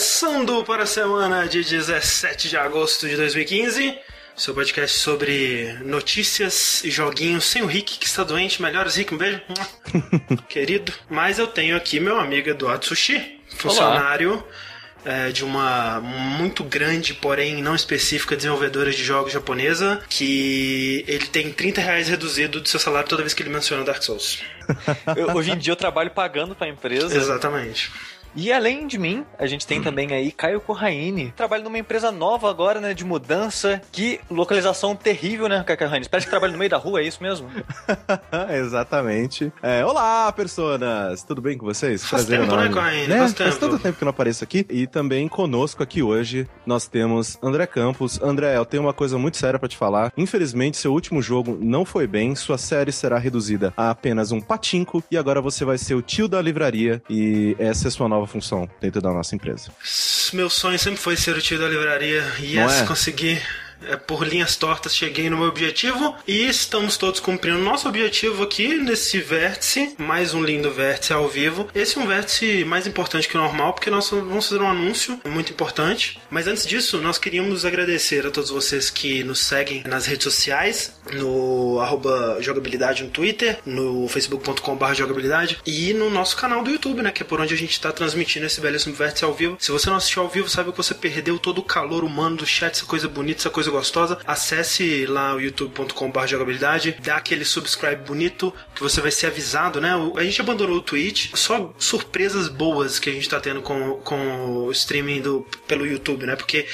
Começando para a semana de 17 de agosto de 2015. Seu podcast sobre notícias e joguinhos sem o Rick, que está doente. Melhoras, Rick, um beijo. Querido. Mas eu tenho aqui meu amigo Eduardo Sushi, funcionário é, de uma muito grande, porém não específica desenvolvedora de jogos japonesa, que ele tem 30 reais reduzido do seu salário toda vez que ele menciona Dark Souls. Eu- hoje em dia eu trabalho pagando pra empresa. Exatamente. E além de mim, a gente tem também aí Caio Corraine. Trabalha numa empresa nova agora, né, de mudança. Que localização terrível, né, Caio Corraine? Parece que trabalha no meio da rua, é isso mesmo? Exatamente. É, olá, personas! Tudo bem com vocês? Faz tempo, né, enorme. Corraine? Né? Faz Faz, tempo. tanto tempo que eu não apareço aqui. E também conosco aqui hoje nós temos André Campos. André, eu tenho uma coisa muito séria pra te falar. Infelizmente, seu último jogo não foi bem. Sua série será reduzida a apenas um patinco. E agora você vai ser o tio da livraria. E essa é sua nova função dentro da nossa empresa. Meu sonho sempre foi ser o tio da livraria. E yes, é? consegui. É, por linhas tortas, cheguei no meu objetivo e estamos todos cumprindo nosso objetivo aqui nesse vértice. Mais um lindo vértice ao vivo. Esse é um vértice mais importante que o normal, porque nós vamos fazer um anúncio muito importante. Mas antes disso, nós queríamos agradecer a todos vocês que nos seguem nas redes sociais, no jogabilidade no Twitter, no facebook.com.br jogabilidade e no nosso canal do YouTube, né? Que é por onde a gente está transmitindo esse belíssimo vértice ao vivo. Se você não assistiu ao vivo, sabe que você perdeu todo o calor humano do chat, essa coisa bonita, essa coisa gostosa. Acesse lá o youtube.com.br jogabilidade, dá aquele subscribe bonito que você vai ser avisado, né? A gente abandonou o Twitch, só surpresas boas que a gente tá tendo com, com o streaming do, pelo YouTube, né? Porque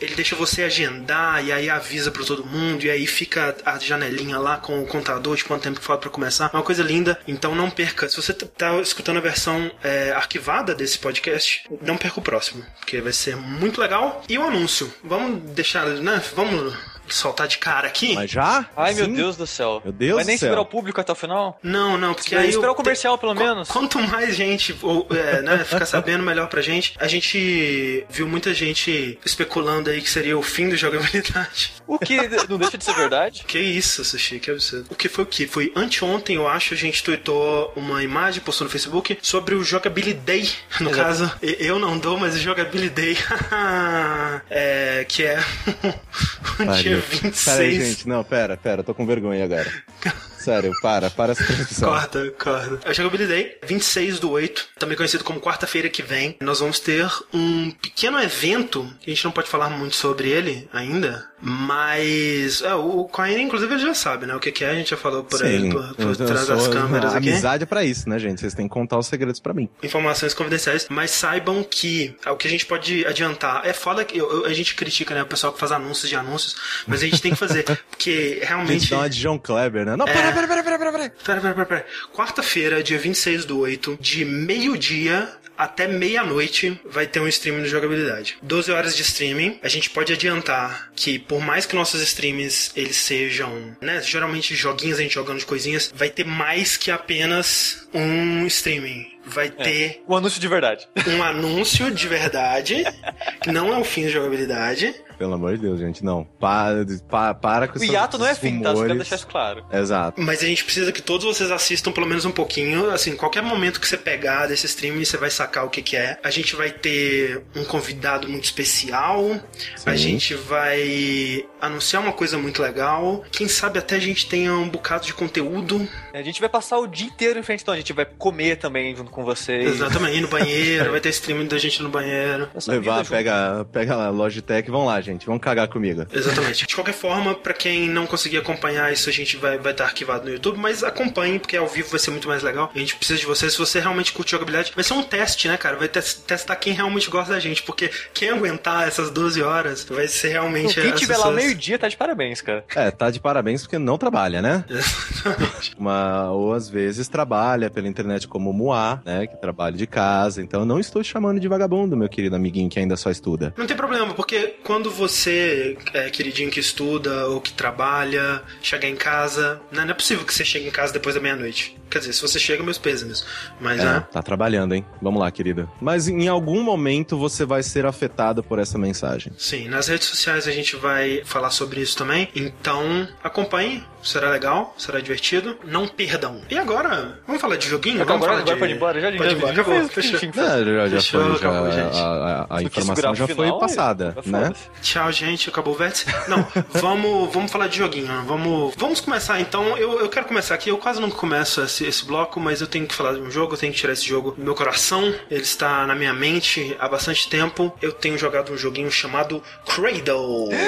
ele deixa você agendar e aí avisa pra todo mundo e aí fica a janelinha lá com o contador de quanto tempo falta pra começar. É uma coisa linda, então não perca. Se você tá escutando a versão é, arquivada desse podcast, não perca o próximo, porque vai ser muito legal. E o anúncio, vamos deixar, né? Vamos cómodo. Soltar de cara aqui? Mas já? Ai, meu Sim? Deus do céu. Meu Deus Vai nem do céu. segurar o público até o final? Não, não, porque Vai aí. esperar o comercial, pelo Qu- menos. Quanto mais gente ou, é, né, ficar sabendo, melhor pra gente. A gente viu muita gente especulando aí que seria o fim do jogabilidade. O que não deixa de ser verdade. Que isso, Sushi, que absurdo. O que foi o que? Foi anteontem, eu acho, a gente tweetou uma imagem, postou no Facebook, sobre o Jogabilidade. No Exato. caso, eu não dou, mas o Jogabilidade. é, que é o Ai, dia meu- 26. Pera aí, gente. Não, pera, pera. Tô com vergonha agora. Sério, para. Para essa transmissão. Corta, corta. A Jogabilidade, 26 do 8, também conhecido como quarta-feira que vem, nós vamos ter um pequeno evento, que a gente não pode falar muito sobre ele ainda, mas é, o Coin, inclusive, ele já sabe, né? O que, que é, a gente já falou por aí, por, por trás das câmeras a aqui. Amizade é pra isso, né, gente? Vocês têm que contar os segredos pra mim. Informações confidenciais, mas saibam que é, o que a gente pode adiantar é foda que eu- eu- a gente critica, né, o pessoal que faz anúncios de anúncios, mas a gente tem que fazer, porque A realmente. gente dá uma de João Kleber, né? Não, É. para, para, para, para, para, para. Pera, pera, pera, pera. Quarta-feira, dia 26 do 8, de meio-dia até meia-noite, vai ter um streaming de jogabilidade. 12 horas de streaming. A gente pode adiantar que, por mais que nossos streams eles sejam, né, geralmente joguinhos, a gente jogando de coisinhas, vai ter mais que apenas um streaming. Vai ter O anúncio de verdade. um anúncio de verdade, que não é o fim da jogabilidade. Pelo amor de Deus, gente, não. Para, para, para com O esses hiato não é fim, tá? Só quero deixar isso claro. Exato. Mas a gente precisa que todos vocês assistam pelo menos um pouquinho. Assim, qualquer momento que você pegar desse stream, você vai sacar o que, que é. A gente vai ter um convidado muito especial. A Sim. gente vai anunciar uma coisa muito legal. Quem sabe até a gente tenha um bocado de conteúdo. A gente vai passar o dia inteiro em frente, então a gente vai comer também junto com vocês. Exatamente, ir no banheiro. vai ter streaming da gente no banheiro. Levar, pega, pega a Logitech, vão lá, gente. Vão cagar comigo. Exatamente. De qualquer forma, pra quem não conseguir acompanhar isso, a gente vai vai estar arquivado no YouTube, mas acompanhe, porque ao vivo vai ser muito mais legal. A gente precisa de você. Se você realmente curte jogabilidade, vai ser um teste, né, cara? Vai tes- testar quem realmente gosta da gente, porque quem aguentar essas 12 horas vai ser realmente. Quem tiver lá meio-dia tá de parabéns, cara. É, tá de parabéns porque não trabalha, né? Exatamente. Uma, ou às vezes trabalha pela internet como Moá, né? Que trabalha de casa. Então eu não estou te chamando de vagabundo, meu querido amiguinho que ainda só estuda. Não tem problema, porque quando você, é, queridinho que estuda ou que trabalha, chegar em casa, né, não é possível que você chegue em casa depois da meia-noite. Quer dizer, se você chega, meus pêsames. Mas, É, né? tá trabalhando, hein? Vamos lá, querida. Mas em algum momento você vai ser afetado por essa mensagem. Sim, nas redes sociais a gente vai falar sobre isso também. Então, acompanhe, será legal, será divertido. Não perdam. E agora, vamos falar de joguinho? Vamos falar agora de... pode ir embora, já Pode embora, já fez, fechou. já, já Fechou, foi, já, acabou, gente. a, a- a Não informação já pro foi final, passada, aí, né? Tchau, gente. Acabou o vértice. Não, vamos, vamos falar de joguinho. né? Vamos, vamos começar então. Eu, eu quero começar aqui. Eu quase nunca começo esse, esse bloco, mas eu tenho que falar de um jogo. Eu tenho que tirar esse jogo do meu coração. Ele está na minha mente há bastante tempo. Eu tenho jogado um joguinho chamado Cradle.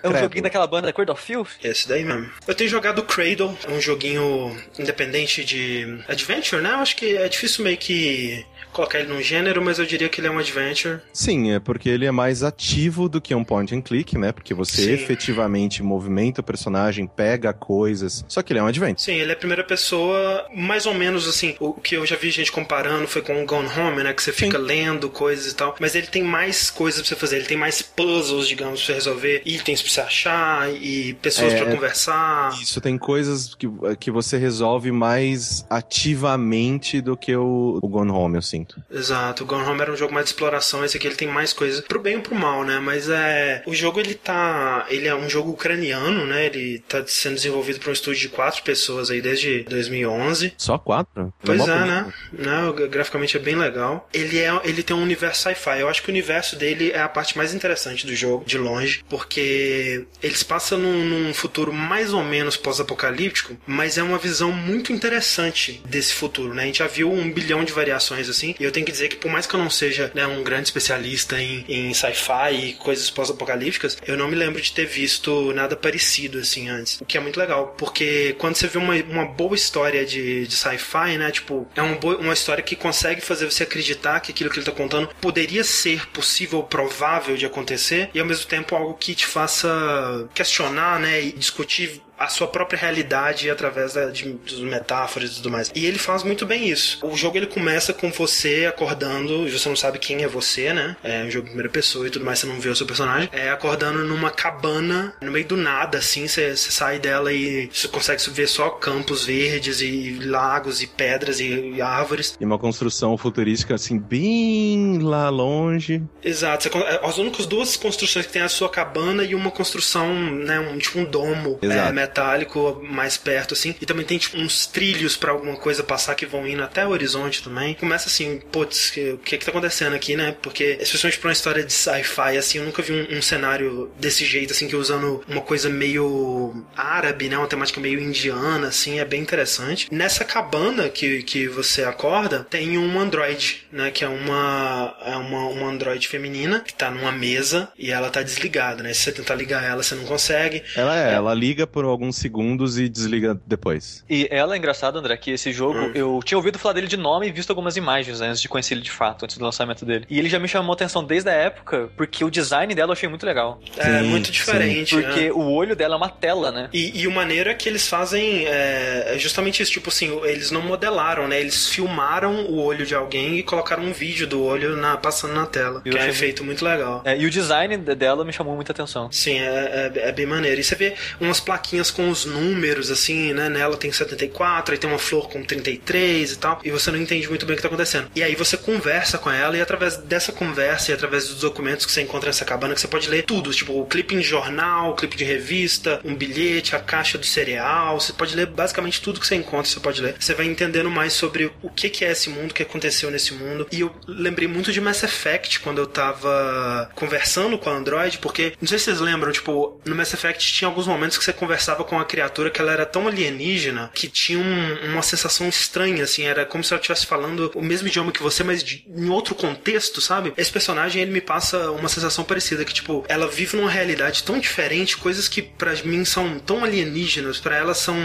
É um Credo. joguinho daquela banda Cradle of Filth? Esse daí mesmo. Eu tenho jogado Cradle, é um joguinho independente de adventure, né? Eu acho que é difícil meio que colocar ele num gênero, mas eu diria que ele é um adventure. Sim, é porque ele é mais ativo do que um point and click, né? Porque você Sim. efetivamente movimenta o personagem, pega coisas. Só que ele é um adventure. Sim, ele é a primeira pessoa, mais ou menos assim. O que eu já vi gente comparando foi com o Gone Home, né? Que você fica lendo coisas e tal. Mas ele tem mais coisas pra você fazer. Ele tem mais puzzles, digamos, pra você resolver. Itens pra você achar e pessoas É, pra conversar. Isso, tem coisas que, que você resolve mais ativamente do que o, o Gone Home, eu sinto. Exato, o Gone Home era um jogo mais de exploração, esse aqui ele tem mais coisas pro bem e pro mal, né? Mas é, o jogo ele tá, ele é um jogo ucraniano, né? Ele tá sendo desenvolvido por um estúdio de quatro pessoas aí desde 2011. Só quatro? Pois mó é, bonito. né? Não, graficamente é bem legal. Ele é, ele tem um universo sci-fi. Eu acho que o universo dele é a parte mais interessante do jogo, de longe, porque eles passam num, num futuro mais ou menos pós-apocalíptico, mas é uma visão muito interessante desse futuro, né? A gente já viu um bilhão de variações assim, e eu tenho que dizer que por mais que eu não seja né, um grande especialista em, em sci-fi e coisas pós-apocalípticas, eu não me lembro de ter visto nada parecido assim antes. O que é muito legal, porque quando você vê uma, uma boa história de, de sci-fi, né? Tipo, é um bo- uma história que consegue fazer você acreditar que aquilo que ele tá contando poderia ser possível, provável de acontecer, e ao mesmo tempo algo que te faça questionar, né? E discutir a sua própria realidade através da, de, dos metáforas e tudo mais. E ele faz muito bem isso. O jogo ele começa com você acordando, e você não sabe quem é você, né? É um jogo em primeira pessoa e tudo mais, você não vê o seu personagem. É acordando numa cabana, no meio do nada, assim, você, você sai dela e você consegue ver só campos verdes e lagos e pedras e, e árvores. E uma construção futurística, assim, bem lá longe. Exato. Você é, as únicas duas construções que tem é a sua cabana e uma construção, né, um, tipo um domo Exato. é, metálico mais perto, assim. E também tem tipo uns trilhos pra alguma coisa passar que vão indo até o horizonte também. Começa assim, putz, o que que tá acontecendo aqui, né? Porque, especialmente pra uma história de sci-fi, assim, eu nunca vi um, um cenário desse jeito, assim, que usando uma coisa meio árabe, né? Uma temática meio indiana, assim, é bem interessante. Nessa cabana que, que você acorda, tem um android, né? Que é uma, é uma, uma android feminina que tá numa mesa e ela tá desligada, né? Se você tentar ligar ela, você não consegue. Ela é, ela liga por alguns segundos e desliga depois. E ela é engraçada, André, que esse jogo, eu tinha ouvido falar dele de nome e visto algumas imagens né, antes de conhecer ele de fato, antes do lançamento dele. E ele já me chamou a atenção desde a época, porque o design dela eu achei muito legal. é Sim, muito diferente. né? Porque o olho dela é uma tela, né? E, e o maneiro é que eles fazem é, é justamente isso, tipo assim, eles não modelaram, né? Eles filmaram o olho de alguém e colocaram um vídeo do olho na, passando na tela. Eu que é um efeito muito legal. É, e o design de- dela me chamou muita atenção. Sim, é, é, é bem maneiro. E você vê umas plaquinhas com os números, assim, né? Nela tem 74, aí tem uma flor com 33 e tal. E você não entende muito bem o que tá acontecendo. E aí você conversa com ela, e através dessa conversa e através dos documentos que você encontra nessa cabana, que você pode ler tudo. Tipo, o clipe em jornal, o clipe de revista, um bilhete, a caixa do cereal. Você pode ler basicamente tudo que você encontra, você pode ler. Você vai entendendo mais sobre o que, que é esse mundo, o que aconteceu nesse mundo. E eu lembrei muito de Mass Effect quando eu tava conversando com a Android, porque, não sei se vocês lembram, tipo, no Mass Effect tinha alguns momentos que você conversava com a criatura que ela era tão alienígena que tinha um- uma sensação estranha, assim, era como se ela estivesse falando o mesmo idioma que você, mas de- em outro contexto, sabe? Esse personagem, ele me passa uma sensação parecida, que, tipo, ela vive numa realidade tão diferente, coisas que pra mim são tão alienígenas, pra ela são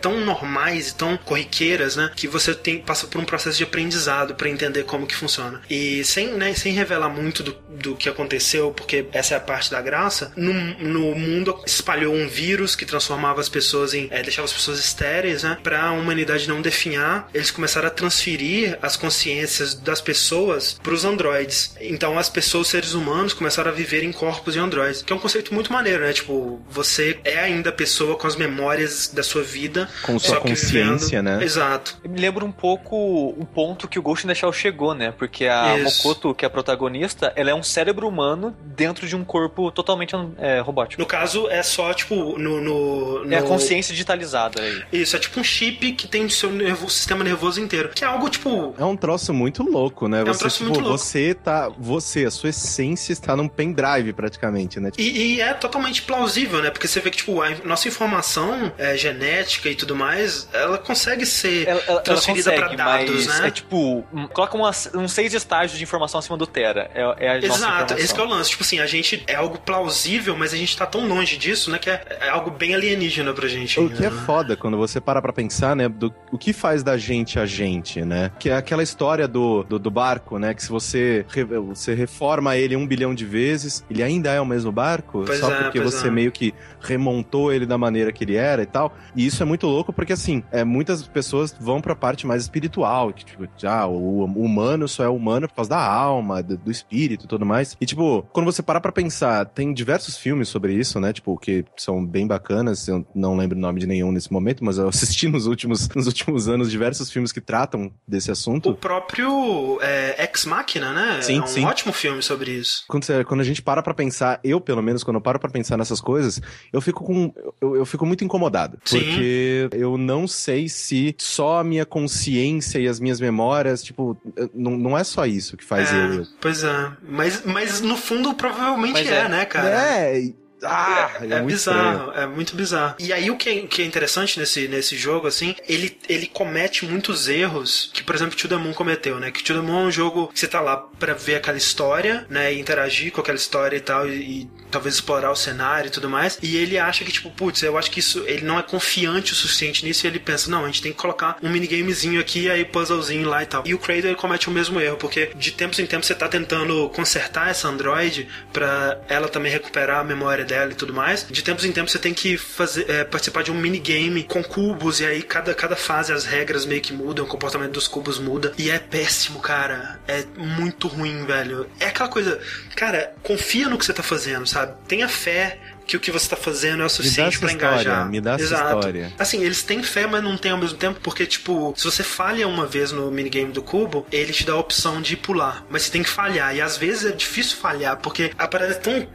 tão normais e tão corriqueiras, né? Que você tem, passa por um processo de aprendizado pra entender como que funciona. E sem, né, sem revelar muito do, do que aconteceu, porque essa é a parte da graça, no, no mundo espalhou um vírus que transforma transformava as pessoas em. É, deixava as pessoas estéreis, né? Pra humanidade não definhar, eles começaram a transferir as consciências das pessoas pros androides. Então as pessoas, seres humanos, começaram a viver em corpos de androides. Que é um conceito muito maneiro, né? Tipo, você é ainda a pessoa com as memórias da sua vida. Com sua consciência, vivendo... né? Exato. Me lembra um pouco o ponto que o Ghost in the Shell chegou, né? Porque a Isso. Mokoto, que é a protagonista, ela é um cérebro humano dentro de um corpo totalmente é, robótico. No caso, é só, tipo, no, no, no... É a consciência digitalizada aí. Isso, é tipo um chip que tem o seu nervo, sistema nervoso inteiro. Que é algo, tipo... É um troço muito louco, né? É um você, troço tipo, muito louco. Você tá... Você, a sua essência está num pendrive, praticamente, né? E, e, é totalmente plausível, né? Porque você vê que, tipo, a nossa informação é, genética e tudo mais, ela consegue ser ela, ela, transferida para dados, né? É tipo, coloca umas, uns seis estágios de informação acima do Tera. É, é a Exato, esse é o lance. Tipo assim, a gente é algo plausível, mas a gente tá tão longe disso, né? Que é, é algo bem alienígena pra gente. O que é foda quando você para pra pensar, né? Do, o que faz da gente a gente, né? Que é aquela história do, do, do barco, né? Que se você, você reforma ele um bilhão de vezes, ele ainda é o mesmo barco, pois só é, porque você é. meio que remontou ele da maneira que ele era e tal. E isso é muito louco porque, assim, é, muitas pessoas vão pra parte mais espiritual, que, tipo, já, o, o humano só é humano por causa da alma, do, do espírito e tudo mais. E, tipo, quando você parar pra pensar, tem diversos filmes sobre isso, né? Tipo, que são bem bacanas. Eu não lembro o nome de nenhum nesse momento, mas eu assisti nos últimos, nos últimos anos diversos filmes que tratam desse assunto. O próprio é, Ex Machina, né? Sim, é um sim. ótimo filme sobre isso. Quando, você, quando a gente para pra pensar, eu, pelo menos, quando eu paro pra pensar nessas coisas, eu fico com. Eu, eu fico muito incomodado. Sim. Porque eu não sei se só a minha consciência e as minhas memórias, tipo, não, não é só isso que faz é, eu. Pois é. Mas, mas no fundo provavelmente é, é, né, cara? É. Ah, é, é, é bizarro, estranho. é muito bizarro. E aí o que é, que é, interessante nesse, nesse jogo, assim, ele, ele comete muitos erros que, por exemplo, Tio The Moon cometeu, né? Que Tio The Moon é um jogo que você tá lá pra ver aquela história, né? E interagir com aquela história e tal, e, e talvez explorar o cenário e tudo mais. E ele acha que, tipo, putz, eu acho que isso, ele não é confiante o suficiente nisso e ele pensa, não, a gente tem que colocar um minigamezinho aqui, aí puzzlezinho lá e tal. E o Cradle comete o mesmo erro, porque de tempos em tempos você tá tentando consertar essa Android pra ela também recuperar a memória dela e tudo mais. De tempos em tempos você tem que fazer, é, participar de um minigame com cubos, e aí cada, cada fase as regras meio que mudam, o comportamento dos cubos muda. E é péssimo, cara. É muito ruim, velho. É aquela coisa, cara, confia no que você tá fazendo, sabe? Tenha fé que o que você está fazendo é o suficiente para engajar. Me dá essa Exato. história. Assim, eles têm fé, mas não têm ao mesmo tempo, porque, tipo, se você falha uma vez no minigame do cubo, ele te dá a opção de pular. Mas você tem que falhar. E às vezes é difícil falhar, porque a parada é tão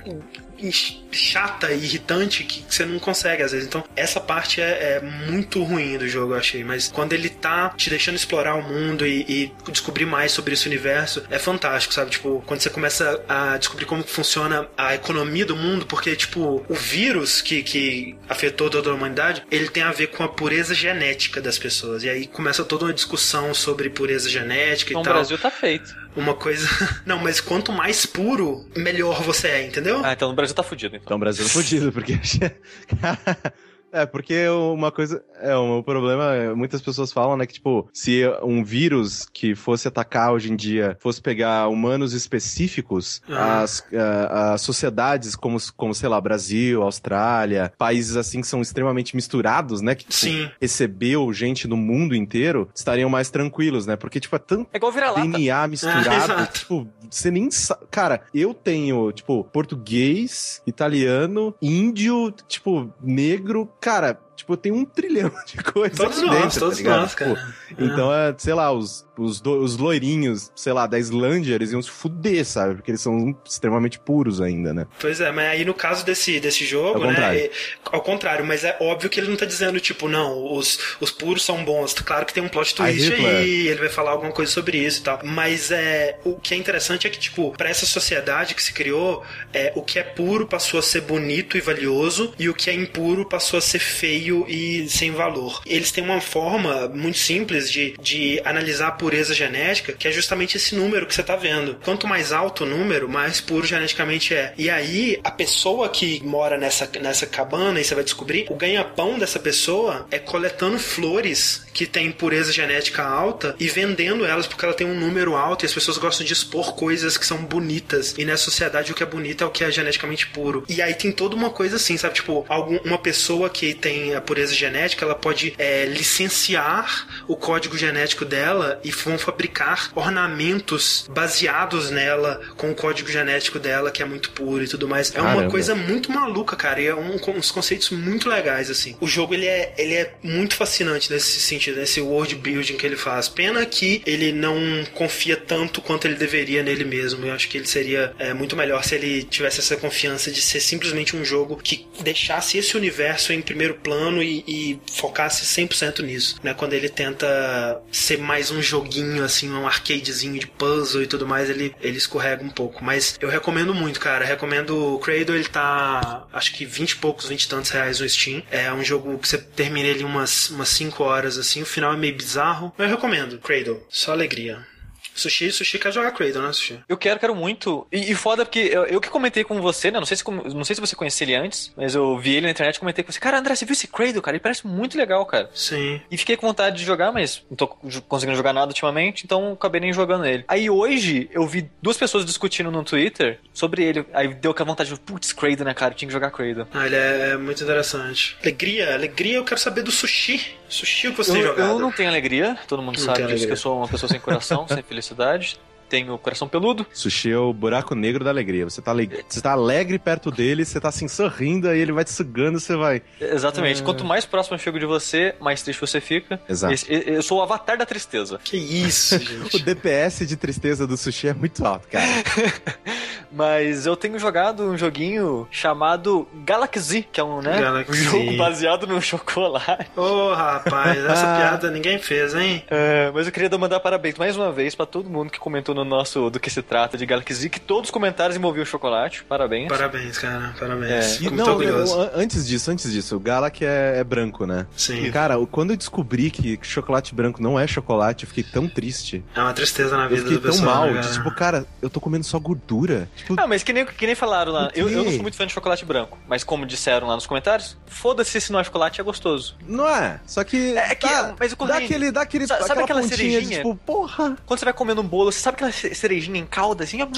chata e irritante que você não consegue às vezes. Então, essa parte é, é, muito ruim do jogo, eu achei. Mas quando ele tá te deixando explorar o mundo e, e, descobrir mais sobre esse universo, é fantástico, sabe? Tipo, quando você começa a descobrir como funciona a economia do mundo, porque, tipo, o vírus que, que afetou toda a humanidade, ele tem a ver com a pureza genética das pessoas. E aí começa toda uma discussão sobre pureza genética então, e tal. O Brasil tá feito uma coisa. Não, mas quanto mais puro, melhor você é, entendeu? Ah, então o Brasil tá fudido. Então, então o Brasil tá fudido, porque. É, porque uma coisa. É, um problema. É, muitas pessoas falam, né, que, tipo, se um vírus que fosse atacar hoje em dia fosse pegar humanos específicos, ah. as, as sociedades como, como, sei lá, Brasil, Austrália, países assim que são extremamente misturados, né, que tipo, recebeu gente do mundo inteiro, estariam mais tranquilos, né? Porque, tipo, é tanto é igual DNA misturado, ah, tipo, você nem sabe. Cara, eu tenho, tipo, português, italiano, índio, tipo, negro cara, tipo, tem um trilhão de coisas todos aqui nós, dentro, todos tá nós, cara. Tipo, então, é, sei lá, os, os, do, os loirinhos, sei lá, da Islândia, eles iam se fuder, sabe? Porque eles são extremamente puros ainda, né? Pois é, mas aí no caso desse, desse jogo, ao né? Contrário. É, ao contrário, mas é óbvio que ele não tá dizendo, tipo, não, os, os puros são bons. Claro que tem um plot twist aí, ele vai falar alguma coisa sobre isso e tal. Mas é, o que é interessante é que, tipo, pra essa sociedade que se criou, é, o que é puro passou a ser bonito e valioso, e o que é impuro passou a ser feio e sem valor. Eles têm uma forma muito simples de, de analisar a pureza genética, que é justamente esse número que você está vendo. Quanto mais alto o número, mais puro geneticamente é. E aí, a pessoa que mora nessa, nessa cabana, e você vai descobrir, o ganha-pão dessa pessoa é coletando flores que têm pureza genética alta e vendendo elas porque ela tem um número alto e as pessoas gostam de expor coisas que são bonitas. E nessa sociedade o que é bonito é o que é geneticamente puro. E aí tem toda uma coisa assim, sabe? Tipo, algum, uma pessoa que tem a pureza genética, ela pode é, licenciar o código genético dela e vão fabricar ornamentos baseados nela com o código genético dela, que é muito puro e tudo mais. É Caramba. uma coisa muito maluca, cara. E é um, uns conceitos muito legais, assim. O jogo, ele é, ele é muito fascinante nesse sentido, nesse world building que ele faz. Pena que ele não confia tanto quanto ele deveria nele mesmo. Eu acho que ele seria é, muito melhor se ele tivesse essa confiança de ser simplesmente um jogo que deixasse esse universo em primeiro plano e, e focasse 100% nisso, né? Quando ele tenta ser mais um joguinho, assim, um arcadezinho de puzzle e tudo mais, ele, ele escorrega um pouco. Mas eu recomendo muito, cara. Recomendo o Cradle, ele tá, acho que 20 e poucos, 20 e tantos reais no Steam. É um jogo que você termina ele umas, umas 5 horas, assim. O final é meio bizarro. Mas eu recomendo, Cradle. Só alegria. Sushi, Sushi quer jogar Cradle, né, Sushi? Eu quero, quero muito. E, e foda porque eu, eu que comentei com você, né? Não sei, se, com- não sei se você conhecia ele antes, mas eu vi ele na internet e comentei com você. Cara, André, você viu esse Cradle, cara? Ele parece muito legal, cara. Sim. E fiquei com vontade de jogar, mas não tô conseguindo jogar nada ultimamente, então acabei nem jogando ele. Aí hoje eu vi duas pessoas discutindo no Twitter sobre ele. Aí deu aquela vontade de, putz, Cradle, né, cara? Eu tinha que jogar Cradle. Ah, ele é muito interessante. Alegria, alegria, eu quero saber do Sushi. Sushi, o que você Eu, eu não tenho alegria, todo mundo Não sabe disso, que eu sou uma pessoa sem coração, sem felicidade. Tenho coração peludo. Sushi é o buraco negro da alegria. Você tá, ale- você tá alegre perto dele, você tá assim sorrindo, aí ele vai te sugando, você vai. Exatamente. Quanto mais próximo eu chego de você, mais triste você fica. Exato. Esse- eu sou o avatar da tristeza. Que isso, O gente. DPS de tristeza do sushi é muito alto, cara. Mas eu tenho jogado um joguinho chamado Galaxy, que é um, né, Galaxy. um jogo baseado no chocolate. Ô, rapaz, essa piada ninguém fez, hein? É, mas eu queria mandar parabéns mais uma vez pra todo mundo que comentou no nosso Do Que Se Trata de Galaxy, que todos os comentários envolviam chocolate. Parabéns. Parabéns, cara, parabéns. É. E, Fico muito não, orgulhoso. eu- antes disso, antes disso, o Galak é, é branco, né? Sim, Cara, o- quando eu descobri que chocolate branco não é chocolate, eu fiquei tão triste. é uma tristeza na Eu vida fiquei do tão pessoal. mal. né, de, cara? tipo, cara, eu tô comendo só gordura. Tipo, Ah, mas que nem, que nem falaram lá. Eu, eu não sou muito fã de chocolate branco. Mas como disseram lá nos comentários, foda-se se não é chocolate, é gostoso. não é. Só que. É que- dá, mas o dá corrente- aquele, dá aquele. Sabe aquela aquela cerejinha? De, tipo, porra. Quando você vai comendo um bolo, você sabe aquela ce- cerejinha em calda, assim, ó, hum,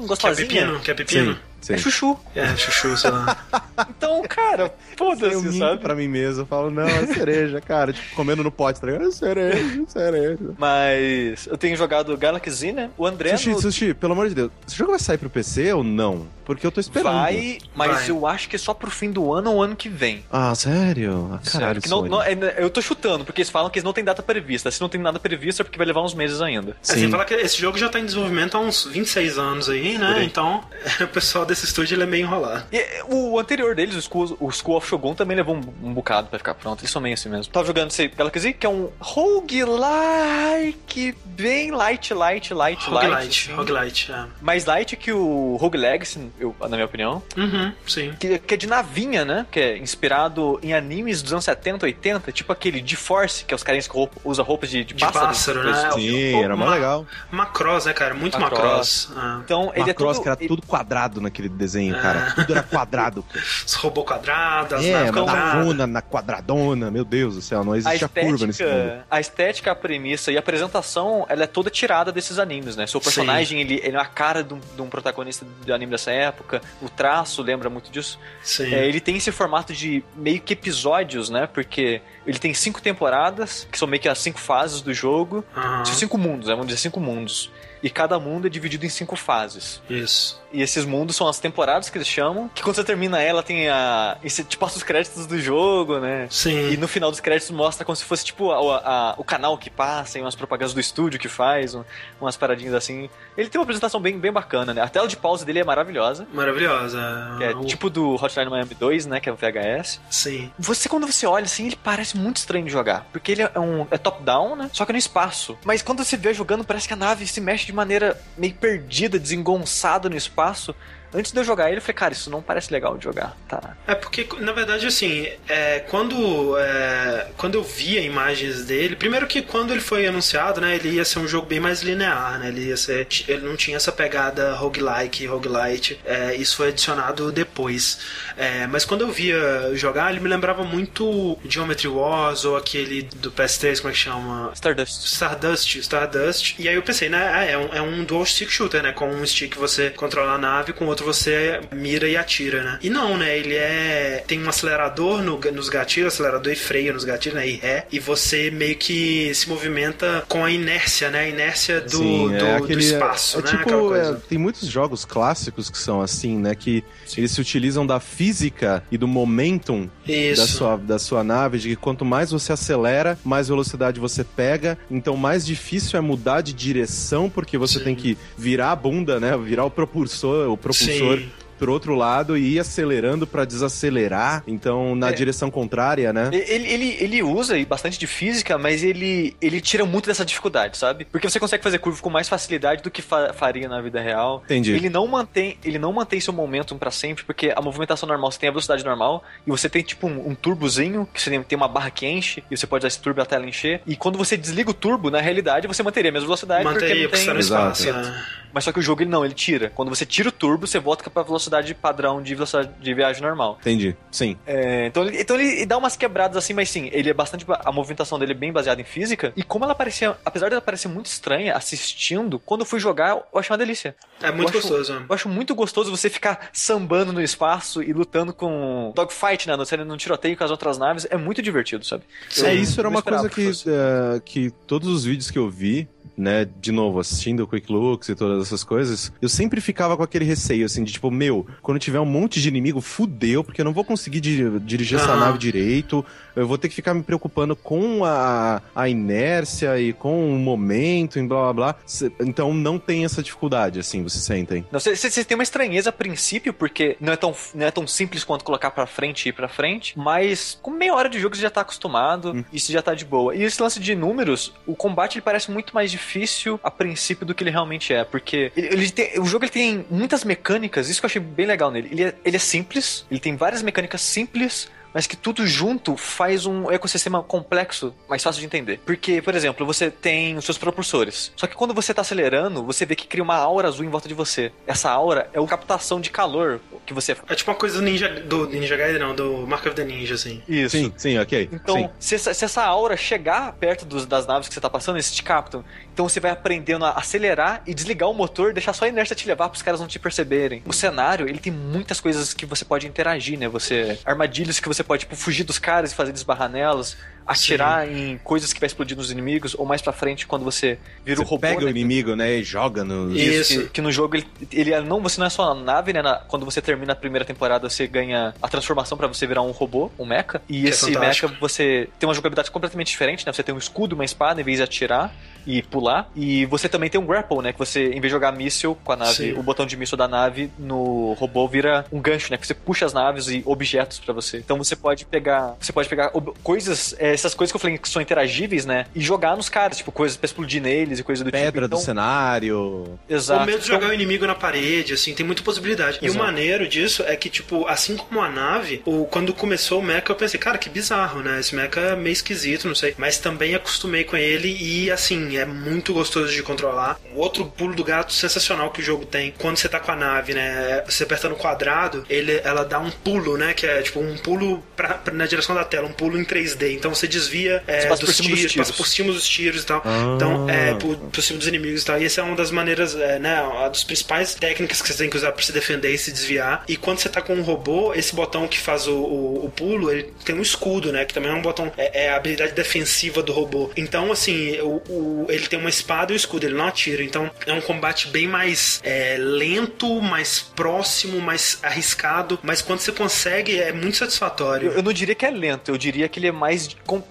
Quer gostosinha? pepino? Quer pepino? Sim. É chuchu. É, chuchu, sei lá. Então, cara, Eu foda-se, minto sabe? pra mim mesmo. Eu falo, não, é cereja, cara. Tipo, comendo no pote, tá ligado? É cereja, cereja. Mas eu tenho jogado Galaxy, né? O André Sushi, no- sushi, pelo amor de Deus. Esse jogo vai sair pro PC ou não? Porque eu tô esperando. vai, mas Vai. eu acho que é só pro fim do ano ou ano que vem. Ah, sério? Ah, Sério, caralho, que não, não- é- eu tô chutando, porque eles falam que eles não têm data prevista. Se não tem nada previsto é porque vai levar uns meses ainda. Sim. falar que esse jogo já tá em desenvolvimento há uns 26 anos aí, né? aí. Então, o pessoal desse estúdio ele é meio enrolado. E o anterior deles, o School, o School of Shogun, também levou um, um bocado pra ficar pronto. Eles são meio assim mesmo. Tava jogando esse Galaxy, que é um roguelike bem light, light, light, light. Roguelite, assim. roguelite, é. Mais light que o Rogue Legacy, eu, na minha opinião. Uhum, sim. Que, que é de navinha, né? Que é inspirado em animes dos anos 70, 80, tipo aquele de Force, que é os carinhas que roupa, usa roupas de, de, De pássaro. pássaro, né? assim. Sim, era mó Ma- legal. Macross, né, cara? Muito Macross. Macross. Ah. Então, ele é Macross, todo... que era tudo quadrado naquele desenho, cara. Tudo era quadrado. Os robôs quadrados, é, naves na quadradas. runa, na quadradona. Meu Deus do céu, não a existia curva nesse mundo. estética, a estética, a premissa e a apresentação, ela é toda tirada desses animes, né? Seu personagem, ele, ele é a cara de um, de um protagonista de anime dessa época, o traço lembra muito disso. Sim. É, ele tem esse formato de meio que episódios, né? Porque ele tem cinco temporadas, que são meio que as cinco fases do jogo. São cinco mundos, né? Vamos dizer cinco mundos. E cada mundo é dividido em cinco fases. Isso. E esses mundos são as temporadas que eles chamam, que quando você termina ela tem a. Esse, tipo, passa os créditos do jogo, né? Sim. E no final dos créditos mostra como se fosse tipo a- a- o canal que passa, e umas propagandas do estúdio que faz, um- umas paradinhas assim. Ele tem uma apresentação bem, bem bacana, né? A tela de pausa dele é maravilhosa. Maravilhosa. É O- tipo do Hotline Miami 2, né? Que é o VHS. Sim. Você, quando você olha assim, ele parece muito estranho de jogar. Porque ele é um é top-down, né? Só que no espaço. Mas quando você vê jogando, parece que a nave se mexe de maneira meio perdida, desengonçada no espaço. Antes de eu jogar ele, eu falei, cara, isso não parece legal de jogar. Tá. É porque, na verdade, assim, é, quando, é, quando eu via imagens dele, primeiro que quando ele foi anunciado, né, ele ia ser um jogo bem mais linear, né? Ele ia ser. Ele não tinha essa pegada roguelike, roguelite. É, isso foi adicionado depois. É, mas quando eu via jogar, ele me lembrava muito Geometry Wars ou aquele do PS3, como é que chama? Stardust. Stardust, Stardust. E aí eu pensei, né, ah, é um, é um dual stick shooter, né? Com um stick você controla a nave, com o outro você mira e atira, né? E não, né? Ele é. Tem um acelerador no, nos gatilhos, acelerador e freio nos gatilhos, né? E ré. E você meio que se movimenta com a inércia, né? A inércia do, Sim, é do, aquele- do espaço, é né? tipo, é, tem muitos jogos clássicos que são assim, né? Que eles se utilizam da física e do momentum Isso. da sua, da sua nave, de que quanto mais você acelera, mais velocidade você pega. Então, mais difícil é mudar de direção, porque você Sim. tem que virar a bunda, né? Virar o propulsor, o propulsor Sim. Pro outro lado e ir acelerando pra desacelerar. Então, na É. direção contrária, né? Ele, ele, ele usa bastante de física, mas ele, ele tira muito dessa dificuldade, sabe? Porque você consegue fazer curva com mais facilidade do que fa- faria na vida real. Entendi. Ele não mantém, ele não mantém seu momentum pra sempre, porque a movimentação normal, você tem a velocidade normal, e você tem tipo um, um turbozinho, que você tem, tem uma barra que enche, e você pode usar esse turbo até ela encher. E quando você desliga o turbo, na realidade, você manteria a mesma velocidade, Manteria, porque não tem... Exato. espaço. né? Mas só que o jogo ele não, ele tira. Quando você tira o turbo, você volta pra velocidade padrão de velocidade de viagem normal. Entendi. Sim. É, então, ele, então ele dá umas quebradas assim, mas sim, ele é bastante. A movimentação dele é bem baseada em física. E como ela parecia. Apesar dela parecer muito estranha assistindo, quando eu fui jogar, eu achei uma delícia. É muito Eu acho- gostoso. né? Eu acho muito gostoso você ficar sambando no espaço e lutando com dogfight, né? No tiroteio com as outras naves. É muito divertido, sabe? Sim. É, isso era uma coisa que que, eh, que todos os vídeos que eu vi, né, de novo, assistindo o Quick Looks e todas essas coisas, eu sempre ficava com aquele receio, assim, de tipo, meu, quando tiver um monte de inimigo, fudeu, porque eu não vou conseguir di- dirigir essa Aham. nave direito, eu vou ter que ficar me preocupando com a, a inércia e com o momento e blá blá blá. Então não tem essa dificuldade, assim, vocês sentem. Não, você, você tem uma estranheza a princípio, porque não é tão, não é tão simples quanto colocar pra frente e ir pra frente, mas com meia hora de jogo você já tá acostumado, Hum. isso já tá de boa. E esse lance de números, o combate ele parece muito mais difícil a princípio do que ele realmente é, porque ele, ele tem- o jogo ele tem muitas mecânicas, isso que eu achei bem legal nele. Ele é, ele é simples, ele tem várias mecânicas simples, mas que tudo junto faz um ecossistema complexo, mais fácil de entender. Porque, por exemplo, você tem os seus propulsores. Só que quando você tá acelerando, você vê que cria uma aura azul em volta de você. Essa aura é a captação de calor que você É tipo uma coisa do Ninja, do Ninja Gaiden, não, do Mark of the Ninja, assim. Isso. Sim, sim, ok. Então, sim. se essa, se essa aura chegar perto dos- das naves que você tá passando, eles te captam. Então você vai aprendendo a acelerar e desligar o motor, deixar só a inércia te levar para os caras não te perceberem. O cenário, ele tem muitas coisas que você pode interagir, né? Você armadilhas que você pode tipo, fugir dos caras e fazer desbarrar nelas, atirar em coisas que vai explodir nos inimigos, ou mais pra frente quando você vira Você o robô. pega né? o inimigo, né, e joga no... Isso. Que, que no jogo ele, ele é- não, você não é só a nave, né? na- quando você termina a primeira temporada, você ganha a transformação pra você virar um robô, um mecha. E Que é esse fantástico. mecha você tem uma jogabilidade completamente diferente, né? Você tem um escudo, uma espada, em vez de atirar e pular. E você também tem um grapple, né? Que você, em vez de jogar míssil com a nave, Sim. o botão de míssil da nave no robô vira um gancho, né? Que você puxa as naves e objetos pra você. Então você pode pegar, você pode pegar coisas, é, essas coisas que eu falei que são interagíveis, né? E jogar nos caras, tipo coisas pra explodir neles e coisa do Pedra tipo. do cenário. Exato. Ou mesmo Então- jogar o inimigo na parede, assim, tem muita possibilidade. E o Exato. maneiro disso é que, tipo, assim como a nave, o, quando começou o mecha, eu pensei, cara, que bizarro, né? Esse mecha é meio esquisito, não sei. Mas também acostumei com ele e, assim, é muito gostoso de controlar. O outro pulo do gato sensacional que o jogo tem, quando você tá com a nave, né? Você apertando o quadrado, ele, ela dá um pulo, né? Que é, tipo, um pulo pra, pra- na direção da tela, um pulo em 3D. Então você desvia é, dos, por cima dos tiros, passa tiros. por cima dos tiros e tal. Ah. Então, é, por, por cima dos inimigos e tal. E essa é uma das maneiras, é, né? Uma das principais técnicas que você tem que usar pra se defender e se desviar. E quando você tá com um robô, esse botão que faz o, o, o pulo, ele tem um escudo, né? Que também é um botão, é, é a habilidade defensiva do robô. Então, assim, o, o- ele tem uma espada e um escudo, ele não atira. Então, é um combate bem mais é, lento, mais próximo, mais arriscado. Mas quando você consegue, é muito satisfatório. Eu, eu não diria que é lento, eu diria que ele é mais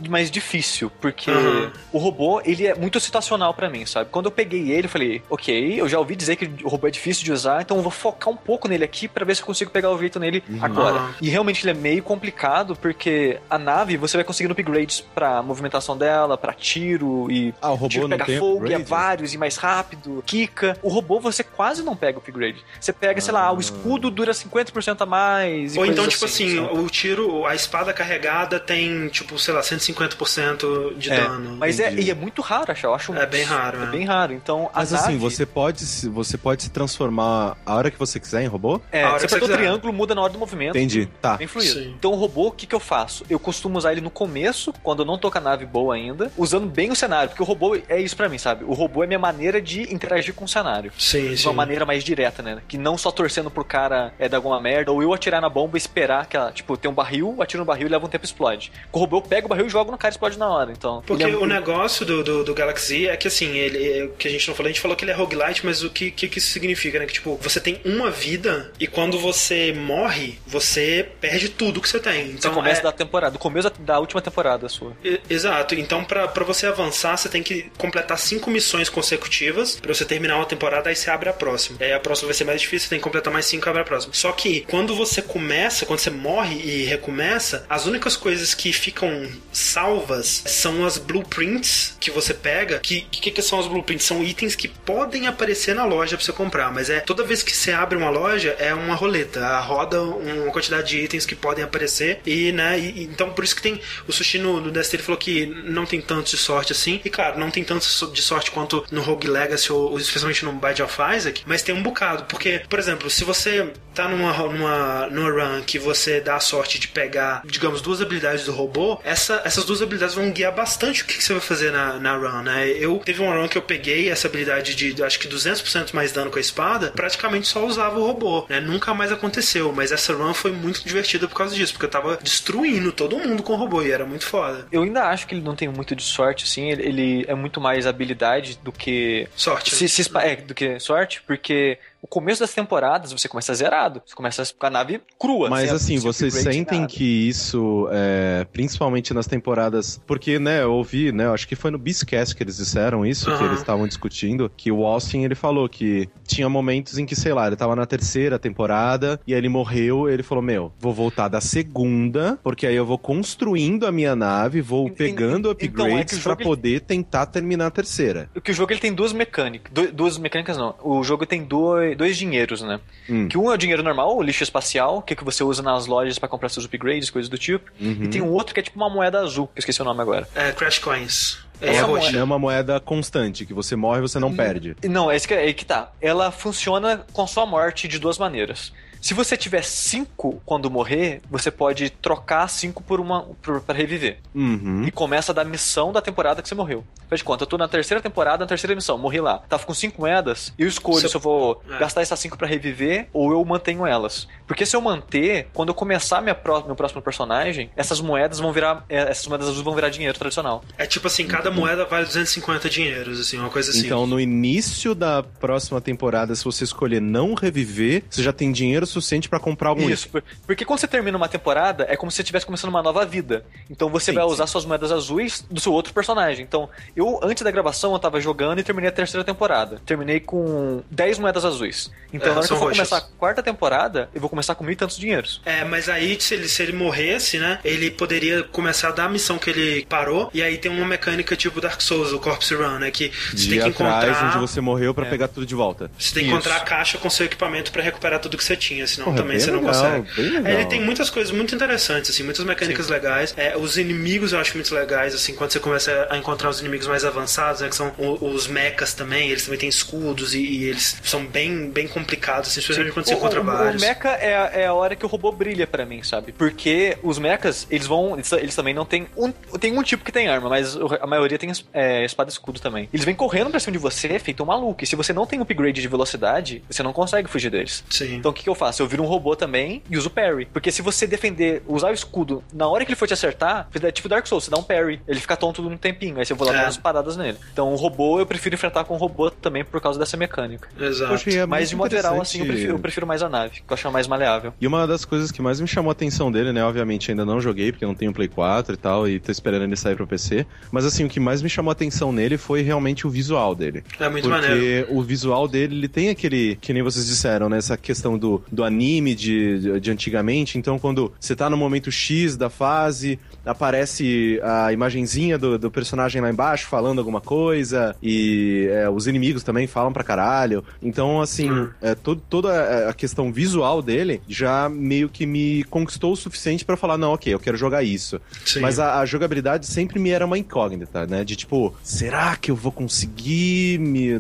mais difícil, porque Uhum. o robô, ele é muito situacional pra mim, sabe? Quando eu peguei ele, eu falei, ok, eu já ouvi dizer que o robô é difícil de usar, então eu vou focar um pouco nele aqui pra ver se eu consigo pegar o jeito nele agora. Uhum. E realmente ele é meio complicado, porque a nave, você vai conseguindo upgrades pra movimentação dela, pra tiro e Ah, o robô tiro pega fogo, e é upgrade? vários e mais rápido, quica. O robô você quase não pega upgrade. Você pega, sei lá, o escudo dura 50% a mais. e Ou então, tipo assim, sabe? o tiro, a espada carregada tem, tipo, sei lá, 150% de É, dano. mas é, e é muito raro achar, eu acho. É bem raro, É é. bem raro. Então, Mas nave, assim, você pode, se- você pode se transformar a hora que você quiser em robô? É, a hora você apertou o triângulo, muda na hora do movimento. Entendi, tá. Bem fluido. Sim. Então o robô, o que, que eu faço? Eu costumo usar ele no começo, quando eu não tô com a nave boa ainda, usando bem o cenário, porque o robô é isso pra mim, sabe? O robô é minha maneira de interagir com o cenário. Sim, De sim. uma maneira mais direta, né? Que não só torcendo pro cara é, dar alguma merda, ou eu atirar na bomba e esperar que ela, tipo, tem um barril, atiro no barril e leva um tempo e explode. Com o robô eu pego o barril e jogo no cara explode na hora. Então. Porque é o negócio do, do, do Galaxy é que assim, ele, é, o que a gente não falou, a gente falou que ele é roguelite, mas o que, que, que isso significa, né? Que tipo, você tem uma vida e quando você morre, você perde tudo que você tem. Você Então, começa é- da temporada, do começo da- da última temporada sua. E- Exato, então pra pra você avançar, você tem que completar cinco missões consecutivas pra você terminar uma temporada, aí você abre a próxima. Aí a próxima vai ser mais difícil, você tem que completar mais cinco e abre a próxima. Só que quando você começa, quando você morre e recomeça, as únicas coisas que ficam salvas são as blueprints que você pega. Que que, que são as blueprints? São itens que podem aparecer na loja pra você comprar, mas é toda vez que você abre uma loja é uma roleta, a roda uma quantidade de itens que podem aparecer e, né, e- então por isso que tem o sushi no, no Destiny falou que não tem tanto de sorte assim, e claro, não tem tanto de sorte quanto no Rogue Legacy ou, ou especialmente no Bide of Isaac, mas tem um bocado, porque, por exemplo, se você tá numa, numa, numa run que você dá a sorte de pegar, digamos, duas habilidades do robô, essa, essas duas habilidades vão guiar bastante o que, que você vai fazer na, na run, né? Eu teve uma run que eu peguei essa habilidade de acho que 200% mais dano com a espada, praticamente só usava o robô, né? Nunca mais aconteceu, mas essa run foi muito divertida por causa disso, porque eu tava destruindo todo mundo com o robô e era muito foda. Eu ainda acho que ele não tem muito de sorte, assim, ele, ele é muito mais habilidade do que. Sorte. Se, se espa- é, do que sorte, porque o começo das temporadas você começa zerado. Você começa com a nave crua. Mas assim, vocês sentem nada. que isso, é, principalmente nas temporadas, porque, né, eu ouvi, né, eu acho que foi no Beastcast que eles disseram isso, que eles estavam discutindo, que o Austin, ele falou que tinha momentos em que, sei lá, ele tava na terceira temporada, e aí ele morreu, ele falou, meu, vou voltar da segunda, porque aí eu vou construindo a minha nave, vou pegando então, é upgrades o pra jogo, ele- poder tentar terminar a terceira. Que o jogo ele tem duas mecânicas. du- duas mecânicas não. O jogo tem dois, dois dinheiros, né? Hum. Que um é o dinheiro normal, o lixo espacial, que é que você usa nas lojas pra comprar seus upgrades, coisas do tipo. Uhum. E tem um outro que é tipo uma moeda azul, que eu esqueci o nome agora. É, Crash Coins. É, Essa roxa. moeda- É uma moeda constante, que você morre e você não perde. Não, é isso que, é aí que tá. Ela funciona com sua morte de duas maneiras. Se você tiver cinco quando morrer, você pode trocar cinco por uma por, pra reviver. Uhum. E começa da missão da temporada que você morreu. Faz de conta, eu tô na terceira temporada, na terceira missão, morri lá. Tava com cinco moedas, eu escolho Se- se eu vou É. gastar essas cinco pra reviver ou eu mantenho elas. Porque se eu manter, quando eu começar minha pró- meu próximo personagem, essas moedas vão virar. é, Essas moedas azuis vão virar dinheiro tradicional. É tipo assim, cada moeda vale 250 dinheiros, assim, uma coisa assim. Então, no início da próxima temporada, se você escolher não reviver, você já tem dinheiro suficiente pra comprar algum Isso, por- porque quando você termina uma temporada, é como se você estivesse começando uma nova vida. Então você Sim, vai sim. usar suas moedas azuis do seu outro personagem. Então, eu, antes da gravação, eu tava jogando e terminei a terceira temporada. Terminei com 10 moedas azuis. Então, É, na hora que eu for roxas. começar a quarta temporada, eu vou começar com mil e tantos dinheiros. É, mas aí se ele, se ele morresse, né? Ele poderia começar a dar a missão que ele parou. E aí tem uma mecânica tipo Dark Souls, o Corpse Run, né? Que você de tem que encontrar. onde você morreu pra É. pegar tudo de volta. Você tem que Isso. encontrar a caixa com seu equipamento pra recuperar tudo que você tinha, senão Porra, também você não legal, consegue. legal. É, Ele tem muitas coisas muito interessantes, assim, muitas mecânicas legais. É, os inimigos eu acho muito legais, assim, quando você começa a encontrar os inimigos mais avançados, né? Que são os mechas também, eles também têm escudos e, e eles são bem, bem complicados, assim, especialmente quando você o, encontra o, vários. o mecha é, a- é a hora que o robô brilha pra mim, sabe? Porque os mechas, eles vão. Eles, eles também não tem um. Tem um tipo que tem arma, mas a maioria tem é, espada e escudo também. Eles vêm correndo pra cima de você, feito um maluco. E se você não tem upgrade de velocidade, você não consegue fugir deles. Sim. Então o que, que eu faço? Faço? Eu viro um robô também e uso parry. Porque se você defender, usar o escudo na hora que ele for te acertar, é tipo Dark Souls, você dá um parry. Ele fica tonto um tempinho, aí você vou lá É. dar umas paradas nele. Então o robô eu prefiro enfrentar com o robô também por causa dessa mecânica. Exato. Poxa, é Mas de modo geral, assim, eu prefiro, eu prefiro mais a nave, que eu acho mais maleável. E uma das coisas que mais me chamou a atenção dele, né? Obviamente ainda não joguei, porque eu não tenho Play 4 e tal, e tô esperando ele sair pro PC. Mas assim, o que mais me chamou a atenção nele foi realmente o visual dele. É muito porque maneiro. o visual dele, ele tem aquele, que nem vocês disseram, né? Essa questão do, do anime de, de, antigamente. Então, quando você tá no momento X da fase, aparece a imagenzinha do, do personagem lá embaixo falando alguma coisa, e é, os inimigos também falam pra caralho. Então, assim, Hum. é, todo, toda a questão visual dele já meio que me conquistou o suficiente pra falar, não, ok, eu quero jogar isso. Sim. Mas a, a jogabilidade sempre me era uma incógnita, né? De tipo, será que eu vou conseguir me.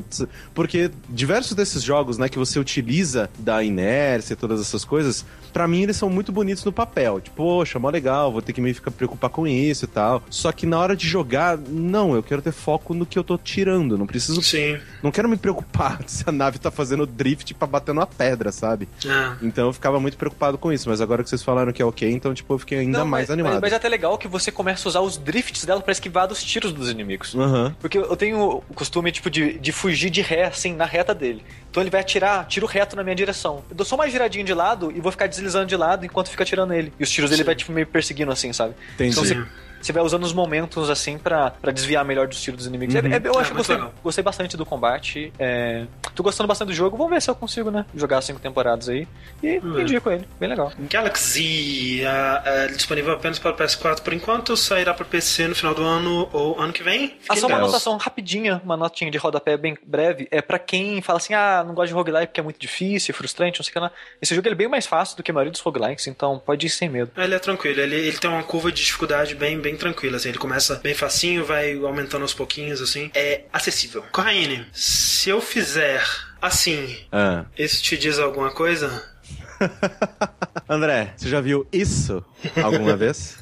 Porque diversos desses jogos, né, que você utiliza da inércia e todas essas coisas, pra mim eles são muito bonitos no papel. Tipo, poxa, mó legal, vou ter que me ficar preocupar com isso e tal. Só que na hora de jogar, não, eu quero ter foco no que eu tô tirando. Não preciso. Sim. Não quero me preocupar se a nave tá fazendo drift pra bater numa pedra, sabe? É. Então eu ficava muito preocupado com isso. Mas agora que vocês falaram que é ok, então, tipo, eu fiquei ainda Não, mais mas, animado. Mas, é até legal que você começa a usar os drifts dela pra esquivar dos tiros dos inimigos. Aham. Porque eu tenho o costume, tipo, de, de fugir de ré, assim, na reta dele. Então ele vai atirar, tiro reto na minha direção. Eu dou só uma giradinha de lado e vou ficar deslizando de lado enquanto fica atirando ele. E os tiros dele Sim. vai, tipo, meio perseguindo, assim, sabe? Entendi. Então você, você vai usando os momentos, assim, pra, pra desviar melhor dos tiros dos inimigos. Uhum. É- é- eu É, acho que gostei, gostei bastante do combate. É, tô gostando bastante do jogo. Vamos ver se eu consigo, né? Jogar cinco temporadas aí. E Uhum. indico ele. Bem legal. Galaxy, ah, ah, disponível apenas para o PS4 por enquanto, sairá para PC no final do ano ou ano que vem. Ah, só uma anotação rapidinha, uma notinha de rodapé bem breve. É pra quem fala assim, ah, não gosto de roguelike porque é muito difícil, frustrante, não sei o que lá. Esse jogo ele é bem mais fácil do que a maioria dos roguelikes, então pode ir sem medo. Ele é tranquilo, ele, ele tem uma curva de dificuldade bem, bem tranquila, assim, ele começa bem facinho, vai aumentando aos pouquinhos, assim, é acessível. Corraine, se eu fizer assim, Ah. isso te diz alguma coisa? André, você já viu isso alguma vez?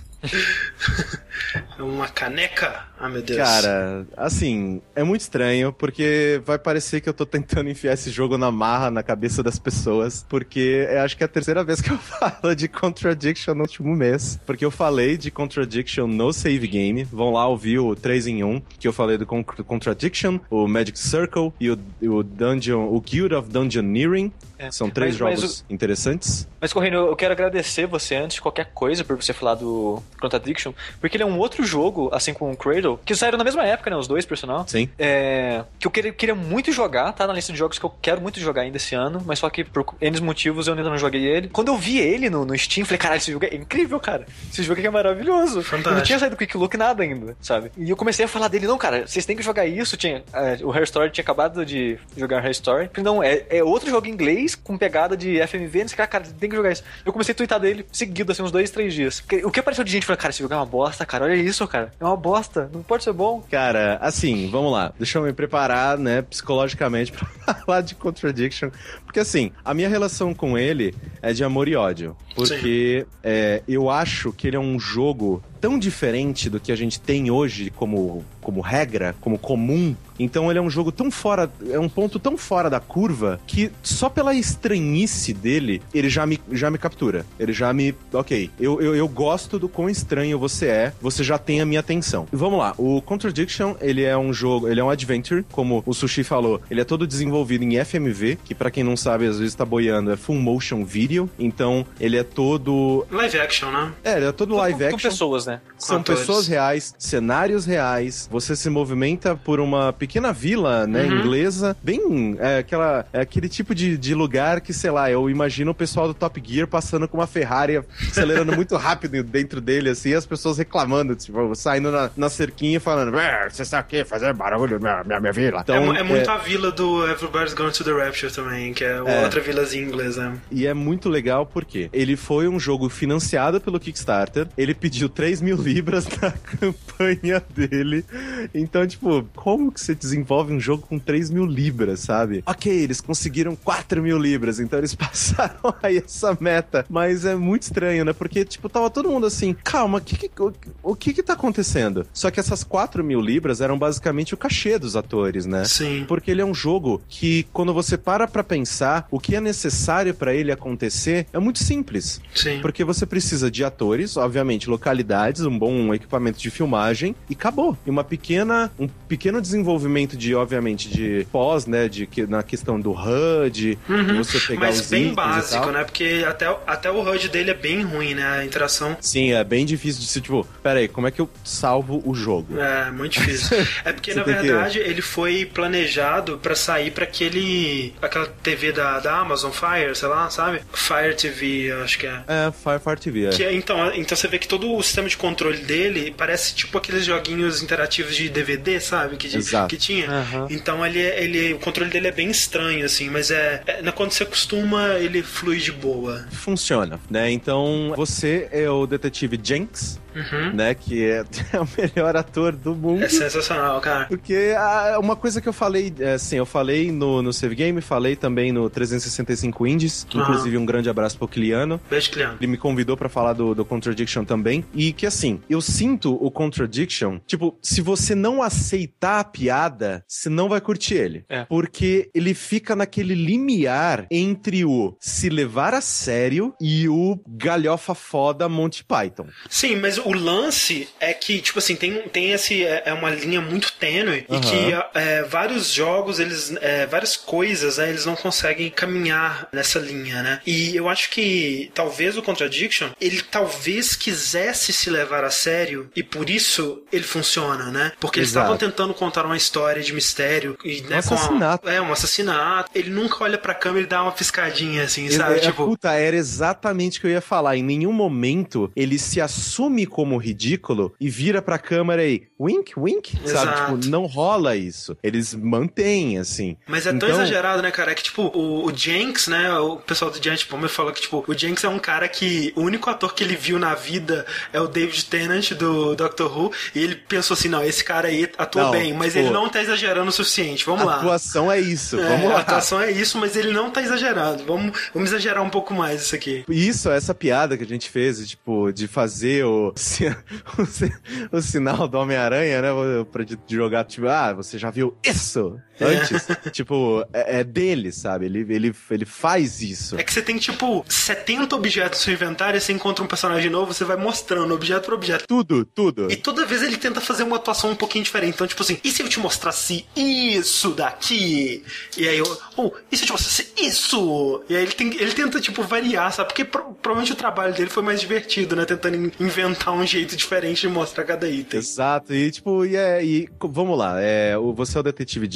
Uma caneca? Ah, meu Deus. Cara, assim, é muito estranho, porque vai parecer que eu tô tentando enfiar esse jogo na marra na cabeça das pessoas, porque eu acho que é a terceira vez que eu falo de Contradiction no último mês. Porque eu falei de Contradiction no Save Game. Vão lá ouvir o 3 em 1, que eu falei do Con- Contradiction, o Magic Circle e o, o Dungeon, o Guild of Dungeoneering. É. São três Mas- mas jogos interessantes. Mas, Corrêa, eu quero agradecer você antes de qualquer coisa por você falar do Contradiction, porque ele é um outro jogo, assim como o Cradle, que saíram na mesma época, né? Os dois, por sinal. Sim. É, que eu queria, queria muito jogar, tá na lista de jogos que eu quero muito jogar ainda esse ano, mas só que por N motivos eu ainda não joguei ele. Quando eu vi ele no, no Steam, eu falei, caralho, esse jogo é incrível, cara. Esse jogo aqui é maravilhoso. Fantástico. Eu não tinha saído do Quick Look nada ainda, sabe? E eu comecei a falar dele, não, cara, vocês têm que jogar isso. Tinha, é, o Hair Story tinha acabado de jogar Hair Story. Falei, não, é, é outro jogo em inglês com pegada de FMV, não sei o que, cara, tem que jogar isso. Eu comecei a twittar dele seguido, assim, uns dois, três dias. O que apareceu de gente falando, cara, esse jogo é uma bosta, cara, olha isso, cara. É uma bosta, pode ser bom. Cara, assim, vamos lá. Deixa eu me preparar, né, psicologicamente pra falar de Contradiction. Porque, assim, a minha relação com ele é de amor e ódio. Porque é, eu acho que ele é um jogo tão diferente do que a gente tem hoje como, como regra, como comum. Então ele é um jogo tão fora, é um ponto tão fora da curva que só pela estranhice dele, ele já me, já me captura. Ele já me. Ok, eu, eu, eu gosto do quão estranho você é, você já tem a minha atenção. Vamos lá, o Contradiction, ele é um jogo, ele é um adventure, como o Sushi falou, ele é todo desenvolvido em FMV, que pra quem não sabe, às vezes tá boiando, é full motion video. Então ele é todo. Live action, né? É, ele é todo live action. pessoas, né? São atores. pessoas reais, cenários reais. Você se movimenta por uma pequena vila, né, Uhum. inglesa. Bem, é, aquela, é aquele tipo de, de lugar que, sei lá, eu imagino o pessoal do Top Gear passando com uma Ferrari acelerando muito rápido dentro dele, assim, e as pessoas reclamando, tipo, saindo na, na cerquinha e falando, "É, você está aqui fazer barulho na minha, minha vila. é, Então, mu- é muito a vila do Everybody's Gone to the Rapture também, que é, É. outra vilazinha inglesa. E é muito legal porque ele foi um jogo financiado pelo Kickstarter. Ele pediu 3 3 mil libras na campanha dele. Então, tipo, como que você desenvolve um jogo com 3 mil libras, sabe? Ok, eles conseguiram 4 mil libras, então eles passaram aí essa meta. Mas é muito estranho, né? Porque, tipo, tava todo mundo assim, calma, que que, o, o que que tá acontecendo? Só que essas 4 mil libras eram basicamente o cachê dos atores, né? Sim. Porque ele é um jogo que, quando você para pra pensar, o que é necessário para ele acontecer é muito simples. Sim. Porque você precisa de atores, obviamente, localidades, um bom equipamento de filmagem e acabou. E uma pequena, um pequeno desenvolvimento de, obviamente, de pós, né, de que na questão do HUD, de você pegar Uhum. Mas os bem básico, né? Porque até, até o HUD dele é bem ruim, né? A interação Sim, é bem difícil de se, tipo, pera aí, como é que eu salvo o jogo? é muito difícil. É porque, na tem que- verdade, ele foi planejado pra sair pra aquele. aquela TV da, da Amazon Fire, sei lá, sabe? Fire TV, acho que é. É, Firefly TV, é. Que é- então, então você vê que todo o sistema de controle dele parece tipo aqueles joguinhos interativos de DVD, sabe? Que, de- que tinha. Aham. Então ele, ele, o controle dele é bem estranho, assim, mas é, é- na- quando você acostuma, ele flui de boa. Funciona, né? Então, você é o detetive Jenks, Uhum. né? Que é, é o melhor ator do mundo. É sensacional, cara. Porque ah, uma coisa que eu falei, assim, eu falei no, no Save Game, falei também no 365 Indies, Aham. inclusive um grande abraço pro Kiliano. Beijo, Cleano. Ele me convidou pra falar do, do Contradiction também. E que assim, eu sinto o Contradiction, tipo, se você não aceitar a piada, você não vai curtir ele. É. Porque ele fica naquele limiar entre o se levar a sério e o galhofa foda Monty Python. Sim, mas o lance é que, tipo assim, tem, tem esse. É é uma linha muito tênue Aham. e que é, vários jogos, eles. é, várias coisas, né, eles não conseguem caminhar nessa linha, né? E eu acho que talvez o Contradiction, ele talvez quisesse se levar a sério e por isso ele funciona, né? Porque eles estavam tentando contar uma história de mistério e, né, Um com a- assassinato. é, um assassinato. Ele nunca olha pra câmera e dá uma piscadinha assim, sabe? É, tipo. Puta, era exatamente o que eu ia falar. Em nenhum momento ele se assume como ridículo e vira pra câmera e wink, wink, sabe? Exato. Tipo, não rola isso. Eles mantêm, assim. Mas é tão Então- exagerado, né, cara? É que, tipo, o, o Jenks, né? O pessoal do Giant Bomber falou que, tipo, o Jenks é um cara que o único ator que ele viu na vida é o David Tennant do Doctor Who. E ele pensou assim: não, esse cara aí atua Não, bem, mas tipo, ele não tá exagerando o suficiente. Vamos A lá. atuação é isso. É, Vamos A lá. atuação é isso, mas ele não tá exagerando. Vamos, vamos exagerar um pouco mais isso aqui. Isso, essa piada que a gente fez, tipo, de fazer o, o, si- o sinal do Homem-Aranha, né? Pra de jogar, tipo, ah, você já viu isso antes? tipo, é, é dele, sabe? Ele, ele, ele faz isso. É que você tem, tipo, 70 objetos no seu inventário, e você encontra um personagem novo, você vai mostrando objeto por objeto. Tudo, tudo. E toda vez ele tenta fazer uma atuação um pouquinho diferente. Então, tipo assim, e se eu te mostrasse isso daqui? E aí eu, oh, e se eu te mostrasse isso? E aí ele, tem, ele tenta, tipo, variar, sabe? Porque pro- provavelmente o trabalho dele foi mais divertido, né? Tentando in- inventar um jeito diferente de mostrar cada item. Exato, e tipo, e, é, e vamos lá, é, você é o detetive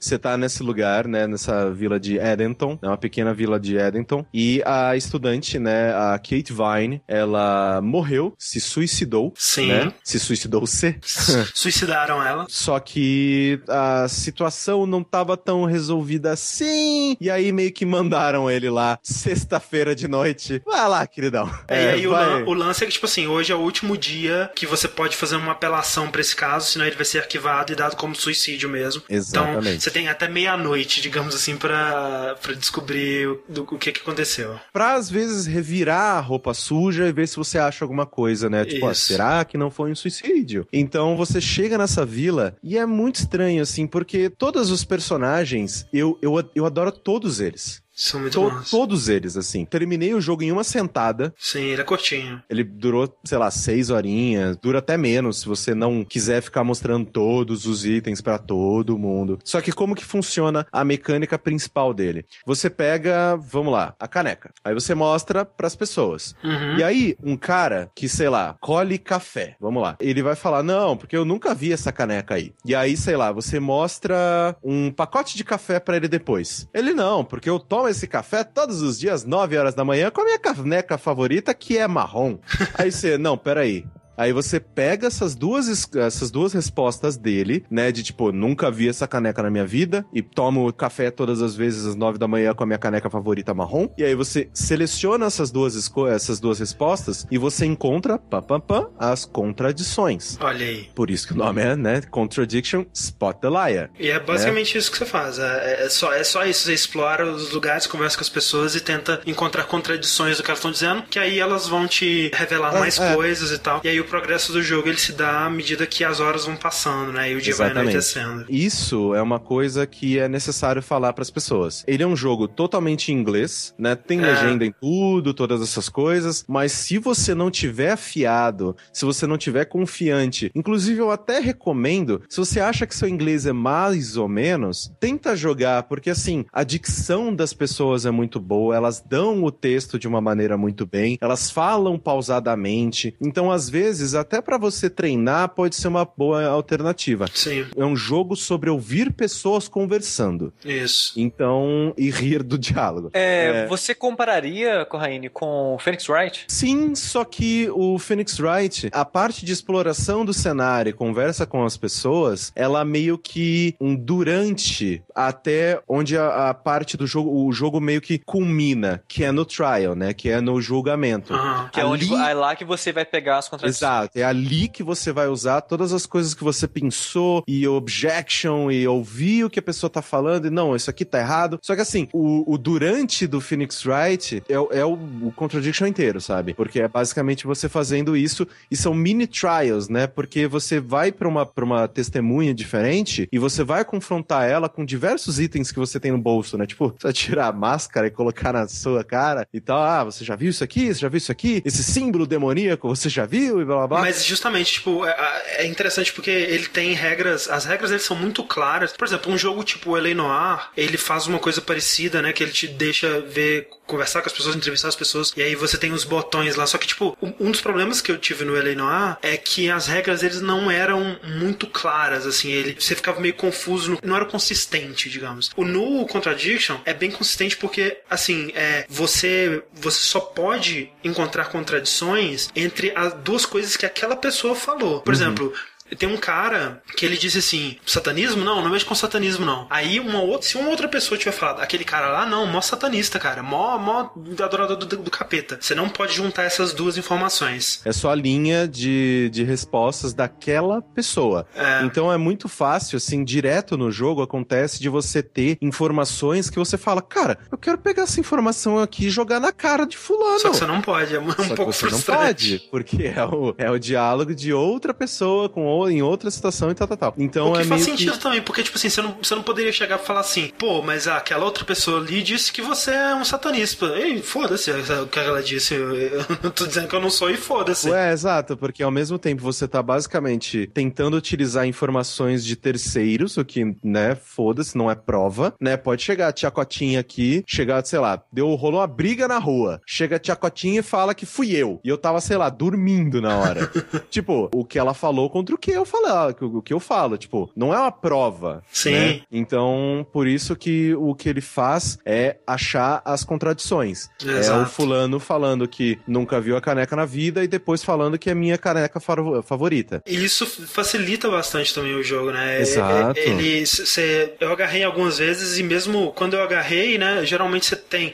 Você tá nesse lugar, né, nessa vila de Edenton, é uma pequena vila de Edenton, e a estudante, né, a Kate Vine, ela morreu, se suicidou, Sim. né, se suicidou-se, Su- Suicidaram ela. só que a situação não tava tão resolvida assim, e aí meio que mandaram ele lá, sexta-feira de noite, vai lá, queridão. É, e aí o, lan- o lance é que, tipo assim, hoje é o último dia que você pode fazer uma apelação pra esse caso, senão ele vai ser arquivado e dado como suicídio mesmo. Então, Exatamente. você tem até meia-noite, digamos assim, pra, pra descobrir o, do- o que que aconteceu. pra às vezes revirar a roupa suja e ver se você acha alguma coisa, né? Tipo, ah, será que não foi um suicídio? Então você chega nessa vila e é muito estranho, assim, porque todos os personagens, eu, eu, eu adoro todos eles. São muito To- bons. todos eles, assim. Terminei o jogo em uma sentada. Sim, ele é curtinho. Ele durou, sei lá, seis horinhas. Dura até menos se você não quiser ficar mostrando todos os itens pra todo mundo. Só que como que funciona a mecânica principal dele? Você pega, vamos lá, a caneca. Aí você mostra pras pessoas. Uhum. E aí, um cara que, sei lá, colhe café, vamos lá, ele vai falar: Não, porque eu nunca vi essa caneca aí. E aí, sei lá, você mostra um pacote de café pra ele depois. Ele não, porque eu tomo esse café todos os dias, 9 horas da manhã, com a minha caneca favorita, que é marrom. aí você, não, peraí. Aí você pega essas duas, essas duas respostas dele, né? De tipo, nunca vi essa caneca na minha vida e tomo café todas as vezes às nove da manhã com a minha caneca favorita marrom. E aí você seleciona essas duas, essas duas respostas e você encontra, pam, pam, pam, as contradições. Olha aí. Por isso que o nome é, né? Contradiction Spot the Liar. E é basicamente né? isso que você faz. É, é, só, é só isso. Você explora os lugares, conversa com as pessoas e tenta encontrar contradições do que elas estão dizendo, que aí elas vão te revelar é, mais é. coisas e tal. E aí o progresso do jogo ele se dá à medida que as horas vão passando, né? E o dia Exatamente. vai anoitecendo. Isso é uma coisa que é necessário falar para as pessoas. Ele é um jogo totalmente em inglês, né? Tem é. legenda em tudo, todas essas coisas, mas se você não tiver afiado, se você não tiver confiante, inclusive eu até recomendo, se você acha que seu inglês é mais ou menos, tenta jogar, porque assim, a dicção das pessoas é muito boa, elas dão o texto de uma maneira muito bem, elas falam pausadamente, então às vezes até para você treinar pode ser uma boa alternativa. Sim. É um jogo sobre ouvir pessoas conversando. Isso. Então, e rir do diálogo. É, é... você compararia, Corraine, com Phoenix Wright? Sim, só que o Phoenix Wright, a parte de exploração do cenário, conversa com as pessoas, ela meio que um durante até onde a, a parte do jogo, o jogo meio que culmina, que é no trial, né? Que é no julgamento. Uhum. Que é, onde, é lá que você vai pegar as contradições. Exato, é ali que você vai usar todas as coisas que você pensou e objection e ouvir o que a pessoa tá falando e não, isso aqui tá errado. Só que assim, o, o durante do Phoenix Wright é, é o, o contradiction inteiro, sabe? Porque é basicamente você fazendo isso e são mini trials, né? Porque você vai para uma, pra uma testemunha diferente e você vai confrontar ela com diversos itens que você tem no bolso, né? Tipo, você tirar a máscara e colocar na sua cara e tal. Ah, você já viu isso aqui? Você já viu isso aqui? Esse símbolo demoníaco você já viu? Blá blá. Mas justamente, tipo, é, é interessante porque ele tem regras, as regras dele são muito claras. Por exemplo, um jogo tipo L.A. Noir, ele faz uma coisa parecida, né? Que ele te deixa ver conversar com as pessoas, entrevistar as pessoas, e aí você tem os botões lá. Só que, tipo, um dos problemas que eu tive no L.A. Noir é que as regras eles não eram muito claras, assim, ele, você ficava meio confuso, não era consistente, digamos. O No Contradiction é bem consistente porque, assim, é, você, você só pode encontrar contradições entre as duas coisas que aquela pessoa falou. Por uhum. exemplo, tem um cara que ele disse assim: satanismo? Não, não mexe com satanismo, não. Aí, uma outra, se uma outra pessoa tiver falado, aquele cara lá, não, mó satanista, cara, mó, mó adorador do, do, capeta. Você não pode juntar essas duas informações. É só a linha de, de respostas daquela pessoa. É. Então é muito fácil, assim, direto no jogo acontece de você ter informações que você fala, cara, eu quero pegar essa informação aqui e jogar na cara de fulano. Só que você não pode, é um, Só pouco você frustrante. não pode, porque é o, é o diálogo de outra pessoa com outra em outra situação e tal, tal, tal. Então o que é faz sentido que... também, porque, tipo assim, você não, você não poderia chegar e falar assim, pô, mas aquela outra pessoa ali disse que você é um satanista. Ei, foda-se o que ela disse. Eu, eu não tô dizendo que eu não sou e foda-se. É, exato, porque ao mesmo tempo você tá basicamente tentando utilizar informações de terceiros, o que, né, foda-se, não é prova, né? Pode chegar a tia Cotinha aqui, chegar, sei lá, deu, rolou uma briga na rua. Chega a tia Cotinha e fala que fui eu. E eu tava, sei lá, dormindo na hora. tipo, o que ela falou contra o que eu falei o que eu falo, tipo, não é uma prova. Sim. Né? Então, por isso que o que ele faz é achar as contradições. Exato. É o fulano falando que nunca viu a caneca na vida e depois falando que é minha caneca favorita. E isso facilita bastante também o jogo, né? Exato. Ele, cê, eu agarrei algumas vezes e mesmo quando eu agarrei, né, geralmente você tem,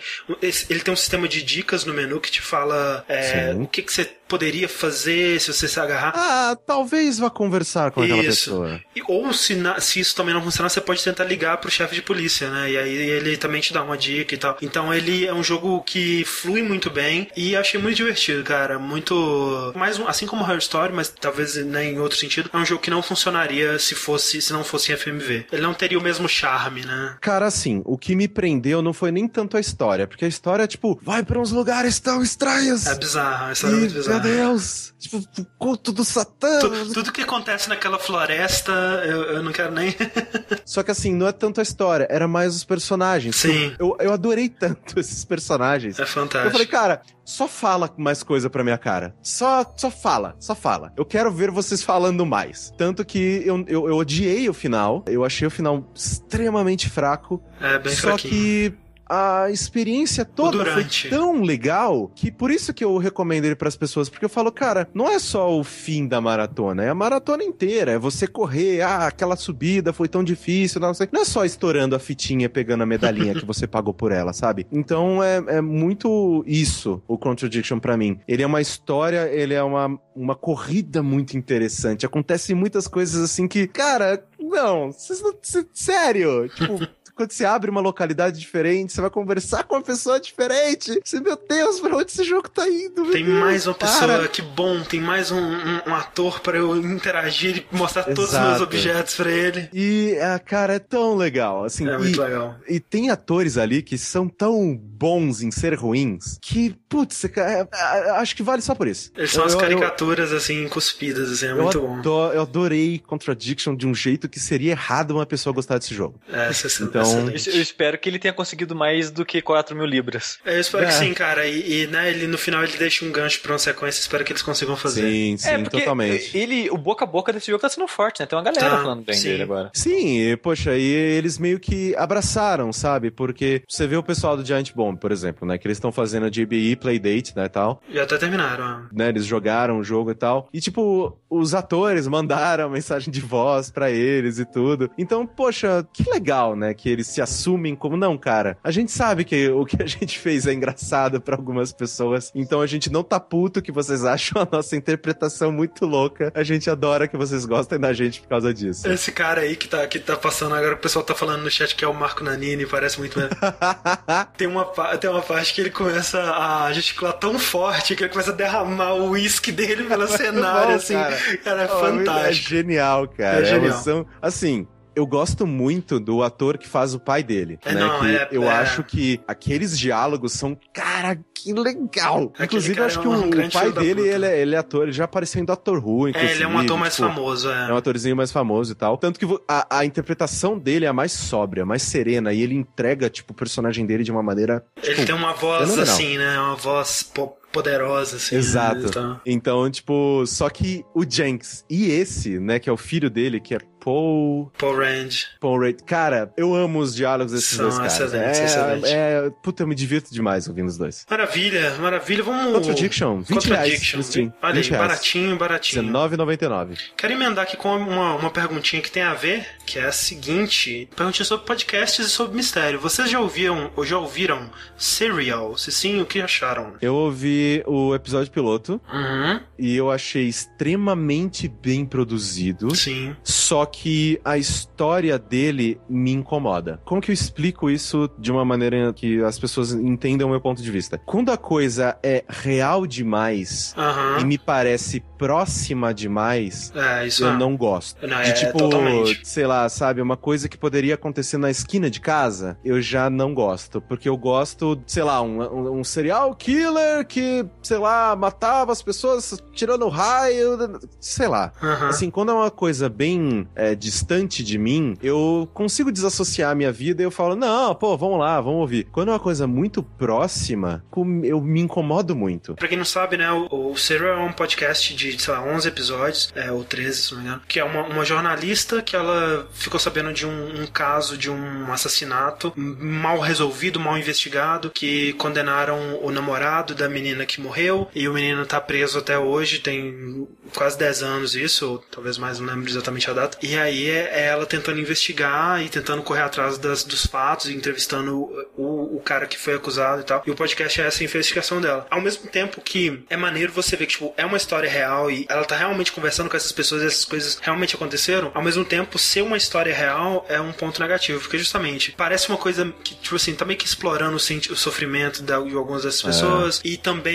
ele tem um sistema de dicas no menu que te fala é, o que que você poderia fazer se você se agarrar. Ah, talvez vá conversar com aquela pessoa. E, ou se, na, se isso também não funcionar, você pode tentar ligar pro chefe de polícia, né? E aí ele também te dá uma dica e tal. Então ele é um jogo que flui muito bem e achei muito divertido, cara. Muito. Mais um, assim como Her Story, mas talvez né, em outro sentido, é um jogo que não funcionaria se fosse se não fosse em FMV. Ele não teria o mesmo charme, né? Cara, assim, o que me prendeu não foi nem tanto a história, porque a história, tipo, vai para uns lugares tão estranhos. É bizarro, a história é muito bizarra. Meu Deus! Tipo, o culto do Satã. Tu, tudo que acontece naquela floresta, eu, eu não quero nem. Só que assim, não é tanto a história, era mais os personagens. Sim. Eu, eu adorei tanto esses personagens. É fantástico. Eu falei, cara, só fala mais coisa pra minha cara. Só, só fala, só fala. Eu quero ver vocês falando mais. Tanto que eu, eu, eu odiei o final. Eu achei o final extremamente fraco. É, bem Só fraquinho. que a experiência toda foi tão legal que por isso que eu recomendo ele pras pessoas, porque eu falo, cara, não é só o fim da maratona, é a maratona inteira, é você correr, ah, aquela subida foi tão difícil, não sei. Não é só estourando a fitinha pegando a medalhinha que você pagou por ela, sabe? Então é, é muito isso o Contradiction pra mim. Ele é uma história, ele é uma, uma corrida muito interessante. Acontecem muitas coisas assim que, cara, não, não, cê- sério, tipo, quando você abre uma localidade diferente, você vai conversar com uma pessoa diferente. Você, meu Deus, pra onde esse jogo tá indo? Tem Deus, mais uma para. pessoa, que bom, tem mais um, um- um ator pra eu interagir e mostrar todos os meus Exato. objetos pra ele. E, ah, cara, é tão legal. Assim, É e, muito legal. e tem atores ali que são tão bons em ser ruins que, putz, cara, é, é, acho que vale só por isso. Eles são Eu- as eu- caricaturas, assim, cuspidas, assim, é Eu, muito bom. eu adorei Contradiction de um jeito que seria errado uma pessoa gostar desse jogo. É, essa- Então- excelente. Eu espero que ele tenha conseguido mais do que 4 mil libras. Eu espero que É. sim, cara. E, e, né, ele no final ele deixa um gancho pra uma sequência. Espero que eles consigam fazer. Sim, sim, é, totalmente. ele, o boca a boca desse jogo tá sendo forte, né? Tem uma galera Tá, falando bem sim. dele agora. Sim, e, poxa, e eles meio que abraçaram, sabe? Porque você vê o pessoal do Giant Bomb, por exemplo, né? Que eles estão fazendo a GBE Playdate, né, e tal. Já até terminaram. Né, eles jogaram o jogo e tal. E, tipo, os atores mandaram mensagem de voz pra eles e tudo. Então, poxa, que legal, né? Que eles se assumem como, não, cara. A gente sabe que o que a gente fez é engraçado pra algumas pessoas. Então a gente não tá puto que vocês acham a nossa interpretação muito louca. A gente adora que vocês gostem da gente por causa disso. Esse cara aí que tá, que tá passando agora, o pessoal tá falando no chat que é o Marco Nanini, parece muito mesmo. tem, uma, tem uma parte que ele começa a gesticular tão forte que ele começa a derramar o uísque dele pelo cenário, bom, assim. cara. Cara, é Oh, É fantástico. genial, cara. É É genial. ação- Assim, eu gosto muito do ator que faz o pai dele. É, né? não, é- eu é. acho que aqueles diálogos são, cara, que legal. Aquele Inclusive, acho é que um o, o pai dele, ele é, ele é ator, ele já apareceu em Doctor Who, É, inclusive. ele é um ator mais tipo, famoso, é. É um atorzinho mais famoso e tal. Tanto que a, a interpretação dele é a mais sóbria, mais serena, e ele entrega, tipo, o personagem dele de uma maneira. Ele tipo, tem uma voz assim, né? Uma voz po- poderosa, assim. Exato. né? Então, Então, tipo, só que o Jenks e esse, né, que é o filho dele, que é Paul. Paul Rand. Paul Ray. Cara, eu amo os diálogos desses São dois caras. excelentes, é, excelentes. é, puta, eu me divirto demais ouvindo os dois. Maravilha, maravilha. Vamos. Contradiction, 20 reais Contradiction. Steam. Olha aí, 20 reais. baratinho, baratinho. R$19,99. Quero emendar aqui com uma, uma perguntinha que tem a ver, que é a seguinte: perguntinha sobre podcasts e sobre mistério. Vocês já ouviram ou já ouviram Serial? Se sim, o que acharam? Eu ouvi o episódio piloto Uhum, e eu achei extremamente bem produzido. sim. Só que a história dele me incomoda. Como que eu explico isso de uma maneira que as pessoas entendam o meu ponto de vista? Quando a coisa é real demais e Aham. me parece próxima demais, É, eu é. não gosto. Não, de é, tipo, totalmente. sei lá, sabe, uma coisa que poderia acontecer na esquina de casa, eu já não gosto. Porque eu gosto, sei lá, um, um, um serial killer que, sei lá, matava as pessoas tirando raio, sei lá. Aham. Assim, quando é uma coisa bem é, distante de mim, eu consigo desassociar a minha vida e eu falo, não, pô, vamos lá, vamos ouvir. Quando é uma coisa muito próxima, eu me incomodo muito. Pra quem não sabe, né, o, o Serial é um podcast de, sei lá, 11 episódios, é, ou 13, se não me engano, que é uma, uma jornalista que ela ficou sabendo de um, um caso de um assassinato mal resolvido, mal investigado, que condenaram o namorado da menina que morreu, e o menino tá preso até hoje, tem quase 10 anos isso, ou talvez mais, não lembro exatamente a data. E aí é, é ela tentando investigar e tentando correr atrás das, dos fatos, e entrevistando o, o, cara que foi acusado e tal. E o podcast é essa investigação dela. Ao mesmo tempo que é maneiro você ver que, tipo, é uma história real e ela tá realmente conversando com essas pessoas e essas coisas realmente aconteceram, ao mesmo tempo, ser uma história real é um ponto negativo, porque justamente parece uma coisa que, tipo assim, tá meio que explorando o, o sofrimento de algumas dessas pessoas e também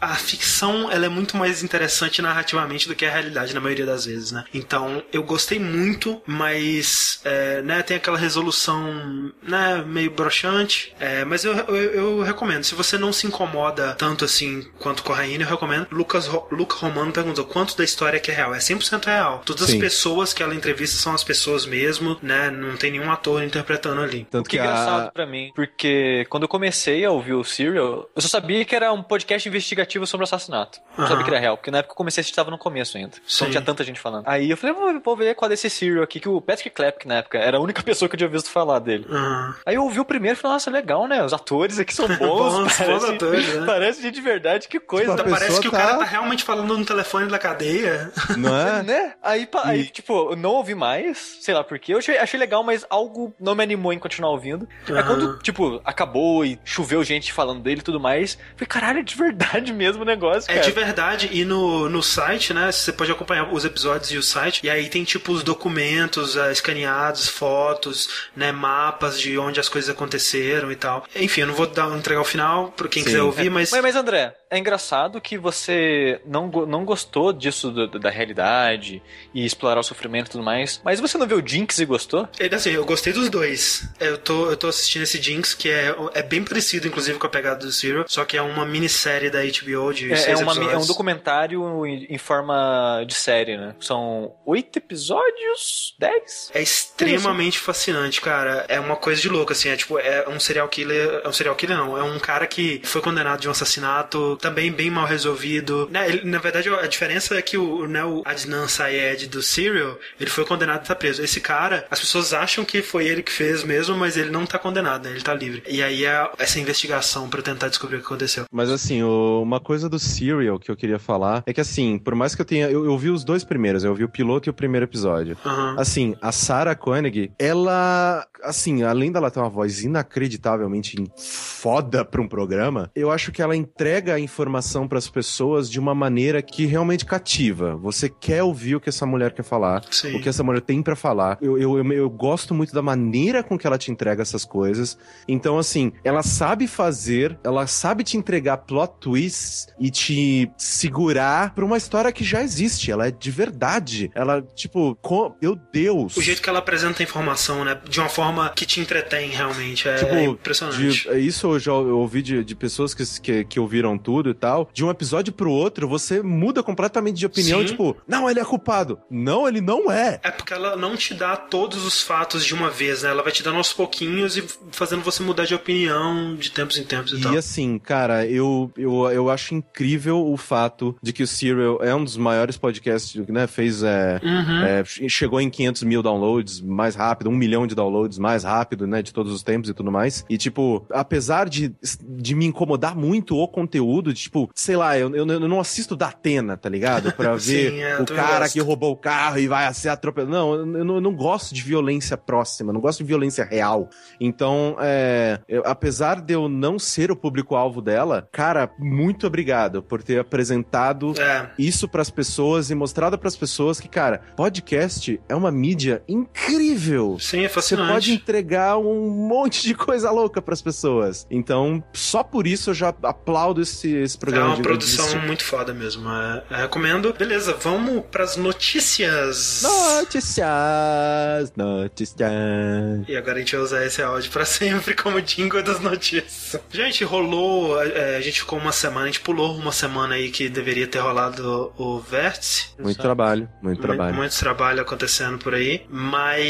a ficção, ela é muito mais interessante narrativamente do que a realidade na maioria das vezes, né? Então, eu gostei muito, mas, é, né, tem aquela resolução, né, meio broxante, é, mas eu, eu, eu recomendo. Se você não se incomoda tanto assim quanto com a Rainha, eu recomendo. Lucas, Ro- Luca Romano perguntou quanto da história que é real. É 100% real. Todas as Sim. pessoas que ela entrevista são as pessoas mesmo, né? Não tem nenhum ator interpretando ali. Tanto O que que é engraçado a... pra mim, porque quando eu comecei a ouvir o Serial, eu só sabia que era um podcast investigativo sobre assassinato. Não Aham. sabia que era real, porque na época que eu comecei a assistir tava no começo ainda. Sim. Não tinha tanta gente falando. Aí eu falei, vou, vou ver qual é desse Serial aqui, que o Patrick Klepke na época era a única pessoa que eu tinha visto falar dele. Aham. Aí eu ouvi o primeiro e falei, nossa, legal, né? Os atores aqui são bons. Bons, parece, atores, né? Parece gente de verdade, que coisa. Tipo, a Parece que o tá- cara tá realmente falando no telefone da cadeia. Não é? Né? Aí, aí, E- tipo, eu não ouvi mais, sei lá porquê. Eu achei, achei legal, mas algo não me animou em continuar ouvindo. É Aham. quando, tipo, acabou e choveu gente falando dele e tudo mais. Falei, caralho, é de verdade mesmo o negócio, É cara. de verdade, e no, no site, né, você pode acompanhar os episódios e o site, e aí tem tipo os documentos eh, escaneados, fotos, né, mapas de onde as coisas aconteceram e tal. Enfim, eu não vou dar, entregar o final pra quem Sim. quiser ouvir, mas... Mas, mas, André, é engraçado que você não, não gostou disso do- da realidade e explorar o sofrimento e tudo mais. Mas você não viu o Jinx e gostou? Ele, assim, eu gostei dos dois. Eu tô, eu tô assistindo esse Jinx, que é, é bem parecido, inclusive, com a pegada do Zero, só que é uma minissérie da HBO de É, é, uma é um documentário em, em forma de série, né? São oito episódios? Dez? É extremamente fascinante, cara. É uma coisa de louco, assim. É tipo, é um serial killer. É um serial killer, não. É um cara que foi condenado de um assassinato, também bem mal resolvido. Né, ele- na verdade, a diferença é que o, né, o Adnan Syed do Serial, ele foi condenado e tá preso. Esse cara, as pessoas acham que foi ele que fez mesmo, mas ele não tá condenado, né? Ele tá livre. E aí é essa investigação pra tentar descobrir o que aconteceu. Mas assim, o- uma coisa do Serial que eu queria falar é que assim, por mais que eu tenha. Eu, eu vi os dois primeiros, eu vi o piloto e o primeiro episódio. Aham. Assim, a Sarah Koenig, ela. Assim, além dela ter uma voz inacreditavelmente foda pra um programa, eu acho que ela entrega a informação pras pessoas de uma maneira que realmente cativa. Você quer ouvir o que essa mulher quer falar, Sim. o que essa mulher tem pra falar. Eu, eu, eu, eu gosto muito da maneira com que ela te entrega essas coisas. Então, assim, ela sabe fazer, ela sabe te entregar plot twists e te segurar pra uma história que já existe. Ela é de verdade. Ela, tipo, com... meu Deus. O jeito que ela apresenta a informação, né? De uma forma que te entretém, realmente. É, Tipo, é impressionante. de- é isso eu já ouvi de, de pessoas que, que, que ouviram tudo e tal. De um episódio pro outro, você muda completamente de opinião. Sim. Tipo, não, ele é culpado. Não, ele não é. É porque ela não te dá todos os fatos de uma vez, né? Ela vai te dando aos pouquinhos e fazendo você mudar de opinião de tempos em tempos e, tal. E assim, cara, eu, eu, eu acho incrível o fato de que o Serial é um dos maiores podcasts, né? Fez. É, Uhum. é, chegou em 500 mil downloads mais rápido, um milhão de downloads mais rápido, né? De todos os tempos e tudo mais. E, tipo, apesar de, de me incomodar muito o conteúdo, de, tipo, sei lá, eu, eu, eu não assisto da Atena, tá ligado? Pra ver Sim, é, o cara gosto. que roubou o carro e vai ser atropelado. Não, eu, eu não, gosto de violência próxima, não gosto de violência real. Então, é, eu- apesar de eu não ser o público-alvo dela, cara, muito obrigado por ter apresentado É. isso pras pessoas e mostrado pras pessoas que, cara, podcast é uma mídia incrível. Sim, é Você fascinante. pode entregar um monte de coisa louca pras pessoas. Então, só por isso eu já aplaudo esse, esse É programa uma de produção de- muito foda mesmo. É, é, recomendo. Beleza, vamos pras notícias. Notícias, notícias. E agora a gente vai usar esse áudio pra sempre como jingle das notícias. Gente, rolou. é, a gente ficou uma semana, a gente pulou uma semana aí que deveria ter rolado o Vértice. Muito trabalho, muito trabalho. Muito, muito trabalho acontecendo por aí. Mas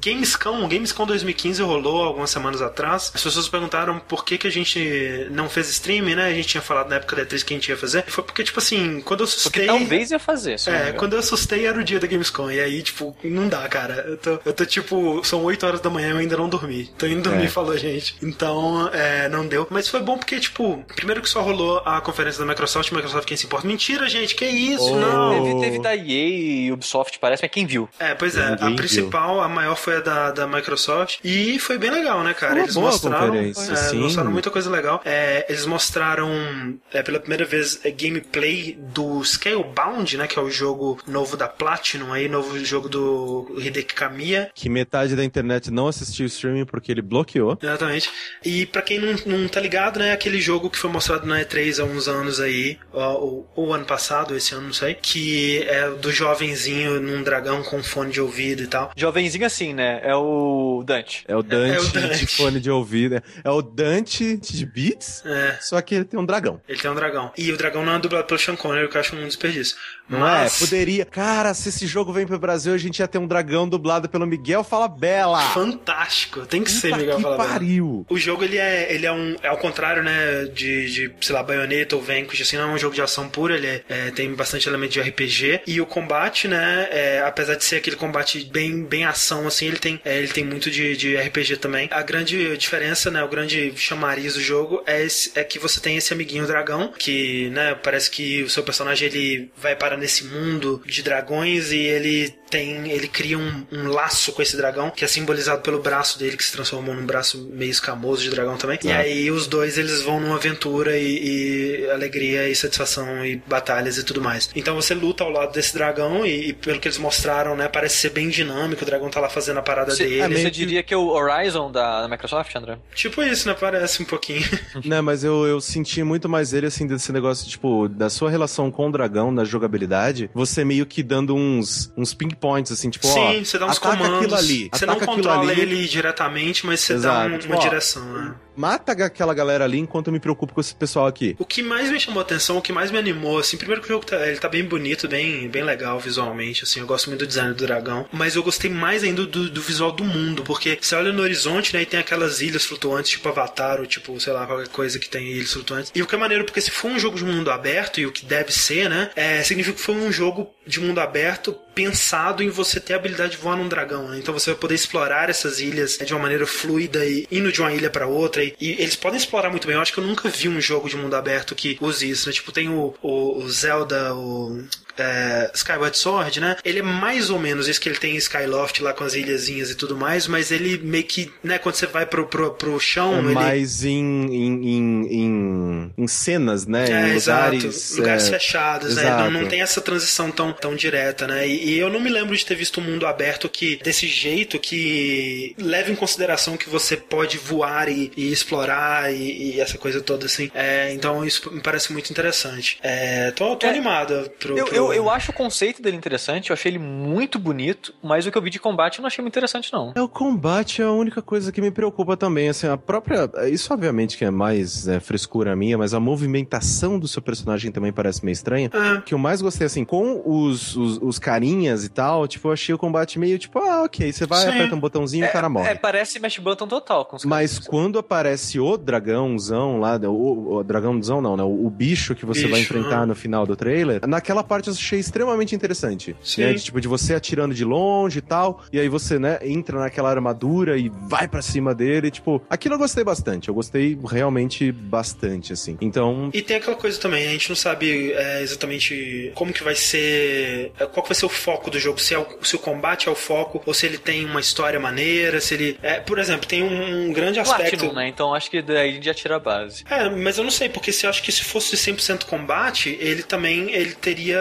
Gamescom, Gamescom 2015 rolou algumas semanas atrás. As pessoas perguntaram por que, que a gente não fez streaming, né? A gente tinha falado na época da E3 que a gente ia fazer. Foi porque, tipo assim, quando eu Porque assustei. talvez ia fazer, É, quando eu assustei era o dia da Gamescom. E aí, tipo, não dá, cara. Eu tô, eu tô tipo, são 8 horas da manhã eu ainda não dormi. Tô indo dormir, É. falou, gente. Então, é, não deu. Mas foi bom porque, tipo, primeiro que só rolou a conferência da Microsoft, Microsoft quem se importa. Mentira, gente, que isso? Oh. Não. Teve, teve da EA e Ubisoft, parece, mas quem viu? É, pois é, Ninguém principal, a maior foi a da, da Microsoft. E foi bem legal, né, cara? Uma Eles mostraram. é, sim. mostraram muita coisa legal. É, eles mostraram é, pela primeira vez é, gameplay do Scalebound, né? Que é o jogo novo da Platinum aí, novo jogo do Hideki Kamiya. Que metade da internet não assistiu o streaming porque ele bloqueou. Exatamente. E pra quem não, não tá ligado, né, aquele jogo que foi mostrado na E3 há uns anos aí, ou, ou ano passado, esse ano, não sei, que é do jovenzinho num dragão com fone de ouvido e tal. Jovenzinho assim, né? É o Dante. É o Dante, É o Dante. de fone de ouvido. É o Dante de Beats, É. só que ele tem um dragão. Ele tem um dragão. E o dragão não é dublado pelo Sean Connery, o que eu acho um desperdício. Não Mas, é? Poderia. Cara, se esse jogo vem pro Brasil, a gente ia ter um dragão dublado pelo Miguel Falabella. fantástico. Tem que ser, Miguel que Falabella. pariu. O jogo, ele é, ele é um. É ao contrário, né? De, de sei lá, Bayonetta ou Vanquish, assim, não é um jogo de ação pura, ele é, é, tem bastante elemento de RPG. E o combate, né? é, apesar de ser aquele combate bem, bem ação, assim, ele tem, é, ele tem muito de, de RPG também. A grande grande diferença, né, o grande chamariz do jogo é, esse, é que você tem esse amiguinho dragão, que, né, parece que o seu personagem ele vai para nesse mundo de dragões e ele tem, ele cria um, um, laço com esse dragão, que é simbolizado pelo braço dele, que se transformou num braço meio escamoso de dragão também. E aí os dois eles vão numa aventura e, e, alegria e satisfação e batalhas e tudo mais. Então você luta ao lado desse dragão e, e, pelo que eles mostraram, né, parece ser bem dinâmico, o dragão tá lá fazendo a parada você, dele. É, você diria que é o Horizon da, da, Microsoft, André? Tipo isso, né? Parece um pouquinho. Não, mas eu, eu senti muito mais ele, assim, desse negócio, tipo, da sua relação com o dragão, na jogabilidade, você meio que dando uns, uns ping points, assim, tipo, Sim, ó, você dá uns ataca comandos. aquilo ali. Você não controla ele diretamente, mas você Exato. dá um, tipo, uma ó, direção, né? Mata aquela galera ali enquanto eu me preocupo com esse pessoal aqui. O que mais me chamou atenção, o que mais me animou, assim, primeiro que o jogo tá, ele tá bem bonito, bem, bem legal visualmente, assim, eu gosto muito do design do dragão, mas eu gostei mais ainda do, do visual do mundo, porque você olha no horizonte, né, e tem aquelas ilhas flutuantes, tipo Avatar, ou tipo, sei lá, qualquer coisa que tem ilhas flutuantes. E o que é maneiro, porque se for um jogo de mundo aberto, e o que deve ser, né, é, significa que foi um jogo de mundo aberto pensado em você ter a habilidade de voar num dragão, né? Então você vai poder explorar essas ilhas de uma maneira fluida e indo de uma ilha para outra. E, eles podem explorar muito bem. Eu acho que eu nunca vi um jogo de mundo aberto que use isso, né? Tipo, tem o, o Zelda, o é, Skyward Sword, né? Ele é mais ou menos isso que ele tem em Skyloft lá com as ilhazinhas e tudo mais, mas ele meio que, né, quando você vai pro, pro, pro chão. É ele... mais em, em, em, em, em cenas, né? É, em exato. lugares, Lugares é, fechados, né? exato. Não, não tem essa transição tão, tão direta, né? E, e, eu não me lembro de ter visto um mundo aberto que, desse jeito, que leva em consideração que você pode voar e, e explorar e, e, essa coisa toda, assim. É, então isso me parece muito interessante. É, tô, tô É, animado pro, Eu, pro- eu, eu acho o conceito dele interessante, eu achei ele muito bonito, mas o que eu vi de combate eu não achei muito interessante, não. É, o combate é a única coisa que me preocupa também, assim, a própria... Isso obviamente que é mais é, frescura minha, mas a movimentação do seu personagem também parece meio estranha. Ah, O que eu mais gostei, assim, com os, os, os carinhas e tal, tipo, eu achei o combate meio, tipo, ah, ok, você vai, Sim. aperta um botãozinho e o cara morre. É, parece Mesh Button total. Com os Mas caras. quando aparece o dragãozão lá, o, o dragãozão não, né? O, o bicho que você Bicho, vai enfrentar ah. no final do trailer, naquela parte eu achei extremamente interessante. Sim. Né? De, tipo, de você atirando de longe e tal, e aí você, né, entra naquela armadura e vai pra cima dele, tipo, aquilo eu gostei bastante, eu gostei realmente bastante, assim. Então, E tem aquela coisa também, a gente não sabe é, exatamente como que vai ser. é, Qual que vai ser o foco do jogo, se, é o, se o combate é o foco, ou se ele tem uma história maneira, se ele. é, por exemplo, tem um, um grande aspecto. Platinum, né? Então acho que daí a gente já tira a base. É, mas eu não sei, porque se eu acho que se fosse 100% combate, ele também ele teria,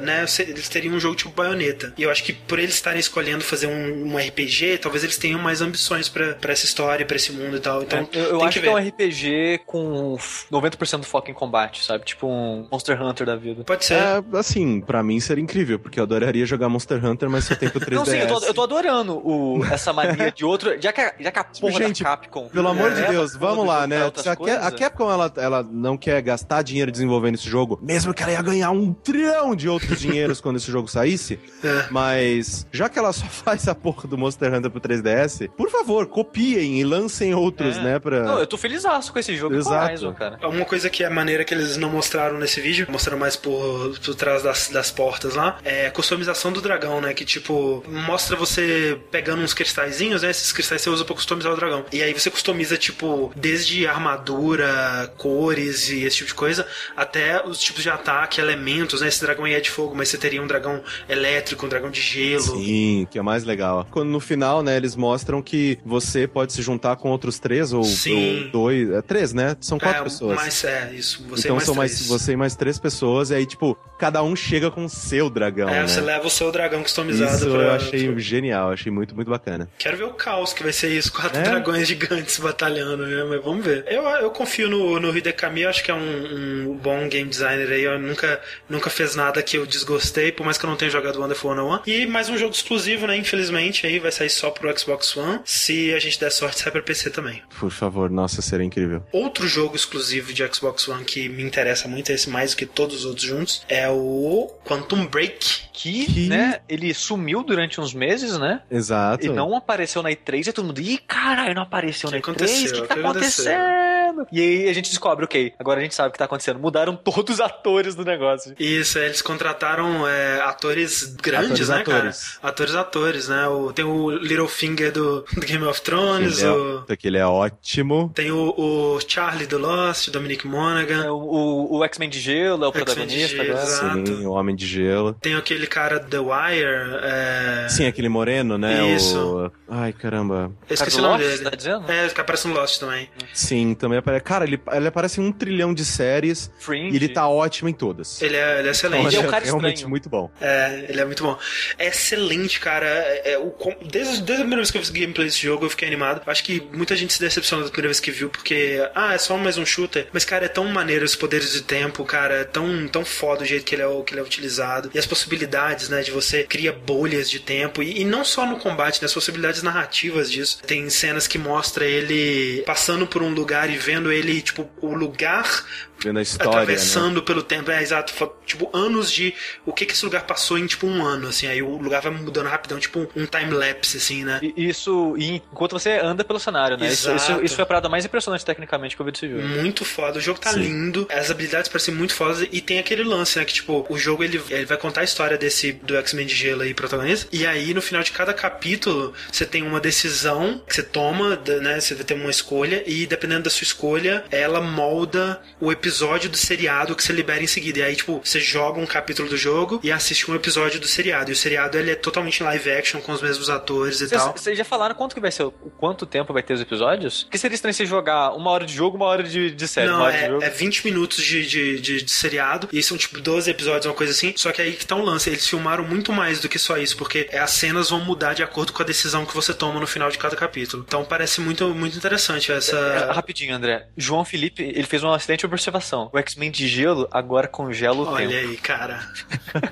né, eles teriam um jogo tipo Bayonetta. E eu acho que por eles estarem escolhendo fazer um, um RPG, talvez eles tenham mais ambições pra pra essa história, pra esse mundo e tal. Então, eu eu tem acho que, ver. é um RPG com 90% do foco em combate, sabe? Tipo um Monster Hunter da vida. Pode ser. é, assim, pra mim seria incrível, porque eu adoraria jogar Monster Hunter, mas só tem pro 3DS. Não, sim, eu tô, eu tô adorando o, essa mania de outro. Já que a, já que a porra Gente, da Capcom. Pelo amor de leva Deus, vamos lá, né? a, coisas, a Capcom ela, ela não quer gastar dinheiro desenvolvendo esse jogo, mesmo que ela ia ganhar um trilhão de outros dinheiros quando esse jogo saísse. É. Mas já que ela só faz a porra do Monster Hunter pro 3DS, por favor, copiem e lancem outros, É. né? Pra... Não, eu tô feliz com esse jogo Exato. com Horizon, cara. Uma coisa que é maneira que eles não mostraram nesse vídeo, mostraram mais por, por trás das, das portas lá, é a customização do dragão, né? Que tipo, mostra você pegando uns cristalzinhos, né? Esses cristais você usa pra customizar o dragão. E aí você customiza, tipo, desde armadura, cores e esse tipo de coisa, até os tipos de ataque, elementos, né? Esse dragão é de fogo, mas você teria um dragão elétrico, um dragão de gelo. Sim, que é mais legal. Quando no final, né, eles mostram que você pode se juntar com outros três ou, Sim. ou dois. É três, né? São quatro é, pessoas. Mas é, isso. Você então mais são mais três. você e mais três pessoas, e aí, tipo, cada um chega com o seu dragão. É, né? você leva o seu dragão customizado Isso pra. eu achei genial, achei muito, muito bacana. Quero ver o caos que vai ser isso, quatro É? dragões gigantes batalhando, né? Mas vamos ver. Eu, eu confio no, no Hidekami, eu acho que é um, um bom game designer aí. Eu nunca, nunca fez nada que eu desgostei, por mais que eu não tenha jogado Wonderful 101. E mais um jogo exclusivo, né? Infelizmente, aí vai sair só pro Xbox One. Se a gente der sorte, sai pra PC também. Por favor, nossa, seria incrível. Outro jogo exclusivo de Xbox One que me interessa muito, esse mais do que todos os outros juntos, é o Quantum Break. Que, Que- né, ele sumiu durante uns meses, né? Exato. E não apareceu na E3 e todo mundo, ih, caralho, não apareceu que na E3, o aconteceu? que, O tá que aconteceu?" acontecendo? E aí a gente descobre, ok, agora a gente sabe o que tá acontecendo. Mudaram todos os atores do negócio. Isso, é, eles contrataram é, atores grandes, Atores, né, atores. cara? Atores, atores, né? O, tem o Littlefinger do, do Game of Thrones, Ele é, o, aquele é ótimo. tem o, o Charlie do Lost, Dominic Monaghan. É, O, o- o X-Men de Gelo é o X-Men de protagonista Gelo, agora. exato. Sim, o Homem de Gelo. Tem aquele cara do The Wire. É... Sim, aquele moreno, né? Isso. O... Ai, caramba. Eu esqueci Cara o nome Lost, dele. tá dizendo? É, que aparece no Lost também. Sim, também aparece. Cara, ele, ele aparece em um trilhão de séries Fringe. e ele tá ótimo em todas. Ele é, ele é excelente. Ele é um Então, cara realmente estranho. muito bom. É, ele é muito bom. É excelente, cara. É, é, o, desde, desde a primeira vez que eu vi gameplay desse jogo, eu fiquei animado. Acho que muita gente se decepcionou da primeira vez que viu, porque, ah, é só mais um shooter. Mas, cara, é tão maneiro os poderes de tempo, cara. É tão, tão foda o jeito que ele, é, que ele é utilizado. E as possibilidades, né, de você cria bolhas de tempo. E, e não só no combate, né, as possibilidades narrativas disso. Tem cenas que mostra ele passando por um lugar e vendo ele, tipo, o lugar Vendo a história, né? atravessando pelo tempo, é exato, tipo anos de o que que esse lugar passou em tipo um ano, assim, aí o lugar vai mudando rapidão, tipo um time lapse, assim, né? E Isso, e enquanto você anda pelo cenário, né? Isso, Exato. isso, isso foi a parada mais impressionante tecnicamente que eu vi desse jogo. Muito foda, o jogo tá Sim. lindo, as habilidades parecem muito fodas e tem aquele lance, né, que tipo, o jogo ele, ele vai contar a história desse do X-Men de gelo aí, protagonista, e aí no final de cada capítulo você tem uma decisão que você toma, né, você vai ter uma escolha e dependendo da sua escolha, ela molda o episódio do seriado que você libera em seguida. E aí, tipo, você joga um capítulo do jogo e assiste um episódio do seriado. E o seriado ele é totalmente live action com os mesmos atores e tal. vocês já falaram quanto que vai ser, o quanto tempo vai ter os episódios? Porque seria estranho você jogar uma hora de jogo, uma hora de, de série, Não, hora de é, é 20 minutos de, de, de, de seriado e são tipo 12 episódios, uma coisa assim. Só que aí que tá um lance. Eles filmaram muito mais do que só isso, porque é, as cenas vão mudar de acordo com a decisão que você toma no final de cada capítulo. Então parece muito, muito interessante É, essa. rapidinho, André. João Felipe, ele fez uma excelente observação. O X-Men de gelo agora congela o Olha tempo. aí, cara.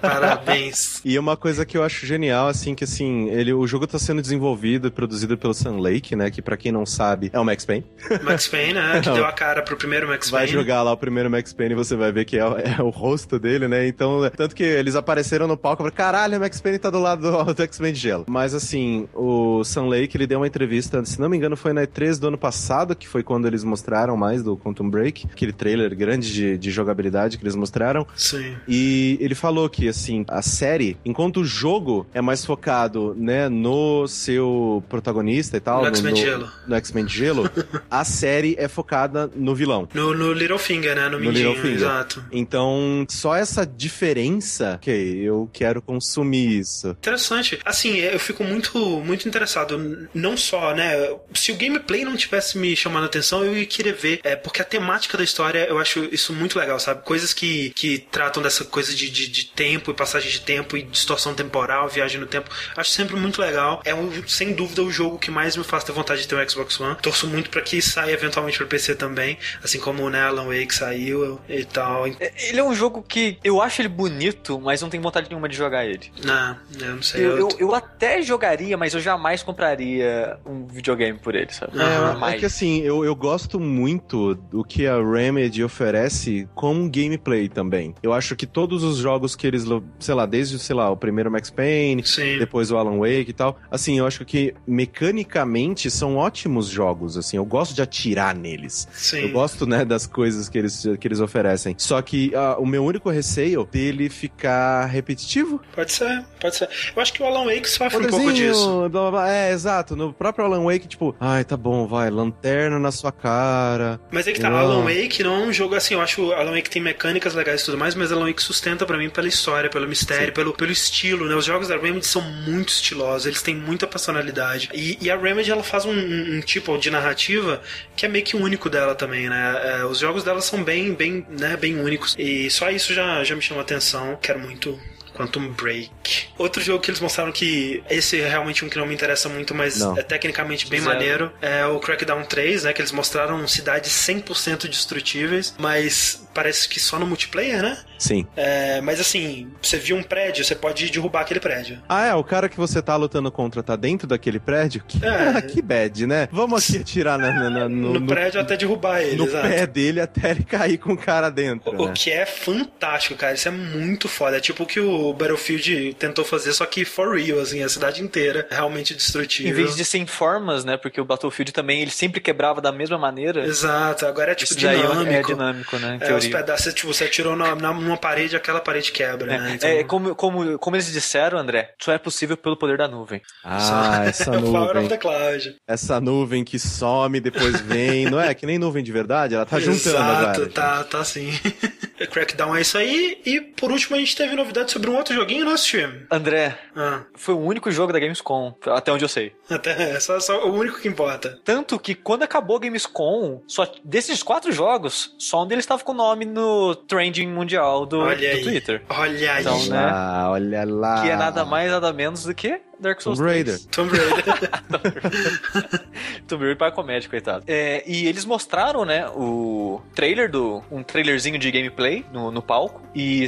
Parabéns. E uma coisa que eu acho genial, assim, que assim, ele, o jogo tá sendo desenvolvido e produzido pelo Sun Lake, né? Que pra quem não sabe, é o Max Payne. Max Payne, né? Que deu a cara pro primeiro Max Vai Payne. jogar lá o primeiro Max Payne e você vai ver que é, é o rosto dele, né? Então, tanto que eles apareceram no palco e falaram, caralho, o Max Payne tá do lado do, do X-Men de Gelo. Mas assim, o Sun Lake, ele deu uma entrevista, se não me engano, foi na E3 do ano passado, que foi quando eles mostraram mais do Quantum Break, aquele trailer grande de, de jogabilidade que eles mostraram. Sim. E ele falou que, assim, a série, enquanto o jogo é mais focado, né, no seu protagonista e tal, No X-Men de Gelo. no X-Men Gelo, a série é focada no vilão. No, no Littlefinger, né? No, No Mindinho, Littlefinger. exato. Então, só essa diferença, ok, eu quero consumir isso. Interessante. Assim, eu fico muito, muito interessado. Não só, né? Se o gameplay não tivesse me chamando a atenção, eu ia querer ver. É, porque a temática da história, eu acho isso muito legal, sabe? Coisas que, que tratam dessa coisa de, de, de tempo e passagem de tempo e distorção temporal, viagem no tempo. Acho sempre muito legal. É, um, sem dúvida, o jogo que mais me faz ter vontade de ter um Xbox One. Torço muito pra que saia eventualmente pra PC também. Assim como né, Alan Wake saiu e tal. É, Ele é um jogo que eu acho ele bonito, mas não tenho vontade nenhuma de jogar ele. Não, eu não sei. Eu, eu, eu até jogaria, mas eu jamais compraria um videogame por ele, sabe? É, é que assim, eu, eu gosto muito do que a Remedy oferece como gameplay também. Eu acho que todos os jogos que eles, sei lá, desde, sei lá, o primeiro Max Payne, Sim. depois o Alan Wake e tal. Assim, eu acho que mecanicamente são ótimos jogos, assim, eu gosto de atirar neles. Sim. Eu gosto, né, das coisas que eles, que eles oferecem. Só que ah, o meu único receio dele ficar repetitivo. Pode ser, pode ser. Eu acho que o Alan Wake sofre um pouco disso. Blá, blá. É, exato. No próprio Alan Wake, tipo, ai, tá bom, vai, lanterna na sua cara. Mas é que tá. Alan Wake não é um jogo assim, eu acho Alan Wake tem mecânicas legais e tudo mais, mas Alan Wake sustenta pra mim pela história, pelo mistério, pelo, pelo estilo, né? Os jogos da Remedy são muito estilosos, eles têm muita personalidade. E, e a Remedy, ela faz um, um- um tipo de narrativa que é meio que único dela também, né? É, os jogos dela são bem, bem, né, bem únicos. E só isso já, já me chama atenção. Quero muito Quantum Break. Outro jogo que eles mostraram que esse é realmente um que não me interessa muito, mas Não. é tecnicamente bem Zero. maneiro, é o Crackdown 3, né? Que eles mostraram cidades 100% destrutíveis, mas parece que só no multiplayer, né? Sim. É, mas assim, você viu um prédio, você pode derrubar aquele prédio. Ah, é, o cara que você tá lutando contra tá dentro daquele prédio? Que, É. que bad, né? Vamos aqui atirar na- na- na- No, no, no, prédio até derrubar ele, no exato. pé dele até ele cair com o cara dentro, O né? que é fantástico, cara. Isso é muito foda. É tipo o que o, o Battlefield tentou fazer, só que for real, assim, a cidade inteira é realmente destrutível. Em vez de ser em formas, né? Porque o Battlefield também, ele sempre quebrava da mesma maneira. Exato, agora é tipo Isso dinâmico. é dinâmico, né? Em É, os pedaços, tipo, você atirou na, na- numa parede, aquela parede quebra, né? Então, É, como, como, como eles disseram, André, só é possível pelo poder da nuvem. Ah, essa é o Power of nuvem. the Cloud. Essa nuvem que some, depois vem. Não é que nem nuvem de verdade? Ela tá juntando Exato, agora. tá, tá sim. Crackdown é isso aí. E por último a gente teve novidade sobre um outro joguinho, nosso time. André, Ah, foi o único jogo da Gamescom, até onde eu sei. até é só, só o único que importa. Tanto que quando acabou a Gamescom, só desses quatro jogos, só um deles estava com o nome no trending mundial do, Olha do aí. Twitter. Olha aí. Então, né? Ah, olha lá. Que é nada mais, nada menos do que Dark Souls Tomb 3. Raider. Tomb Raider. Tomb Raider para comédia, coitado. É, e eles mostraram, né, o trailer do. um trailerzinho de gameplay no, no palco. E,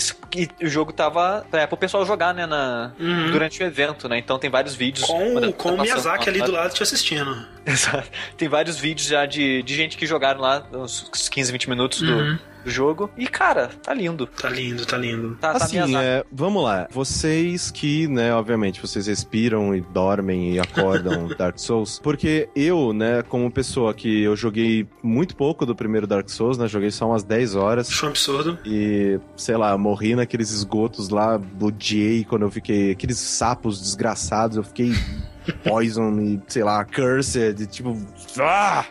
e o jogo tava é, pro pessoal jogar, né, na, Uhum. durante o evento, né? Então tem vários vídeos. com Tá com o passando Miyazaki ali do lado te assistindo. Exato. Tem vários vídeos já de, de gente que jogaram lá, uns 15, 20 minutos do, Uhum. Do jogo. E, cara, tá lindo. Tá lindo, tá lindo. Tá, tá Assim, Miyazaki. é, vamos lá. Vocês que, né, obviamente, vocês respiram e dormem e acordam Dark Souls. Porque eu, né, como pessoa que eu joguei muito pouco do primeiro Dark Souls, né, joguei só umas 10 horas. Acho um absurdo. E, sei lá, morri naqueles esgotos lá, odiei quando eu fiquei. Aqueles sapos desgraçados, eu fiquei poison e, sei lá, cursed, e, tipo. Ah!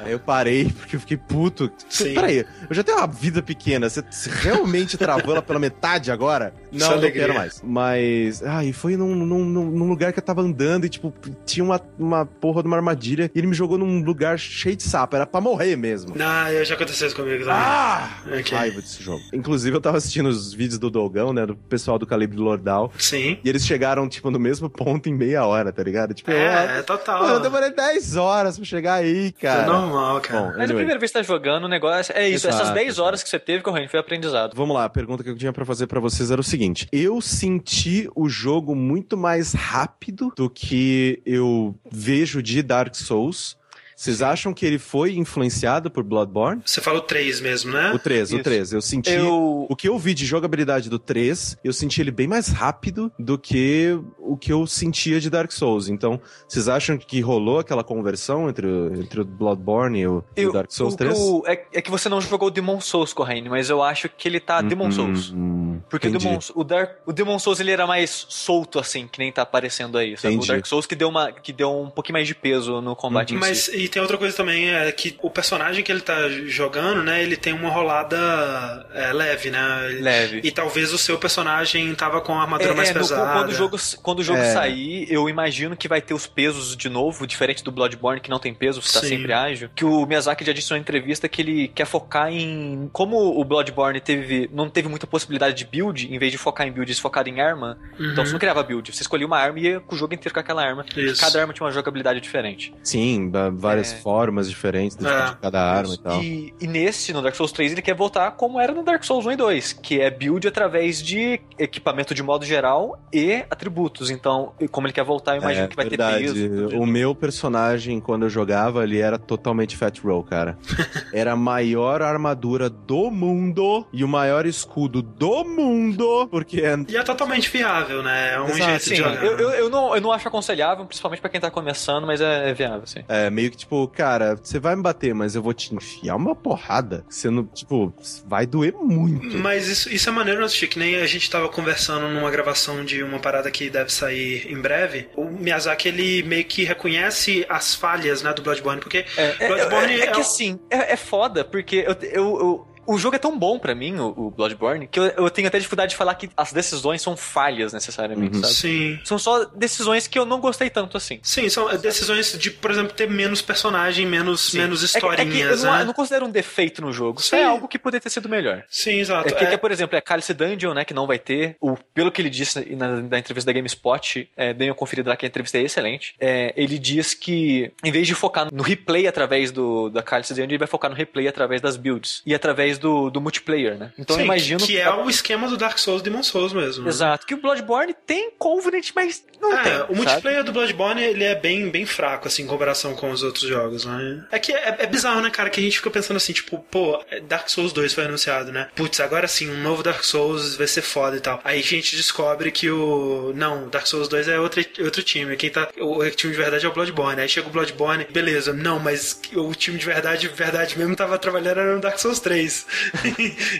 Aí eu parei porque eu fiquei puto. Sim. Peraí, eu já tenho uma vida pequena. Você realmente travou ela pela metade agora? Não, Só não quero mais. Mas. Ah, e foi num, num, num- lugar que eu tava andando e, tipo, tinha uma, uma porra de uma armadilha e ele me jogou num lugar cheio de sapo. Era pra morrer mesmo. Ah, já aconteceu isso comigo também. Ah! Ok. Raiva desse jogo. Inclusive, eu tava assistindo os vídeos do Dogão, né? Do pessoal do Calibre Lordal. Sim. E eles chegaram, tipo, no mesmo ponto em meia hora, tá ligado? Tipo, É, é total. Mano, eu demorei 10 horas pra chegar aí, É cara. normal, cara. Bom, Mas a anyway, primeira vez que você tá jogando, o negócio é isso. Essas Exato, 10 exato. horas que você teve correndo foi aprendizado. Vamos lá, a pergunta que eu tinha pra fazer pra vocês era o seguinte: eu senti o jogo muito mais rápido do que eu vejo de Dark Souls. Vocês acham que ele foi influenciado por Bloodborne? Você falou três mesmo, né? O 3, o Isso. 3. Eu senti. Eu. O que eu vi de jogabilidade do 3, eu senti ele bem mais rápido do que o que eu sentia de Dark Souls. Então, vocês acham que rolou aquela conversão entre, o- entre o Bloodborne e o, e o eu Dark Souls o- 3? o- é, é que você não jogou Demon Souls, Corrine, mas eu acho que ele tá Demon Souls. Hum, Porque o. Demon, o, Dark, o Demon Souls ele era mais solto, assim, que nem tá aparecendo aí. Sabe? O. Dark Souls que deu, uma, que deu um pouquinho mais de peso no combate em Mas si. E tem outra coisa também, é que o personagem que ele tá jogando, né, ele tem uma rolada é, leve, né? Leve. E talvez o seu personagem tava com a armadura mais É, no- pesada. quando o jogo, quando o jogo É. sair, eu imagino que vai ter os pesos de novo, diferente do Bloodborne, que não tem peso, você tá Sim. sempre ágil. Que o Miyazaki já disse em uma entrevista que ele quer focar em. Como o Bloodborne teve, não teve muita possibilidade de build, em vez de focar em builds focado em arma, Uhum. então você não criava build. Você escolhia uma arma e ia com o jogo inteiro com aquela arma. Isso. Cada arma tinha uma jogabilidade diferente. Sim, ba- várias É. formas diferentes de, É. de cada arma e tal. E, e nesse, no Dark Souls 3, ele quer voltar como era no Dark Souls 1 e 2, que é build através de equipamento de modo geral e atributos. Então, como ele quer voltar, eu imagino É que vai verdade. ter peso. O meu personagem, quando eu jogava, ele era totalmente Fat Row, cara. era a maior armadura do mundo e o maior escudo do mundo, porque é E é totalmente viável, né? É um Exato, jeito Sim, de jogar. eu, eu, eu não, eu não acho aconselhável, principalmente pra quem tá começando, mas é, é viável, sim. É, meio que tipo, cara, você vai me bater, mas eu vou te enfiar uma porrada. Você não, tipo, vai doer muito. Mas isso, isso é maneiro, né, Chico? Que nem a gente tava conversando numa gravação de uma parada que deve sair em breve. O Miyazaki, ele meio que reconhece as falhas, né, do Bloodborne, porque É, é, Bloodborne é, é é que um- assim, é, é foda, porque eu, eu, eu- o jogo é tão bom pra mim, o, o Bloodborne, que eu, eu tenho até dificuldade de falar que as decisões são falhas necessariamente, Uhum. sabe? Sim. São só decisões que eu não gostei tanto assim. Sim, são decisões de, por exemplo, ter menos personagem, menos, Sim. menos É que- é que eu, historinhas, não, né? eu não considero um defeito no jogo. Isso Sim. é algo que poderia ter sido melhor. Sim, exato. É, que, É, que é, por exemplo, é Cálice Dungeon, né, que não vai ter. O, pelo que ele disse na, na entrevista da GameSpot, é, dei uma conferida lá que a entrevista é excelente. É, ele diz que, em vez de focar no replay através do, da Cálice Dungeon, ele vai focar no replay através das builds. E através do, do multiplayer, né? Então Sim, eu imagino que é o esquema do Dark Souls Demon Souls mesmo. né? Exato. Que o Bloodborne tem Covenant, mas não É, tem. o sabe? multiplayer do Bloodborne ele é bem, bem fraco, assim, em comparação com os outros jogos, né? É que é, é bizarro, né, cara, que a gente fica pensando assim, tipo, pô, Dark Souls 2 foi anunciado, né? Putz, agora sim, um novo Dark Souls vai ser foda e tal. Aí a gente descobre que o. Não, Dark Souls 2 é outro, outro time. Quem tá. O time de verdade é o Bloodborne. Aí chega o Bloodborne, beleza, não, mas o time de verdade, verdade mesmo, tava trabalhando no Dark Souls 3.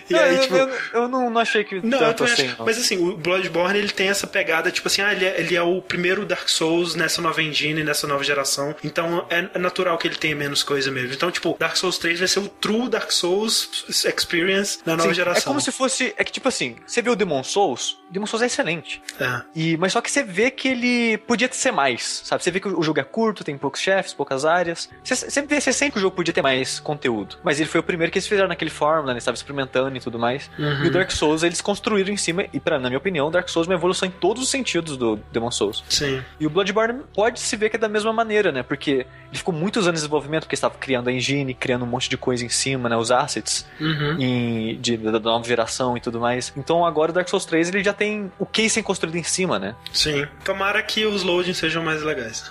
e Não, aí, eu, tipo. eu, eu não, não achei que Não, eu também assim. acho. não. Mas assim, o Bloodborne ele tem essa pegada, tipo assim, ah, ele é, ele é o primeiro Dark Souls nessa nova engine, nessa nova geração. Então é, é natural que ele tenha menos coisa mesmo. Então, tipo, Dark Souls 3 vai ser o true Dark Souls Experience na nova Sim, geração. É como se fosse. É que, tipo assim, você vê o Demon Souls, Demon Souls é excelente. É. E, mas só que você vê que ele podia ser mais, sabe? Você vê que o jogo é curto, tem poucos chefes, poucas áreas. Você, você vê, você sente que o jogo podia ter mais conteúdo. Mas ele foi o primeiro que eles fizeram naquele fórmula, né? Estava experimentando e tudo mais. Uhum. E o Dark Souls, eles construíram em cima, e pra, na minha opinião, o Dark Souls é uma evolução em todos os sentidos do Demon Souls. Sim. E o Bloodborne pode se ver que é da mesma maneira, né? Porque ele ficou muitos anos em desenvolvimento, porque estava criando a engine, criando um monte de coisa em cima, né? Os assets Uhum. em, de, da nova geração e tudo mais. Então agora o Dark Souls 3 ele já tem o case sendo construído em cima, né? Sim. Tomara que os loadings sejam mais legais.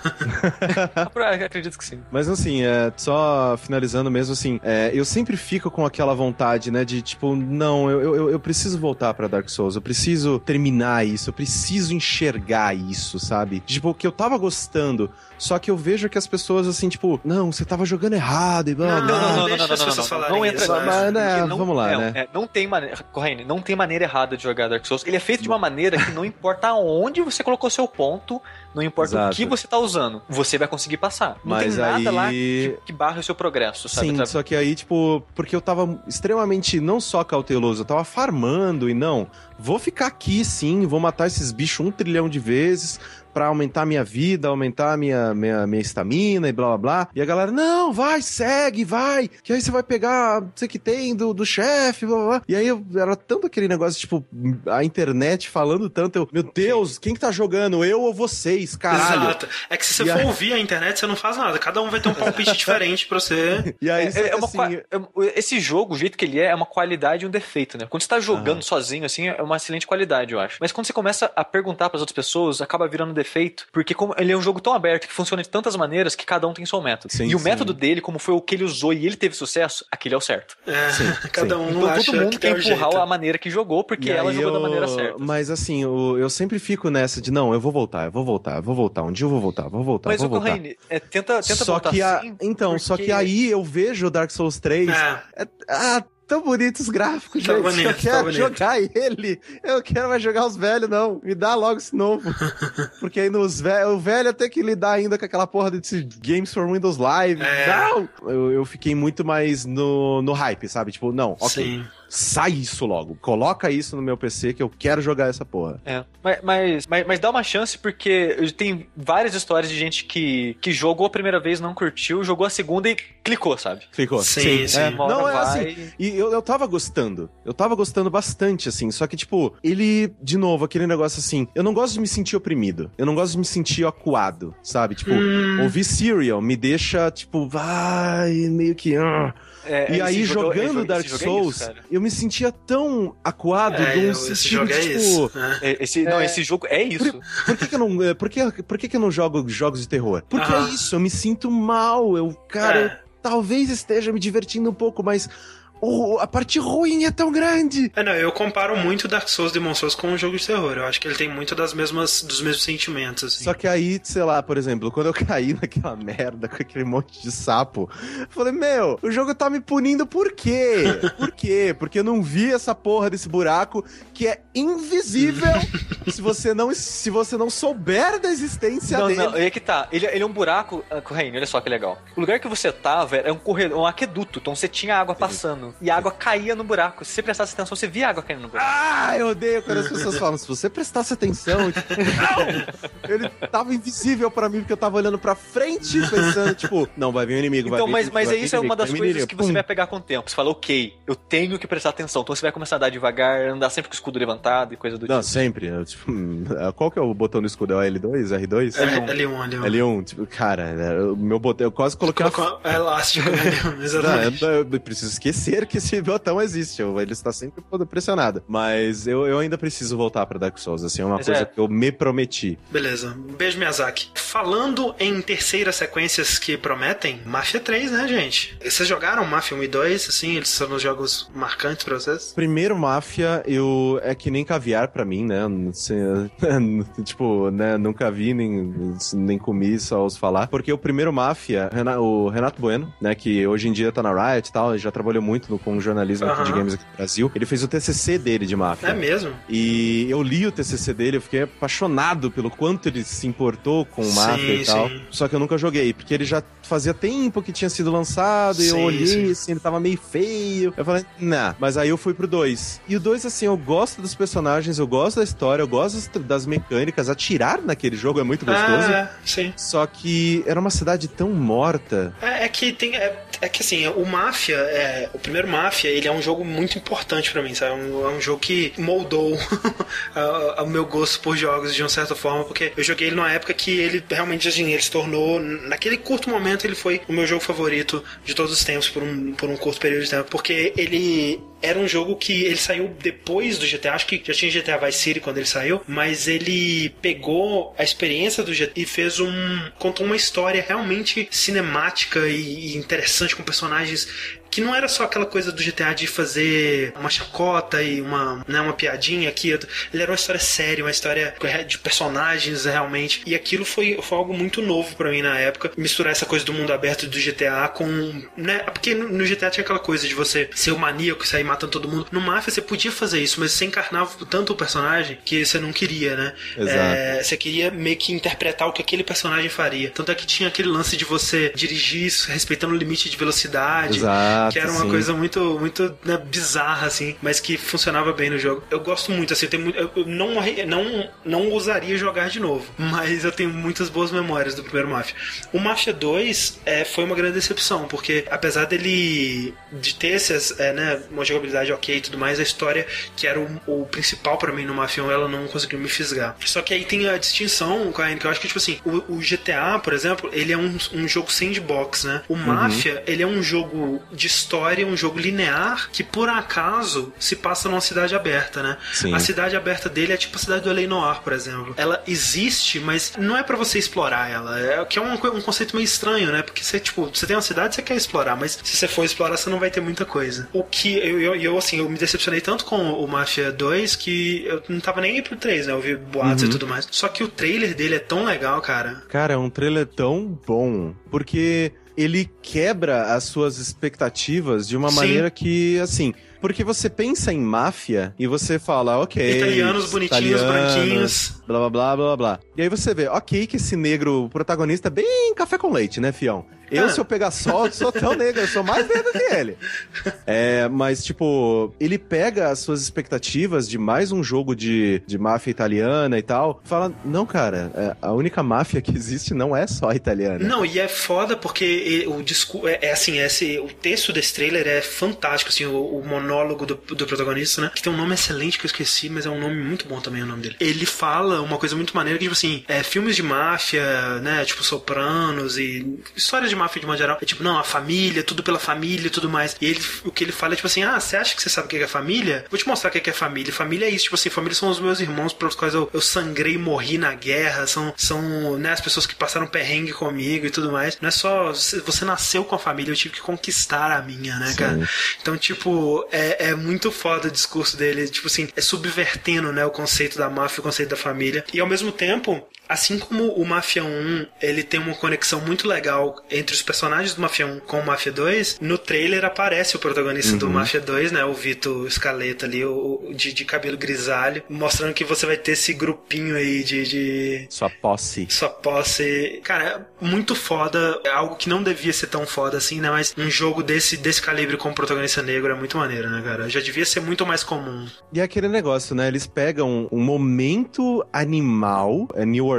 Acredito que sim. Mas assim, é, só finalizando mesmo, assim, é, eu sempre fico com aquela vontade, né, de tipo, não, eu, eu, eu preciso voltar pra Dark Souls, eu preciso terminar isso, eu preciso enxergar isso, sabe? Tipo, que eu tava gostando, só que eu vejo que as pessoas, assim, tipo, não, você tava jogando errado e blá Não, blá. não, não, deixa as pessoas falarem não entra isso, mas, né, não- vamos lá, é, né? é, não tem maneira, Corrine, não tem maneira errada de jogar Dark Souls. Ele é feito de uma maneira que não importa onde você colocou seu ponto, não importa Exato. o que você tá usando, você vai conseguir passar. Não Mas tem nada aí- lá que, que barre o seu progresso, sabe? Sim, só que aí, tipo, porque eu tava extremamente não só cauteloso, eu tava farmando e não, vou ficar aqui sim, vou matar esses bichos um trilhão de vezes pra aumentar minha vida, aumentar minha minha minha estamina e blá blá blá. E a galera, não, vai, segue, vai, que aí você vai pegar, não sei o que tem do, do chefe, blá blá blá. E aí eu, era tanto aquele negócio, tipo, a internet falando tanto, eu, meu Deus, quem que tá jogando, eu ou vocês, caralho? Exato. É que se você E for aí- ouvir a internet, você não faz nada. Cada um vai ter um palpite diferente pra você. E aí, É, é que uma assim, qua- é- esse jogo, o jeito que ele é, é uma qualidade e um defeito, né? Quando você tá jogando sozinho, assim, é uma excelente qualidade, eu acho. Mas quando você começa a perguntar pras outras pessoas, acaba virando defeito, porque como ele é um jogo tão aberto que funciona de tantas maneiras que cada um tem seu método. Sim, e o sim. método dele, como foi o que ele usou e ele teve sucesso, aquele é o certo. É, cada um Então acha todo mundo que quer empurrar jeito. a maneira que jogou, porque E ela jogou da eu- maneira certa. Mas assim, eu, eu sempre fico nessa de não, eu vou voltar, eu vou voltar, eu vou voltar. Um dia eu vou voltar, vou voltar, Mas vou o voltar. É, tenta, tenta só voltar que a, assim, então, só porque- que aí eu vejo o Dark Souls 3. É. É, ah, tão bonitos os gráficos, Tá gente. bonito, eu tá quero bonito. jogar ele. Eu quero mais jogar os velhos, não. Me dá logo esse novo. Porque aí nos velhos, o velho tem que lidar ainda com aquela porra desse Games for Windows Live. É. Não! Eu, eu fiquei muito mais no, no hype, sabe? Tipo, não, ok. Sim. Sai isso logo. Coloca isso no meu PC que eu quero jogar essa porra. É, mas, mas, mas, mas dá uma chance porque tem várias histórias de gente que, que jogou a primeira vez, não curtiu, jogou a segunda e clicou, sabe? Ficou? Sim, sim. É. Uma hora Não, é vai- assim. E eu, eu tava gostando. Eu tava gostando bastante, assim. Só que, tipo, ele, de novo, aquele negócio assim. Eu não gosto de me sentir oprimido. Eu não gosto de me sentir acuado, sabe? Tipo, Hum. ouvir Serial me deixa, tipo, vai, meio que. ah. É, e aí, jogo- jogando esse Dark jogo é isso, Souls, eu me sentia tão acuado É, de um sentido jogo é tipo. isso. né? É, esse, não, esse jogo é isso. Por que, que eu não. eh, Por que, por que, que eu não jogo jogos de terror? Porque Aham. é isso, eu me sinto mal. Eu, cara, É. eu talvez esteja me divertindo um pouco, mas o- a parte ruim é tão grande. É, não, eu comparo muito Dark Souls Demon Souls com um jogo de terror. Eu acho que ele tem muito das mesmas, dos mesmos sentimentos, assim. Só que aí, sei lá, por exemplo, quando eu caí naquela merda com aquele monte de sapo, eu falei, meu, o jogo tá me punindo por quê? Por quê? Porque eu não vi essa porra desse buraco que é invisível se você não se você não souber da existência Não, dele. não, é que tá. Ele, ele é um buraco, ah, Corraine, olha só que legal. O lugar que você tava era um corredor, um aqueduto, então você tinha água passando. E a água caía no buraco. Se você prestasse atenção, você via a água caindo no buraco. Ah, eu odeio quando as pessoas falam, se você prestasse atenção, tipo, não! Ele tava invisível pra mim, porque eu tava olhando pra frente, pensando, tipo, não, vai vir um inimigo, vai Então, vir mas, inimigo, mas vai é vir isso é uma das vai vir coisas inimigo, que você pum. vai pegar com o tempo. Você fala, ok, eu tenho que prestar atenção. Então você vai começar a andar devagar, andar sempre com o escudo levantado e coisa do Não, tipo. sempre. eu, tipo, hum, qual que é o botão do escudo? É o L2? R2? É, L1, L1. L1, tipo, cara, né, o meu botão, eu quase coloquei uma... Colocou é elástico, né? Não, Exatamente. eu, eu preciso esquecer saber que esse botão existe. Ele está sempre pressionado. Mas eu, eu ainda preciso voltar para Dark Souls. Assim, é uma Mas coisa é. que eu me prometi. Beleza. Beijo, Miyazaki. Falando em terceiras sequências que prometem, Mafia 3, né, gente? Vocês jogaram Mafia 1 e 2, assim? Eles são os jogos marcantes pra vocês? Primeiro Mafia, eu... é que nem caviar pra mim, né? Tipo, né? Nunca vi, nem, nem comi, só os falar. Porque o primeiro Mafia, o Renato Bueno, né? Que hoje em dia tá na Riot e tal, já trabalhou muito com jornalismo uh -huh. de games aqui no Brasil. Ele fez o TCC dele de Mafia. É mesmo? E eu li o TCC dele, eu fiquei apaixonado pelo quanto ele se importou com o Mafia sim, e tal. Sim. Só que eu nunca joguei, porque ele já fazia tempo que tinha sido lançado, sim, e eu olhei, sim. assim, ele tava meio feio. Eu falei, nah. Mas aí eu fui pro 2. E o 2, assim, eu gosto dos personagens, eu gosto da história, eu gosto das mecânicas. Atirar naquele jogo é muito gostoso. É, sim. Só que era uma cidade tão morta. É, é que tem. É, é, que assim, o Máfia, é, o primeiro Máfia, ele é um jogo muito importante para mim, sabe? É um, é um, jogo que moldou o meu gosto por jogos de uma certa forma, porque eu joguei ele numa época que ele realmente, assim, ele se tornou. Naquele curto momento ele foi o meu jogo favorito de todos os tempos por um, por um curto período de tempo, porque ele era um jogo que ele saiu depois do GTA, acho que já tinha GTA Vice City quando ele saiu, mas ele pegou a experiência do GTA e fez um contou uma história realmente cinemática e interessante com personagens que não era só aquela coisa do GTA de fazer uma chacota e uma, né, uma piadinha aqui. Ele era uma história séria, uma história de personagens realmente. E aquilo foi, foi algo muito novo para mim na época. Misturar essa coisa do mundo aberto do GTA com. né? Porque no GTA tinha aquela coisa de você ser o maníaco e sair matando todo mundo. No Mafia você podia fazer isso, mas você encarnava tanto o personagem que você não queria, né? É, você queria meio que interpretar o que aquele personagem faria. Tanto é que tinha aquele lance de você dirigir respeitando o limite de velocidade. Exato. Exato, que era uma sim. coisa muito, muito né, bizarra, assim, mas que funcionava bem no jogo. Eu gosto muito, assim, eu, tenho, eu não, não, não ousaria jogar de novo, mas eu tenho muitas boas memórias do primeiro Mafia. O Mafia 2 é, foi uma grande decepção, porque apesar dele de ter essas, é, né, uma jogabilidade ok e tudo mais, a história, que era o, o principal para mim no Mafia 1, ela não conseguiu me fisgar. Só que aí tem a distinção, que eu acho que, tipo assim, o, o GTA, por exemplo, ele é um, um jogo sandbox, né? O uhum. Mafia, uhum. ele é um jogo de história, um jogo linear que por acaso se passa numa cidade aberta, né? Sim. A cidade aberta dele é tipo a cidade do Eleanor, por exemplo. Ela existe, mas não é para você explorar ela. É que é um, um conceito meio estranho, né? Porque você, tipo, você tem uma cidade, você quer explorar, mas se você for explorar, você não vai ter muita coisa. O que eu, eu, eu assim, eu me decepcionei tanto com o Mafia 2 que eu não tava nem aí pro 3, né? Eu vi boatos uhum. e tudo mais. Só que o trailer dele é tão legal, cara. Cara, é um trailer tão bom. Porque ele quebra as suas expectativas de uma Sim. maneira que, assim, porque você pensa em máfia e você fala, ok. Italianos bonitinhos, italianos, branquinhos. Blá blá blá blá blá. E aí você vê, ok, que esse negro protagonista é bem café com leite, né, fião? Eu, ah. se eu pegar sol, sou tão negro, eu sou mais negro que ele. É, mas, tipo, ele pega as suas expectativas de mais um jogo de, de máfia italiana e tal. Fala, não, cara, é, a única máfia que existe não é só italiana. Não, e é foda porque o discurso. É, é, assim, esse, o texto desse trailer é fantástico, assim, o, o monólogo do, do, protagonista, né? Que tem um nome excelente que eu esqueci, mas é um nome muito bom também o nome dele. Ele fala uma coisa muito maneira que, tipo assim, é, filmes de máfia, né? Tipo Sopranos e histórias de máfia de uma geral. É tipo, não, a família, tudo pela família e tudo mais. E ele, o que ele fala é tipo assim: ah, você acha que você sabe o que é família? Vou te mostrar o que é família. Família é isso, tipo assim, família são os meus irmãos pelos quais eu, eu sangrei e morri na guerra. São, são né, as pessoas que passaram perrengue comigo e tudo mais. Não é só você nasceu com a família, eu tive que conquistar a minha, né, Sim. cara? Então, tipo, é, é muito foda o discurso dele. Tipo assim, é subvertendo, né, o conceito da máfia, o conceito da família. E ao mesmo tempo, assim como o Mafia 1 ele tem uma conexão muito legal entre os personagens do Mafia 1 com o Mafia 2, no trailer aparece o protagonista uhum. do Mafia 2, né? O Vito Scaleta ali, o, de, de, cabelo grisalho, mostrando que você vai ter esse grupinho aí de. de... Sua posse. Sua posse. Cara, muito foda. É algo que não devia ser tão foda assim, né? Mas um jogo desse, desse calibre com o protagonista negro é muito maneiro, né, cara? Já devia ser muito mais comum. E é aquele negócio, né? Eles pegam um momento animal, é New Orleans.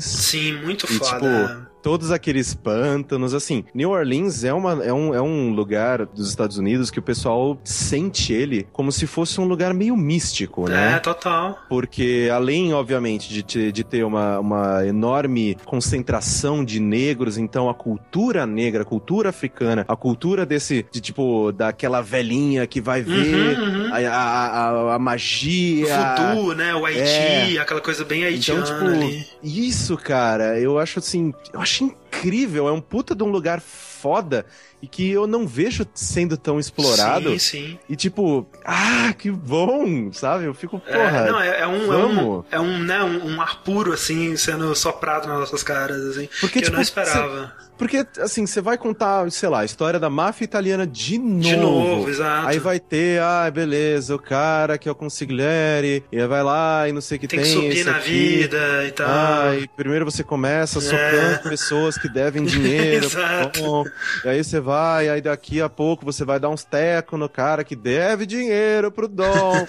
Sim, muito e, foda. Tipo, todos aqueles pântanos, assim. New Orleans é, uma, é, um, é um lugar dos Estados Unidos que o pessoal sente ele como se fosse um lugar meio místico, né? É, total. Porque além, obviamente, de, te- de ter uma, uma enorme concentração de negros, então a cultura negra, a cultura africana, a cultura desse, de tipo, daquela velhinha que vai ver Uhum, uhum. a, a, a- a magia. Voodoo, né? O Haiti, aquela coisa bem haitiana Então, tipo, ali. isso, cara, eu acho assim, eu acho Nation incrível, é um puta de um lugar foda e que eu não vejo sendo tão explorado. Sim, sim. E tipo, ah, que bom, sabe? Eu fico, porra. É, não, é, é um, é um, vamos. é um, né, um, um ar puro, assim, sendo soprado nas nossas caras, assim, Porque, que tipo, eu não esperava. Porque, assim, você vai contar, sei lá, a história da máfia italiana de novo. De novo, exato. Aí vai ter, ah, beleza, o cara que é o consigliere, e aí vai lá e não sei o que Tem tem. que subir na aqui. vida e tal. Ah, e primeiro você começa socando pessoas que devem dinheiro. Bom. e aí você vai, aí daqui a pouco você vai dar uns tecos no cara que deve dinheiro pro Dom.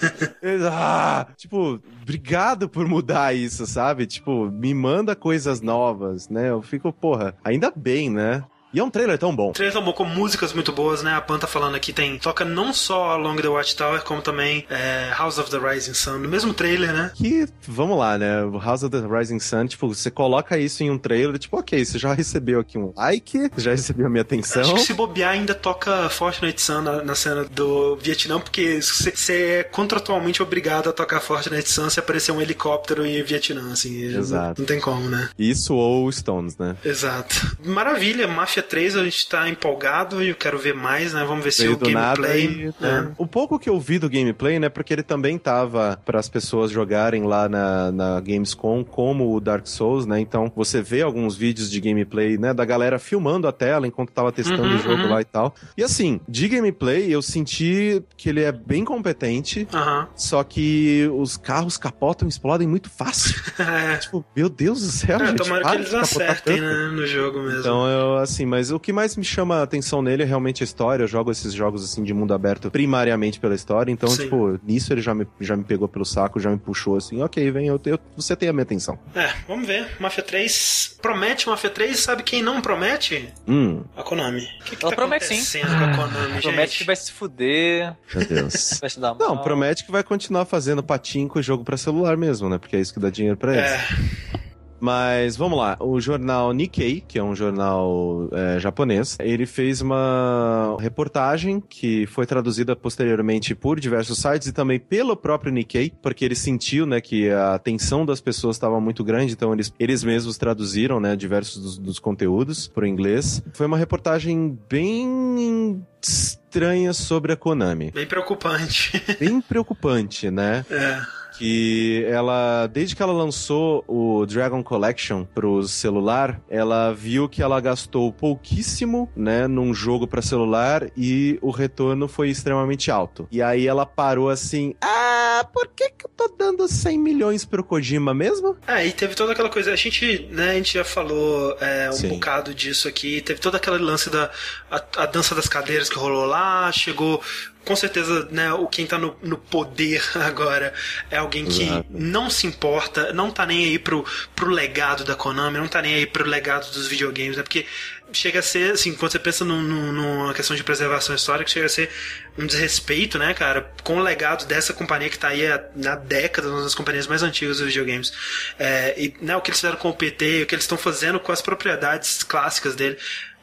Ah, tipo, obrigado por mudar isso, sabe? Tipo, me manda coisas novas, né? Eu fico, porra, ainda bem, né? E é um trailer tão bom. O trailer tomou com músicas muito boas, né? A Pan tá falando aqui, tem. Toca não só Along the Watchtower, como também é, House of the Rising Sun, no mesmo trailer, né? Que, vamos lá, né? House of the Rising Sun, tipo, você coloca isso em um trailer, tipo, ok, você já recebeu aqui um like, já recebeu a minha atenção. Acho que se bobear ainda toca Fortnite Sun na, na cena do Vietnã, porque você é contratualmente obrigado a tocar Fortnite Sun se aparecer um helicóptero em Vietnã, assim. Exato. Não tem como, né? Isso ou Stones, né? Exato. Maravilha, Mafia 3 a gente tá empolgado e eu quero ver mais, né? Vamos ver se Veio o do nada gameplay. e, né? né? O pouco que eu vi do gameplay, né? Porque ele também tava para as pessoas jogarem lá na, na Gamescom como o Dark Souls, né? Então você vê alguns vídeos de gameplay, né? Da galera filmando a tela enquanto tava testando Uhum, o jogo uhum. lá e tal. E assim, de gameplay eu senti que ele é bem competente. Aham. Só que os carros capotam e explodem muito fácil. É. tipo, meu Deus do céu, É, gente. tomara que eles acertem tanto. né, no jogo mesmo. Então, eu, assim, mas o que mais me chama a atenção nele é realmente a história. Eu jogo esses jogos, assim, de mundo aberto primariamente pela história. Então, Sim. tipo, nisso ele já me, já me pegou pelo saco, já me puxou, assim, ok, vem, eu, eu- você tem a minha atenção. É, vamos ver. Mafia 3 promete Mafia 3, sabe quem não promete? Hum, A Konami. O que, que Ela tá promete sim. acontecendo com a Konami, Promete que vai se fuder, meu Deus. vai se dar mal. Não, promete que vai continuar fazendo patinco e jogo pra celular mesmo, né? Porque é isso que dá dinheiro pra eles. É, Mas vamos lá, o jornal Nikkei, que é um jornal é, japonês, ele fez uma reportagem que foi traduzida posteriormente por diversos sites e também pelo próprio Nikkei, porque ele sentiu, né, que a atenção das pessoas estava muito grande, então eles, eles mesmos traduziram, né, diversos dos, dos conteúdos para o inglês. Foi uma reportagem bem estranha sobre a Konami, bem preocupante. bem preocupante, né? É. que ela, desde que ela lançou o Dragon Collection pro celular, ela viu que ela gastou pouquíssimo, né, num jogo para celular e o retorno foi extremamente alto. E aí ela parou assim: "Ah, por que que eu tô dando 100 milhões pro Kojima mesmo?" É, e teve toda aquela coisa, a gente, né, a gente já falou é, um Sim. bocado disso aqui, teve todo aquele lance da a, a dança das cadeiras que rolou lá, chegou com certeza, né, o quem tá no, no poder agora é alguém que Exato. não se importa, não tá nem aí pro, pro legado da Konami, não tá nem aí pro legado dos videogames, né, porque chega a ser, assim, quando você pensa num- num- numa questão de preservação histórica, chega a ser um desrespeito, né, cara, com o legado dessa companhia que tá aí na década, uma das companhias mais antigas dos videogames. É, e né, o que eles fizeram com o PT, o que eles estão fazendo com as propriedades clássicas dele.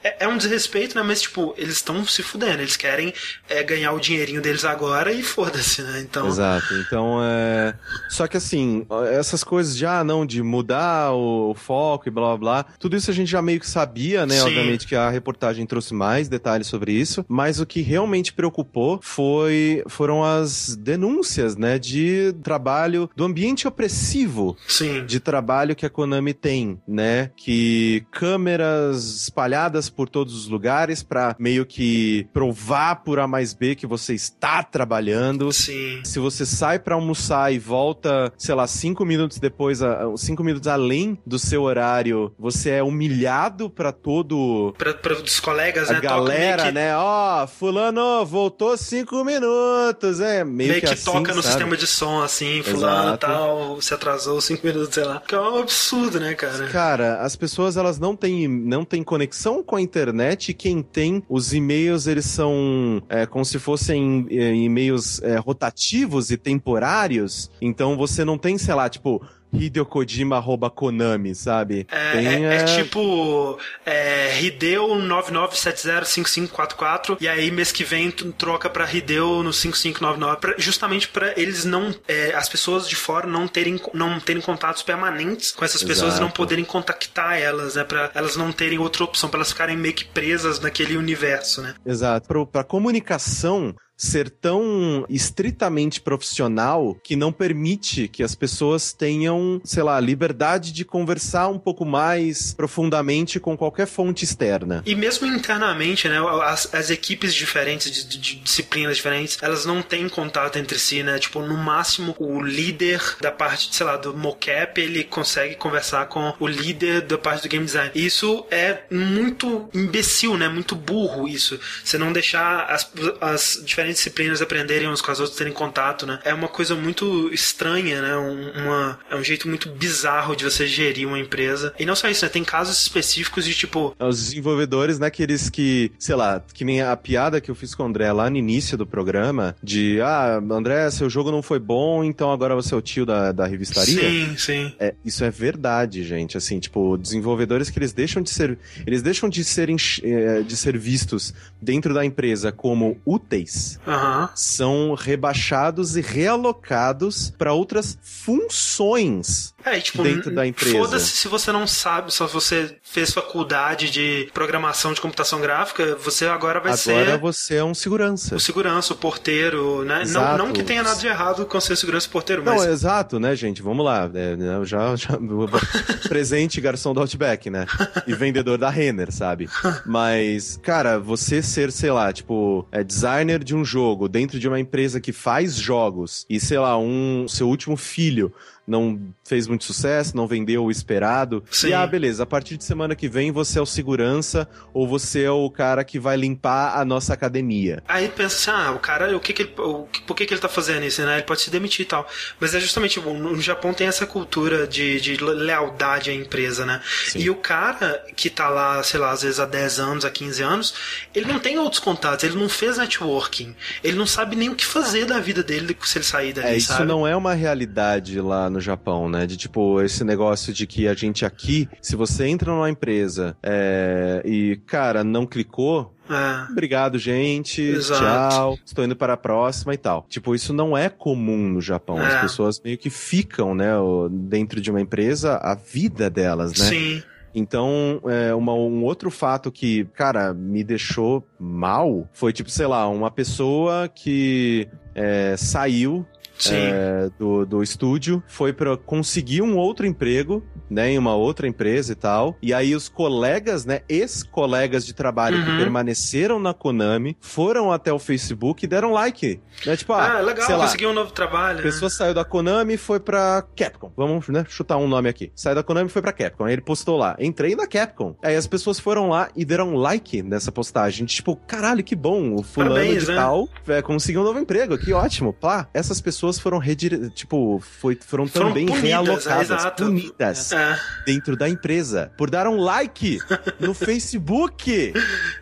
É, é um desrespeito, né? Mas, tipo, eles estão se fudendo. Eles querem é, ganhar o dinheirinho deles agora e foda-se, né? Então. Exato. Então é. Só que assim, essas coisas de ah, não, de mudar o foco e blá blá blá, tudo isso a gente já meio que sabia, né? Sim. Obviamente que a reportagem trouxe mais detalhes sobre isso, mas o que realmente preocupou foi foram as denúncias, né, de trabalho do ambiente opressivo Sim. de trabalho que a Konami tem, né? Que câmeras espalhadas por todos os lugares para meio que provar por A mais B que você está trabalhando. Sim. Se você sai para almoçar e volta, sei lá, cinco minutos depois, cinco minutos além do seu horário, você é humilhado para todo. Para os colegas, a né? galera, que... né? Ó, oh, fulano voltou cinco minutos, é meio, meio que, que assim, toca no sabe? sistema de som assim, fulano Exato. tal, se atrasou cinco minutos, sei lá. Que é um absurdo, né, cara? Cara, as pessoas elas não têm não têm conexão com a internet e quem tem os e-mails eles são é, como se fossem é, e-mails é, rotativos e temporários. Então você não tem, sei lá, tipo Hideo Kojima arroba Konami, sabe? É, Tem, é, é, é tipo é, Hideo 99705544 e aí mês que vem troca pra Hideo no 5599 pra, justamente para eles não é, as pessoas de fora não terem não terem contatos permanentes com essas pessoas Exato. e não poderem contactar elas, né? Pra elas não terem outra opção, para elas ficarem meio que presas naquele universo, né? Exato. Pra, pra comunicação ser tão estritamente profissional que não permite que as pessoas tenham, sei lá, liberdade de conversar um pouco mais profundamente com qualquer fonte externa. E mesmo internamente, né, as, as equipes diferentes, de, de, de, disciplinas diferentes, elas não têm contato entre si, né? Tipo, no máximo, o líder da parte, sei lá, do mocap, ele consegue conversar com o líder da parte do game design. Isso é muito imbecil, né? Muito burro isso. Você não deixar as, as diferentes diferentes disciplinas aprenderem uns com as outras, terem contato, né? É uma coisa muito estranha, né? Um, uma, é um jeito muito bizarro de você gerir uma empresa. E não só isso, né? Tem casos específicos de tipo. Os desenvolvedores, né? Aqueles que, sei lá, que nem a piada que eu fiz com o André lá no início do programa, de ah, André, seu jogo não foi bom, então agora você é o tio da, da revistaria. Sim, sim. É, isso é verdade, gente. Assim, tipo, desenvolvedores que eles deixam de ser. Eles deixam de serem eh, de ser vistos dentro da empresa como úteis uhum. são rebaixados e realocados para outras funções é, tipo, dentro da empresa. Foda-se se você não sabe, só você fez faculdade de programação de computação gráfica, você agora vai agora ser. Agora você é um segurança. O segurança, o porteiro, né? Não, não que tenha nada de errado com ser segurança e porteiro, mas. Não, exato, né, gente? Vamos lá. É, né, já, já presente garçom do Outback, né? E vendedor da Renner, sabe? Mas, cara, você ser, sei lá, tipo, é designer de um jogo dentro de uma empresa que faz jogos e, sei lá, um seu último filho não fez muito sucesso, não vendeu o esperado. Sim. E ah, beleza, a partir de semana que vem você é o segurança ou você é o cara que vai limpar a nossa academia. Aí pensa assim, ah, o cara, o que que ele, o, por que que ele tá fazendo isso, né? Ele pode se demitir e tal. Mas é justamente, bom, no Japão tem essa cultura de, de lealdade à empresa, né? Sim. E o cara que tá lá, sei lá, às vezes há 10 anos, há 15 anos, ele não tem outros contatos, ele não fez networking, ele não sabe nem o que fazer da vida dele se ele sair dali, é, isso sabe? não é uma realidade lá no Japão, né? De tipo, esse negócio de que a gente aqui, se você entra numa empresa é, e, cara, não clicou, é. Obrigado, gente. Exato. Tchau. Estou indo para a próxima e tal. Tipo, isso não é comum no Japão. É. As pessoas meio que ficam, né, dentro de uma empresa a vida delas, né? Sim. Então, é, uma, um outro fato que, cara, me deixou mal foi, tipo, sei lá, uma pessoa que é, saiu é, do, do estúdio, foi para conseguir um outro emprego, né, em uma outra empresa e tal. E aí os colegas, né, ex-colegas de trabalho uhum. que permaneceram na Konami, foram até o Facebook e deram like. Né, tipo, ah, ah legal, consegui um novo trabalho. A pessoa né? saiu da Konami e foi pra Capcom. Vamos, né, chutar um nome aqui. Saiu da Konami e foi pra Capcom. Aí ele postou lá, entrei na Capcom. Aí as pessoas foram lá e deram like nessa postagem. Tipo, caralho, que bom, o fulano Parabéns, de né? tal é, conseguiu um novo emprego, que ótimo. Pá, essas pessoas foram redire... tipo, foi, foram, foram também punidas, realocadas, exato. punidas é. dentro da empresa por dar um like no Facebook.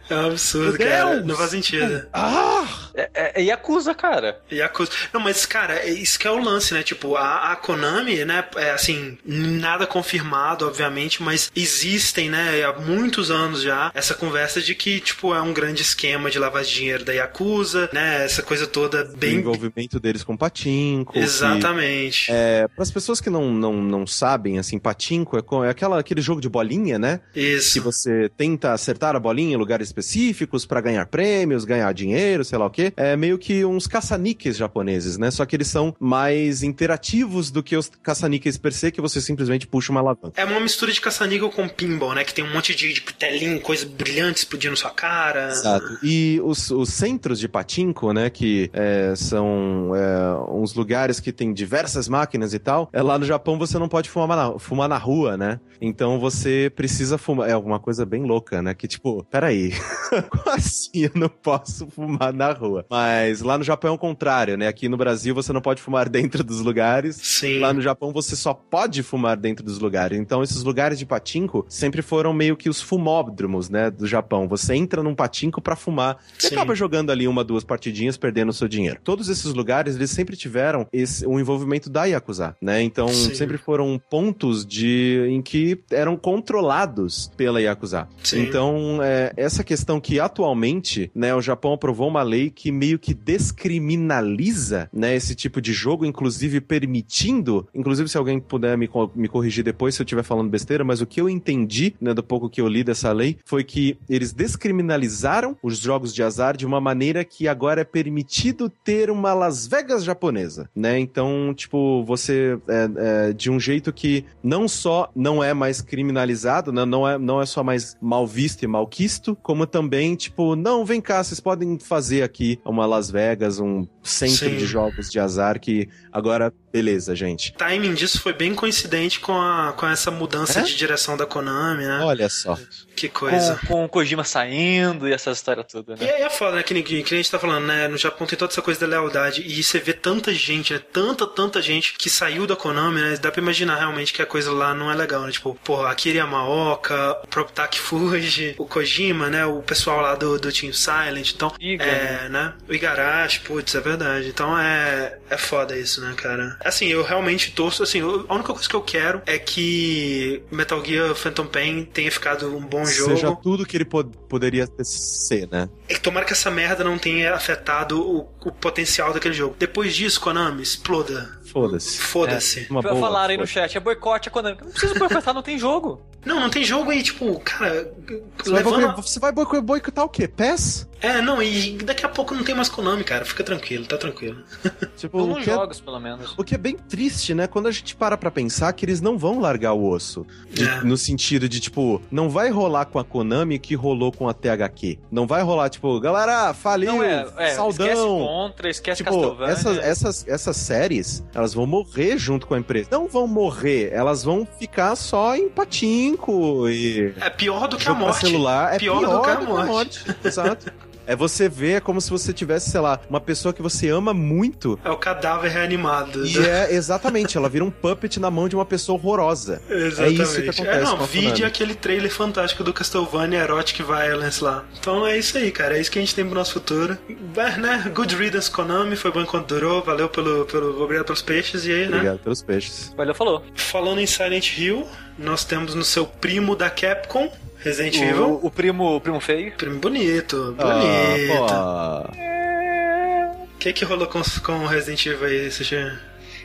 É um absurdo, cara. Não faz sentido. Ah! É, é, é Yakuza, cara. Yakuza. Não, mas, cara, é isso que é o lance, né? Tipo, a, a Konami, né? É assim, nada confirmado, obviamente, mas existem, né? Há muitos anos já, essa conversa de que, tipo, é um grande esquema de lavagem de dinheiro da Yakuza, né? Essa coisa toda bem. O envolvimento deles com patinco. Exatamente. Que, é, para as pessoas que não, não, não sabem, assim, patinco é, é aquela, aquele jogo de bolinha, né? Isso. Que você tenta acertar a bolinha em lugares específicos para ganhar prêmios, ganhar dinheiro, sei lá o quê. É, meio que uns caça-níqueis japoneses, né? Só que eles são mais interativos do que os caça-níqueis per se, que você simplesmente puxa uma alavanca. É uma mistura de caça-níquel com pinball, né? Que tem um monte de, de telinho, coisa brilhante explodindo sua cara. Exato. E os, os centros de patinco, né? Que é, são é, uns lugares que tem diversas máquinas e tal. É, lá no Japão você não pode fumar na, fumar na rua, né? Então você precisa fumar. É alguma coisa bem louca, né? Que tipo, peraí. Como assim eu não posso fumar na rua? Mas lá no Japão é o contrário, né? Aqui no Brasil você não pode fumar dentro dos lugares. Sim. Lá no Japão você só pode fumar dentro dos lugares. Então esses lugares de patinco sempre foram meio que os fumódromos, né, do Japão. Você entra num patinco para fumar Sim. acaba jogando ali uma, duas partidinhas, perdendo o seu dinheiro. Todos esses lugares, eles sempre tiveram esse, o envolvimento da Yakuza, né? Então Sim. sempre foram pontos de em que eram controlados pela Yakuza. Sim. Então, é, essa questão que atualmente, né, o Japão aprovou uma lei que meio que descriminaliza, né, esse tipo de jogo, inclusive permitindo, inclusive se alguém puder me, me corrigir depois se eu estiver falando besteira, mas o que eu entendi, né, do pouco que eu li dessa lei, foi que eles descriminalizaram os jogos de azar de uma maneira que agora é permitido ter uma Las Vegas japonesa, né? Então, tipo, você é, é, de um jeito que não só não é mais criminalizado, né? não, é, não é só mais mal visto e mal quisto, como também, tipo, não, vem cá, vocês podem fazer aqui uma Las Vegas, um centro Sim. de jogos de azar que agora, beleza, gente. O timing disso foi bem coincidente com, a, com essa mudança É? de direção da Konami, né? Olha só. Que coisa. Com, com o Kojima saindo e essa história toda, E né? aí é foda, né? Que, que, que a gente tá falando, né? No Japão tem toda essa coisa da lealdade. E você vê tanta gente, né? Tanta, tanta gente que saiu da Konami, né? Dá pra imaginar realmente que a coisa lá não é legal, né? Tipo, porra, Akira Yamaoka, o próprio Taki Fuji, o Kojima, né? O pessoal lá do, do Team Silent. Então, Iga, é, né? O Igarashi, putz, é verdade. Então é, é foda isso, né, cara? Assim, eu realmente torço, assim, eu- a única coisa que eu quero é que Metal Gear Phantom Pain tenha ficado um bom jogo. Seja tudo que ele pod- poderia ser, né? É que tomara que essa merda não tenha afetado o, o potencial daquele jogo. Depois disso, Konami, exploda. Foda-se. Foda-se. Uma boa. Falaram aí no chat, é boicote a Konami. Não precisa boicotar, não tem jogo. Não, não tem jogo aí, tipo, cara. Você vai, levando. boico- você vai boico- boicotar o quê? PES? É, não, e daqui a pouco não tem mais Konami, cara. Fica tranquilo, tá tranquilo. Tipo, Ou o nos que, é, jogos, pelo menos. o que é bem triste, né? Quando a gente para pra pensar que eles não vão largar o osso. De- É. No sentido de, tipo, não vai rolar com a Konami que rolou com a THQ. Não vai rolar, tipo, galera, faliu, Não, é, é esquece saudão. Contra, esquece Tipo, Castlevania. essas, essas, essas séries, elas vão morrer junto com a empresa. Não vão morrer, elas vão ficar só em patinco e É pior do que a morte. celular. É Pior pior, do que a do morte. Exato. É você ver, é como se você tivesse, sei lá, uma pessoa que você ama muito É o cadáver reanimado. e é exatamente, ela vira um puppet na mão de uma pessoa horrorosa. Exatamente. É isso que acontece É, não, vide Konami. aquele trailer fantástico do Castlevania Erotic Violence lá. Então é isso aí, cara. É isso que a gente tem pro nosso futuro. É, né? Good riddance, Konami. Foi bom enquanto durou. Valeu pelo, pelo... Obrigado pelos peixes. E aí, né? Obrigado pelos peixes. Valeu, falou. Falando em Silent Hill, nós temos no seu primo da Capcom, Resident Evil. O, o primo, o primo feio. Primo bonito, bonito. Ah, O que que rolou com, com o Resident Evil aí, Sushi?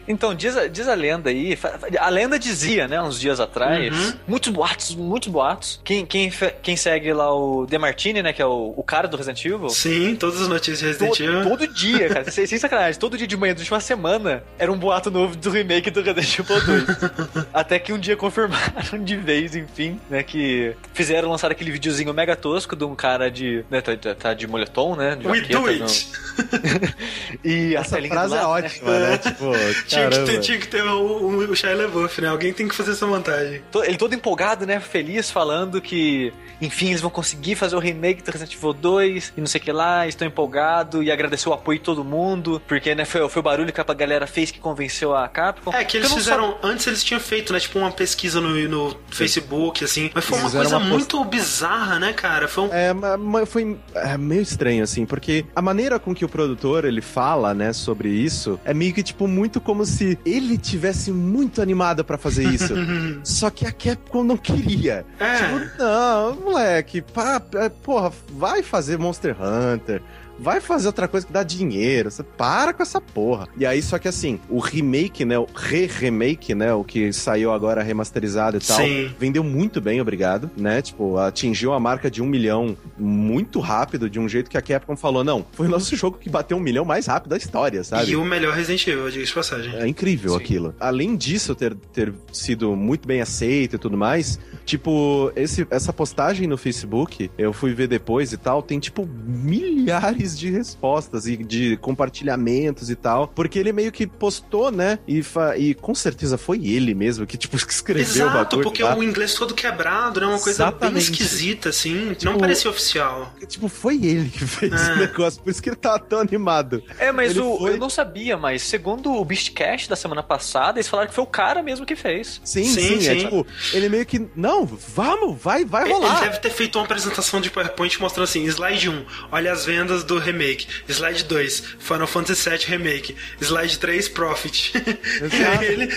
Então, diz a, diz a lenda aí, a lenda dizia, né, uns dias atrás, Uhum. muitos boatos, muitos boatos. Quem, quem, quem segue lá o Demartini, né, que é o, o cara do Resident Evil, Sim, todas as notícias de Resident Evil. todo dia, cara, sem, sem sacanagem, todo dia de manhã, durante uma semana, era um boato novo do remake do Resident Evil 2. Até que um dia confirmaram de vez, enfim, né, que fizeram lançar aquele videozinho mega tosco de um cara de, né, tá, tá- tá de moletom, né, de We do no- it! E a essa frase do é lado, né? ótima, né? Tipo, Tinha que, ter, tinha que ter o, o, o Shia LaBeouf, né? Alguém tem que fazer essa montagem. Ele todo empolgado, né? Feliz, falando que, enfim, eles vão conseguir fazer o remake do Resident Evil 2 e não sei o que lá, estou empolgado e agradeceu o apoio de todo mundo, porque, né, foi, foi o barulho que a galera fez que convenceu a Capcom. É, que eles fizeram. Antes eles tinham feito, né? Tipo, uma pesquisa no, no Facebook, assim. Mas foi uma coisa uma post- muito bizarra, né, cara? Foi um. É, ma- ma- foi é, meio estranho, assim, porque a maneira com que o produtor ele fala, né, sobre isso, é meio que, tipo, muito como se ele tivesse muito animado pra fazer isso. Só que a Capcom não queria. É. Tipo, não, moleque, pá, é, porra, vai fazer Monster Hunter. Vai fazer outra coisa que dá dinheiro. Você para com essa porra. E aí, só que assim, o remake, né? O re-remake, né? O que saiu agora remasterizado e tal. Sim. Vendeu muito bem, obrigado, né? Tipo, atingiu a marca de um milhão muito rápido, de um jeito que a Capcom falou: não, foi o nosso jogo que bateu um milhão mais rápido da história, sabe? E o melhor Resident Evil, diga de passagem. É incrível Sim. aquilo. Além disso ter, ter sido muito bem aceito e tudo mais, tipo, esse, essa postagem no Facebook, eu fui ver depois e tal, tem tipo milhares de respostas e de compartilhamentos e tal, porque ele meio que postou, né? E, fa- e com certeza foi ele mesmo que, tipo, que escreveu o Exato, bagulho. porque tá? o inglês todo quebrado, né? Uma coisa Exatamente. bem esquisita, assim. Tipo, não parecia oficial. Tipo, foi ele que fez Ah. o negócio, por isso que ele tava tão animado. É, mas Ele o, foi- eu não sabia, mas segundo o Beastcast da semana passada, eles falaram que foi o cara mesmo que fez. Sim, Sim, sim, é tipo, ele meio que, não, vamos, vai, vai Ele rolar. deve ter feito uma apresentação de PowerPoint mostrando assim: slide 1, olha as vendas do remake. Slide 2, Final Fantasy VII Remake. Slide 3, Profit. Ele.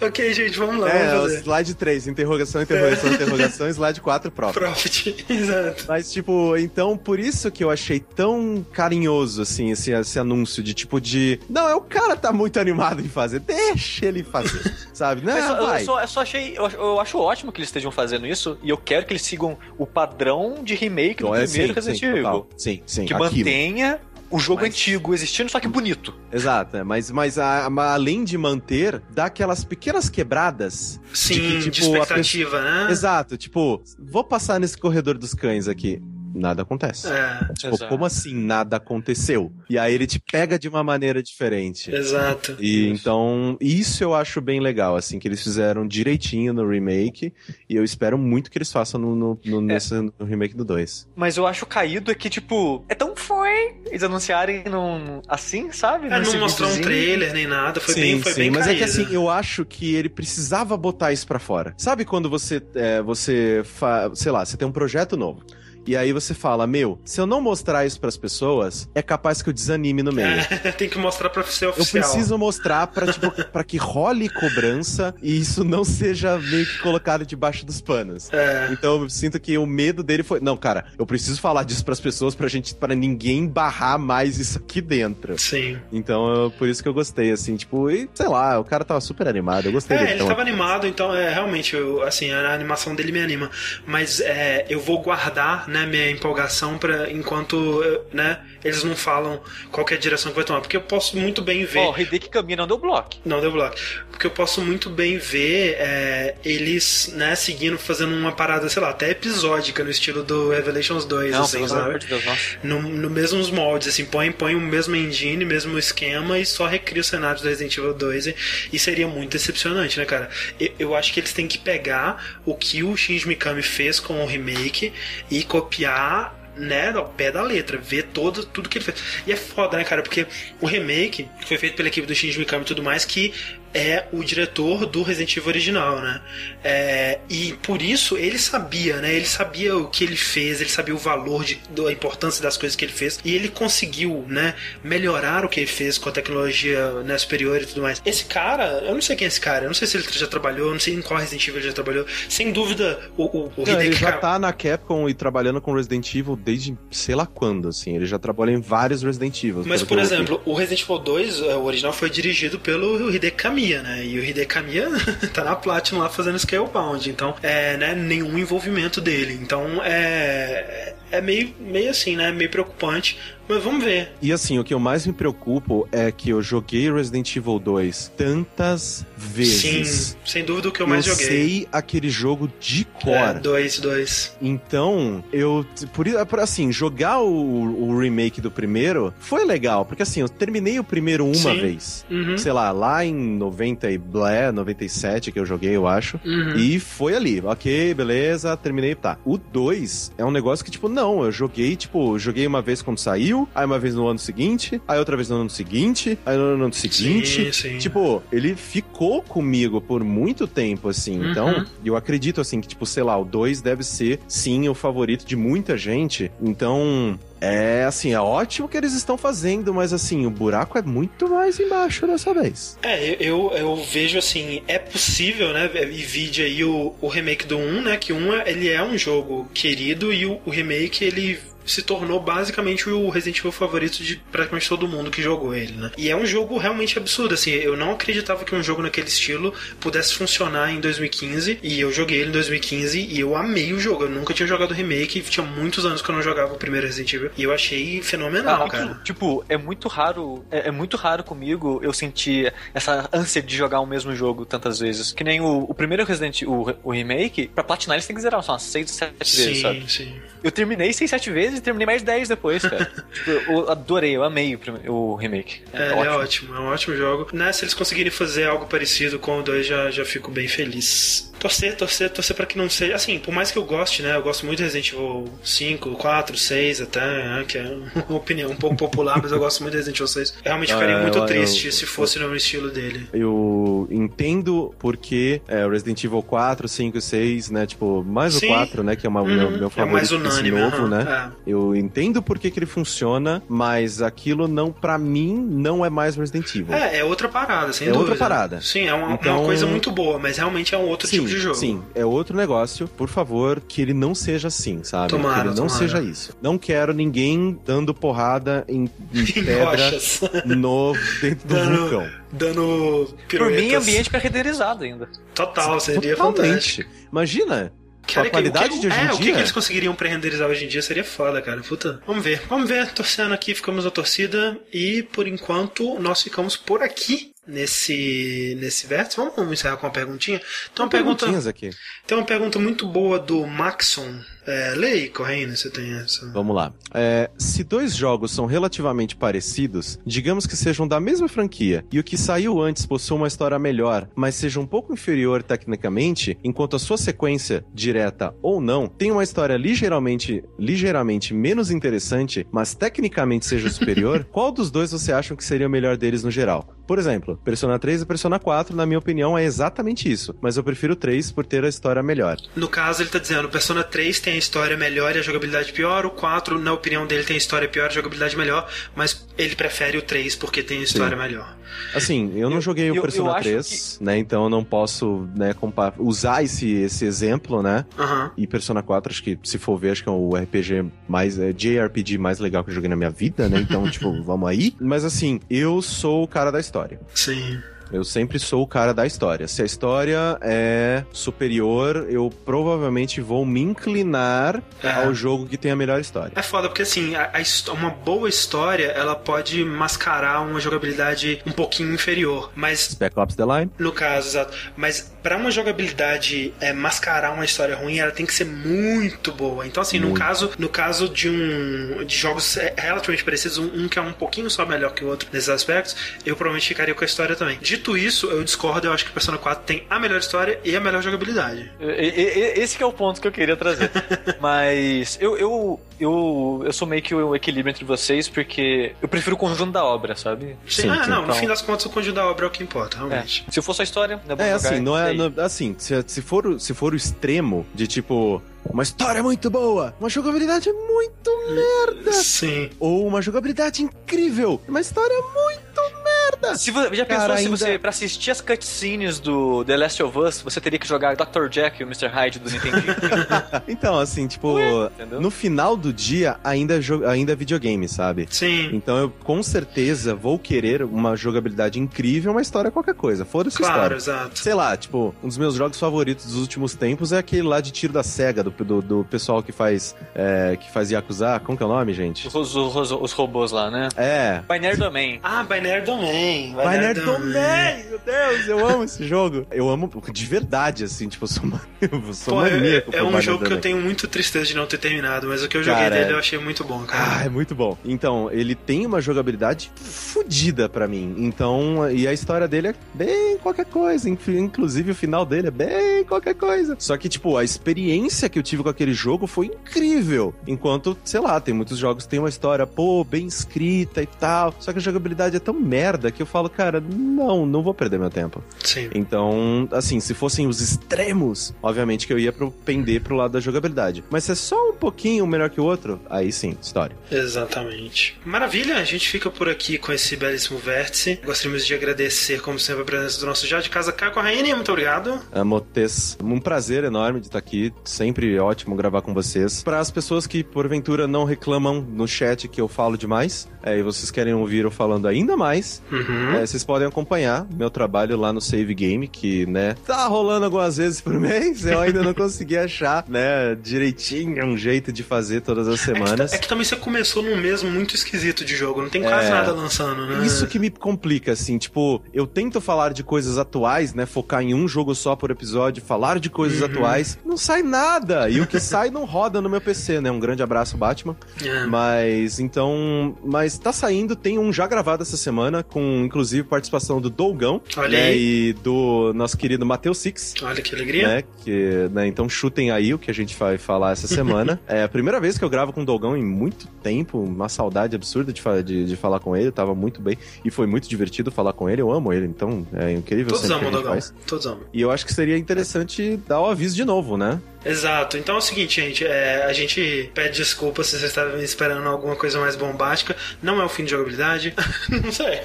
ok, gente, vamos lá, É, vamos fazer. slide 3, interrogação, interrogação, interrogação, slide 4, próprio. Profit, exato. Mas, tipo, então, por isso que eu achei tão carinhoso, assim, esse, esse anúncio de, tipo, de... Não, é o cara tá muito animado em fazer, deixa ele fazer, sabe? Não, Mas só- eu, vai. só, eu só achei. Eu, eu acho ótimo que eles estejam fazendo isso, e eu quero que eles sigam o padrão de remake do Então, é, primeiro sim, Resident sim, Evil. total. Sim, sim, Que aquilo. Mantenha o jogo Mas- antigo existindo, só que bonito. Exato, é, mas, mas a- além de manter, dá aquelas pequenas quebradas. Sim, que, de, tipo, a expectativa, né? Exato, tipo, vou passar nesse corredor dos cães aqui. Nada acontece. É, Tipo, Exato. como assim nada aconteceu? E aí ele te pega de uma maneira diferente. exato. E Isso. então, isso eu acho bem legal, assim, que eles fizeram direitinho no remake. E eu espero muito que eles façam no, no, É. no- nesse, no remake do 2. Mas eu acho caído é que, tipo, é tão foi eles anunciarem num, assim, sabe? É, não mostrou um trailer nem nada, foi sim, bem, foi sim, bem mas é que caído. assim, eu acho que ele precisava botar isso pra fora. Sabe quando você, é, você fa... sei lá, você tem um projeto novo. E aí você fala, meu, se eu não mostrar isso pras pessoas, é capaz que eu desanime no meio. É, tem que mostrar pra ser Eu oficial. preciso mostrar pra, tipo, pra que role cobrança e isso não seja meio que colocado debaixo dos panos. É, Então eu sinto que o medo dele foi, não, cara, eu preciso falar disso pras pessoas pra gente, para ninguém barrar mais isso aqui dentro. sim. Então, eu- por isso que eu gostei, assim, tipo, e sei lá, o cara tava super animado, eu gostei É, dele. ele então, tava animado, então é realmente, eu, assim, a animação dele me anima. Mas é, eu vou guardar, né, minha empolgação para enquanto, eu- né, eles não falam qual que é a direção que vai tomar. Porque eu posso muito bem ver. Ó, o Hideki Kamiya não deu bloco. Não deu bloco. Porque eu posso muito bem ver é, eles, né, seguindo, fazendo uma parada, sei lá, até episódica no estilo do Revelations 2, Não, assim, sabe? Deus, no, no mesmos moldes, assim, põe, põe o mesmo engine, mesmo esquema e só recria os cenários do Resident Evil 2 e, e seria muito decepcionante, né, cara? Eu, eu acho que eles têm que pegar o que o Shinji Mikami fez com o remake e copiar né, ao pé da letra, ver todo, tudo que ele fez. E é foda, né, cara? Porque o remake foi feito pela equipe do Shinji Mikami e tudo mais, que é o diretor do Resident Evil original, né? É, e por isso ele sabia, né? Ele sabia o que ele fez, ele sabia o valor de, da importância das coisas que ele fez e ele conseguiu, né? Melhorar o que ele fez com a tecnologia né, superior e tudo mais. Esse cara, eu não sei quem é esse cara, eu não sei se ele já trabalhou, eu não sei em qual Resident Evil ele já trabalhou. Sem dúvida, o, o, o Não, ele já Ka- tá na Capcom e trabalhando com Resident Evil desde sei lá quando, assim. Ele já trabalhou em vários Resident Evil. Mas, por exemplo, o Resident Evil 2, eh, o original, foi dirigido pelo Hideki Kamiya, né? E o Hideki Kamiya tá na Platinum lá fazendo Scalebound. Então, é, né, nenhum envolvimento dele. Então, é, é meio, meio assim, né? Meio preocupante. Mas vamos ver. E assim, o que eu mais me preocupo é que eu joguei Resident Evil 2 tantas vezes. Sim, sem dúvida o que eu mais eu joguei. sei aquele jogo de cor. É, dois, dois. Então, eu. Por, por assim, jogar o, o remake do primeiro foi legal. Porque assim, eu terminei o primeiro uma Sim. vez. Uhum. Sei lá, lá em 90 e blé, 97 que eu joguei, eu acho. Uhum. E foi ali, ok, beleza, terminei, tá. O 2 é um negócio que, tipo, não, eu joguei, tipo, joguei uma vez quando saiu, aí uma vez no ano seguinte, aí outra vez no ano seguinte, aí no ano seguinte. Sim, sim. Tipo, ele ficou comigo por muito tempo, assim. Uhum. Então, eu acredito, assim, que, tipo, sei lá, o 2 deve ser, sim, o favorito de muita gente. Então. É assim, é ótimo que eles estão fazendo, mas assim, o buraco é muito mais embaixo dessa vez. É, eu, eu vejo assim, é possível, né? E vide aí o, o remake do 1, né? Que o 1 ele é um jogo querido e o, o remake ele se tornou basicamente o Resident Evil favorito de praticamente todo mundo que jogou ele, né? E é um jogo realmente absurdo, assim, eu não acreditava que um jogo naquele estilo pudesse funcionar em 2015, e eu joguei ele em 2015 e eu amei o jogo. Eu nunca tinha jogado o remake, tinha muitos anos que eu não jogava o primeiro Resident Evil, e eu achei fenomenal, ah, cara. Tipo, é muito raro, é, é, muito raro comigo eu sentir essa ânsia de jogar o mesmo jogo tantas vezes. Que nem o, o primeiro Resident o, o remake, pra platinar eles tem que zerar, são umas 6, 7 vezes, sabe? Sim, sim. Eu terminei 6, 7 vezes e terminei mais 10 depois, cara. tipo, eu adorei, eu amei o, o remake. É, é, ótimo. é ótimo, é um ótimo jogo. Né, se eles conseguirem fazer algo parecido com o 2, já, já fico bem feliz. Torcer, torcer, torcer pra que não seja. Assim, por mais que eu goste, né? Eu gosto muito de Resident Evil 5, 4, 6 até, né, que é uma opinião um pouco popular, mas eu gosto muito de Resident Evil 6. Eu realmente ficaria é, muito eu, triste eu, se fosse no estilo dele. Eu entendo porque é, Resident Evil 4, 5, 6, né? Tipo, mais Sim. o 4, né? Que é uma, uhum. meu, meu favorito. É mais unânime, novo, uhum. né? É. Eu entendo porque que ele funciona, mas aquilo não, pra mim, não é mais Resident Evil. É, é outra parada, sem é dúvida. outra parada. Sim, é uma, então... uma coisa muito boa, mas realmente é um outro sim, tipo de jogo. Sim, é outro negócio. Por favor, que ele não seja assim, sabe? Tomara, que ele não tomara. seja isso. Não quero ninguém dando porrada em, em pedra no, dentro do dando, vulcão. Dando piruetas. Por mim, ambiente caracterizado ainda. Total, seria Totalmente. fantástico. Imagina, Cara, a qualidade que, de hoje é, em dia. o que, que, eles conseguiriam pré-renderizar hoje em dia seria foda, cara. Puta. Vamos ver. Vamos ver. Torcendo aqui, ficamos na torcida. E por enquanto, nós ficamos por aqui nesse nesse verso. Vamos, vamos encerrar com uma perguntinha. Então, uma pergunta. Aqui. Tem uma pergunta muito boa do Maxon. É, lê aí, Correia, você tem essa. Vamos lá. É, se dois jogos são relativamente parecidos, digamos que sejam da mesma franquia, e o que saiu antes possui uma história melhor, mas seja um pouco inferior tecnicamente, enquanto a sua sequência, direta ou não, tem uma história ligeiramente, ligeiramente menos interessante, mas tecnicamente seja superior, qual dos dois você acha que seria o melhor deles no geral? Por exemplo, Persona 3 e Persona 4, na minha opinião, é exatamente isso, mas eu prefiro o 3 por ter a história melhor. No caso, ele tá dizendo, Persona 3 tem a história melhor e a jogabilidade pior, o 4, na opinião dele, tem a história pior e a jogabilidade melhor, mas ele prefere o 3 porque tem a história Sim. melhor. Assim, eu não eu, joguei eu, o Persona 3, que... né? Então eu não posso, né, usar esse, esse exemplo, né? Uhum. E Persona 4, acho que, se for ver, acho que é o RPG mais. É, JRPG mais legal que eu joguei na minha vida, né? Então, tipo, vamos aí. Mas assim, eu sou o cara da história. Sim. Eu sempre sou o cara da história. Se a história é superior, eu provavelmente vou me inclinar é. ao jogo que tem a melhor história. É foda, porque assim, a, a, uma boa história, ela pode mascarar uma jogabilidade um pouquinho inferior. Mas. Spec Ops The Line? No caso, exato. Mas para uma jogabilidade é, mascarar uma história ruim, ela tem que ser muito boa. Então, assim, muito. no caso, no caso de um. de jogos é, relativamente parecidos, um, um, que é um pouquinho só melhor que o outro nesses aspectos, eu provavelmente ficaria com a história também. De Dito isso, eu discordo, eu acho que Persona 4 tem a melhor história e a melhor jogabilidade. Esse é o ponto que eu queria trazer. Mas eu, eu, eu, eu sou meio que o equilíbrio entre vocês, porque eu prefiro o conjunto da obra, sabe? Sim, Sim ah, não, então... no fim das contas o conjunto da obra é o que importa, realmente. É. Se fosse a história, é, é assim, não é, não, assim, se, se, for, se for o extremo de tipo, uma história muito boa, uma jogabilidade muito merda. Sim. Ou uma jogabilidade incrível, uma história muito merda. Se você, já pensou Cara, se ainda... você, pra assistir as cutscenes do The Last of Us, você teria que jogar Dr. Jack e o Mr. Hyde do Nintendo? então, assim, tipo, Ué, no final do dia, ainda, é ainda é videogame, sabe? Sim. Então eu com certeza vou querer uma jogabilidade incrível, uma história qualquer coisa. Foda-se claro, história. exato. Sei lá, tipo, um dos meus jogos favoritos dos últimos tempos é aquele lá de tiro da SEGA, do, do, do pessoal que faz, é, que faz Yakuza. Como que é o nome, gente? Os, os, os robôs lá, né? É. Binary Domain. Ah, Binary Domain. Binary Domain. Meu Deus, eu amo esse jogo. Eu amo de verdade, assim, tipo, eu sou, eu sou Pô, maníaco. É, é um jogo que eu tenho muito tristeza de não ter terminado, mas o que eu joguei cara, dele eu achei muito bom, cara. Ah, é muito bom. Então, ele tem uma jogabilidade fodida para mim. Então, e a história dele é bem qualquer coisa. Inclusive, o final dele é bem qualquer coisa. Só que, tipo, a experiência que eu tive com aquele jogo foi incrível. Enquanto, sei lá, tem muitos jogos que tem uma história, pô, bem escrita e tal. Só que a jogabilidade é tão merda que eu falo, cara, não, não vou perder meu tempo. Sim. Então, assim, se fossem os extremos, obviamente que eu ia pro, pender pro lado da jogabilidade. Mas se é só um pouquinho melhor que o outro, aí sim, história. Exatamente. Maravilha, a gente fica por aqui com esse belíssimo vértice. Gostaríamos de agradecer, como sempre, a presença do nosso já de casa, Caio Raine. Muito obrigado. Amotes, um prazer enorme de estar aqui. Sempre ótimo gravar com vocês. Para as pessoas que porventura não reclamam no chat que eu falo demais, é, e vocês querem ouvir eu falando ainda mais, Uhum. é, vocês podem acompanhar meu trabalho lá no Save Game, que, né, tá rolando algumas vezes por mês. Eu ainda não consegui achar, né, direitinho um jeito de fazer todas as É que, semanas. é que também você começou num mês muito esquisito de jogo, não tem quase É. nada lançando, né? Isso que me complica, assim, tipo, eu tento falar de coisas atuais, né? Focar em um jogo só por episódio, falar de coisas Uhum. atuais, não sai nada. E o que sai não roda no meu PC, né? Um grande abraço, Batman. É. Mas então. Mas tá saindo, tem um já gravado essa semana, com inclusive participação do Dolgão, Olha né? aí. E do nosso querido Matheus Six. Olha que alegria. Né, que, né, então chutem aí o que a gente vai falar essa semana. é a primeira vez que eu gravo com o Dolgão em muito tempo, uma saudade absurda de, de, de falar com ele, tava muito bem e foi muito divertido falar com ele, eu amo ele, então é incrível Todos amam o faz. Todos amam. E eu acho que seria interessante dar o aviso de novo, né? Exato. Então é o seguinte, gente. é, a gente pede desculpa se vocês estavam esperando alguma coisa mais bombástica. Não é o fim de jogabilidade. não sei.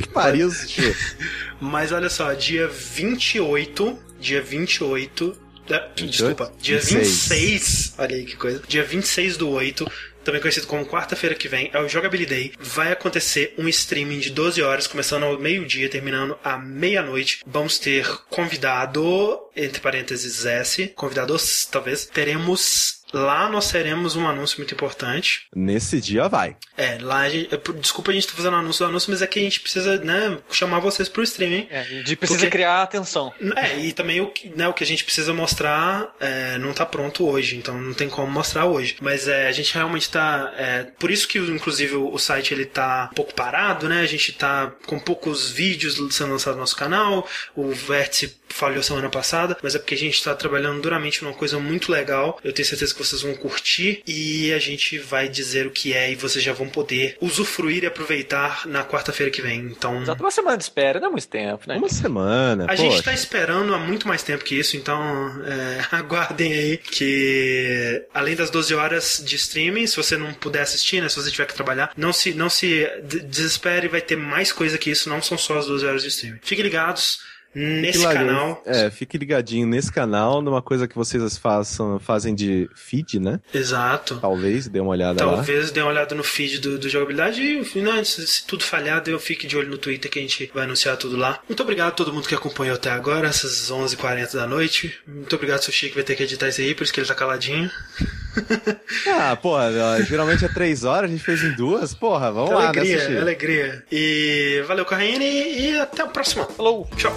Que pariu. Mas olha só, dia 28. Dia 28. é, Desculpa, dia 26. 26. Olha aí que coisa. Dia 26 do 8. Também conhecido como quarta-feira que vem, é o Jogability Day. Vai acontecer um streaming de 12 horas, começando ao meio-dia, terminando à meia-noite. Vamos ter convidado, entre parênteses S, convidados, talvez. Teremos. Lá nós teremos um anúncio muito importante. Nesse dia vai. É, lá a gente. Desculpa a gente tá fazendo anúncio do anúncio, mas é que a gente precisa, né, chamar vocês pro streaming. É, a gente precisa Porque- criar atenção. É, e também o que, né, o que a gente precisa mostrar é, não tá pronto hoje, então não tem como mostrar hoje. Mas é, a gente realmente tá. é, por isso que, inclusive, o, o site ele tá um pouco parado, né? A gente tá com poucos vídeos sendo lançados no nosso canal. O Vértice falhou semana passada, mas é porque a gente tá trabalhando duramente numa coisa muito legal. Eu tenho certeza que vocês vão curtir e a gente vai dizer o que é e vocês já vão poder usufruir e aproveitar na quarta-feira que vem. Então. Exato, uma semana de espera, não é muito tempo, né? Uma semana, A poxa. gente tá esperando há muito mais tempo que isso, então é, aguardem aí que além das 12 horas de streaming, se você não puder assistir, né, se você tiver que trabalhar, não se, não se de- desespere, vai ter mais coisa que isso, não são só as 12 horas de streaming. Fiquem ligados nesse Fique lá- canal. É, fique ligadinho nesse canal, numa coisa que vocês façam, fazem de feed, né? Exato. Talvez, dê uma olhada lá. Talvez dê uma olhada no feed do, do jogabilidade e né, se, se tudo falhar, eu fique de olho no Twitter que a gente vai anunciar tudo lá. Muito obrigado a todo mundo que acompanhou até agora, essas 11h40 da noite. Muito obrigado, Sushi, que vai ter que editar isso aí, por isso que ele tá caladinho. Ah, porra, geralmente é três horas, a gente fez em duas. Porra, vamos lá, né, alegria, Sushi? alegria. E valeu, Corraine, e até a próxima. Falou! Tchau.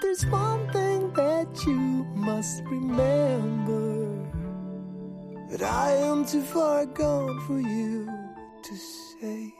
There's one thing that you must remember that I am too far gone for you to save.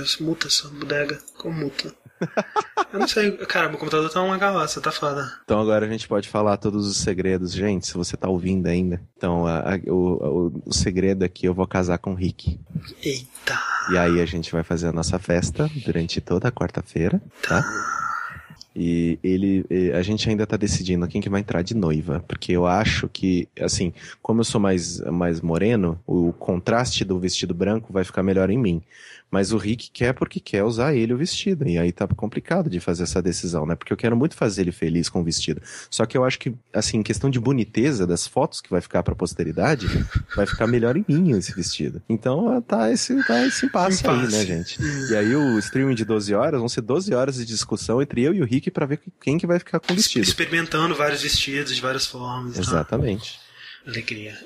Deus, muta essa bodega. Como muta? Eu não sei. Cara, meu computador tá uma galáxia, tá foda. Então agora a gente pode falar todos os segredos, gente, se você tá ouvindo ainda. Então, a- a- o, o- o segredo aqui, eu vou casar com o Rick. Eita. E aí a gente vai fazer a nossa festa durante toda a quarta-feira, tá? E ele, a gente ainda tá decidindo quem que vai entrar de noiva, porque eu acho que, assim, como eu sou mais, mais moreno, o contraste do vestido branco vai ficar melhor em mim. Mas o Rick quer porque quer usar ele o vestido, e aí tá complicado de fazer essa decisão, né? Porque eu quero muito fazer ele feliz com o vestido. Só que eu acho que, assim, questão de boniteza das fotos que vai ficar pra posteridade, vai ficar melhor em mim esse vestido. Então tá esse, tá esse impasse aí, Impasse. né, gente? E aí o streaming de 12 horas vão ser 12 horas de discussão entre eu e o Rick pra ver quem que vai ficar com o vestido. Experimentando vários vestidos de várias formas. tal. Exatamente. Alegria.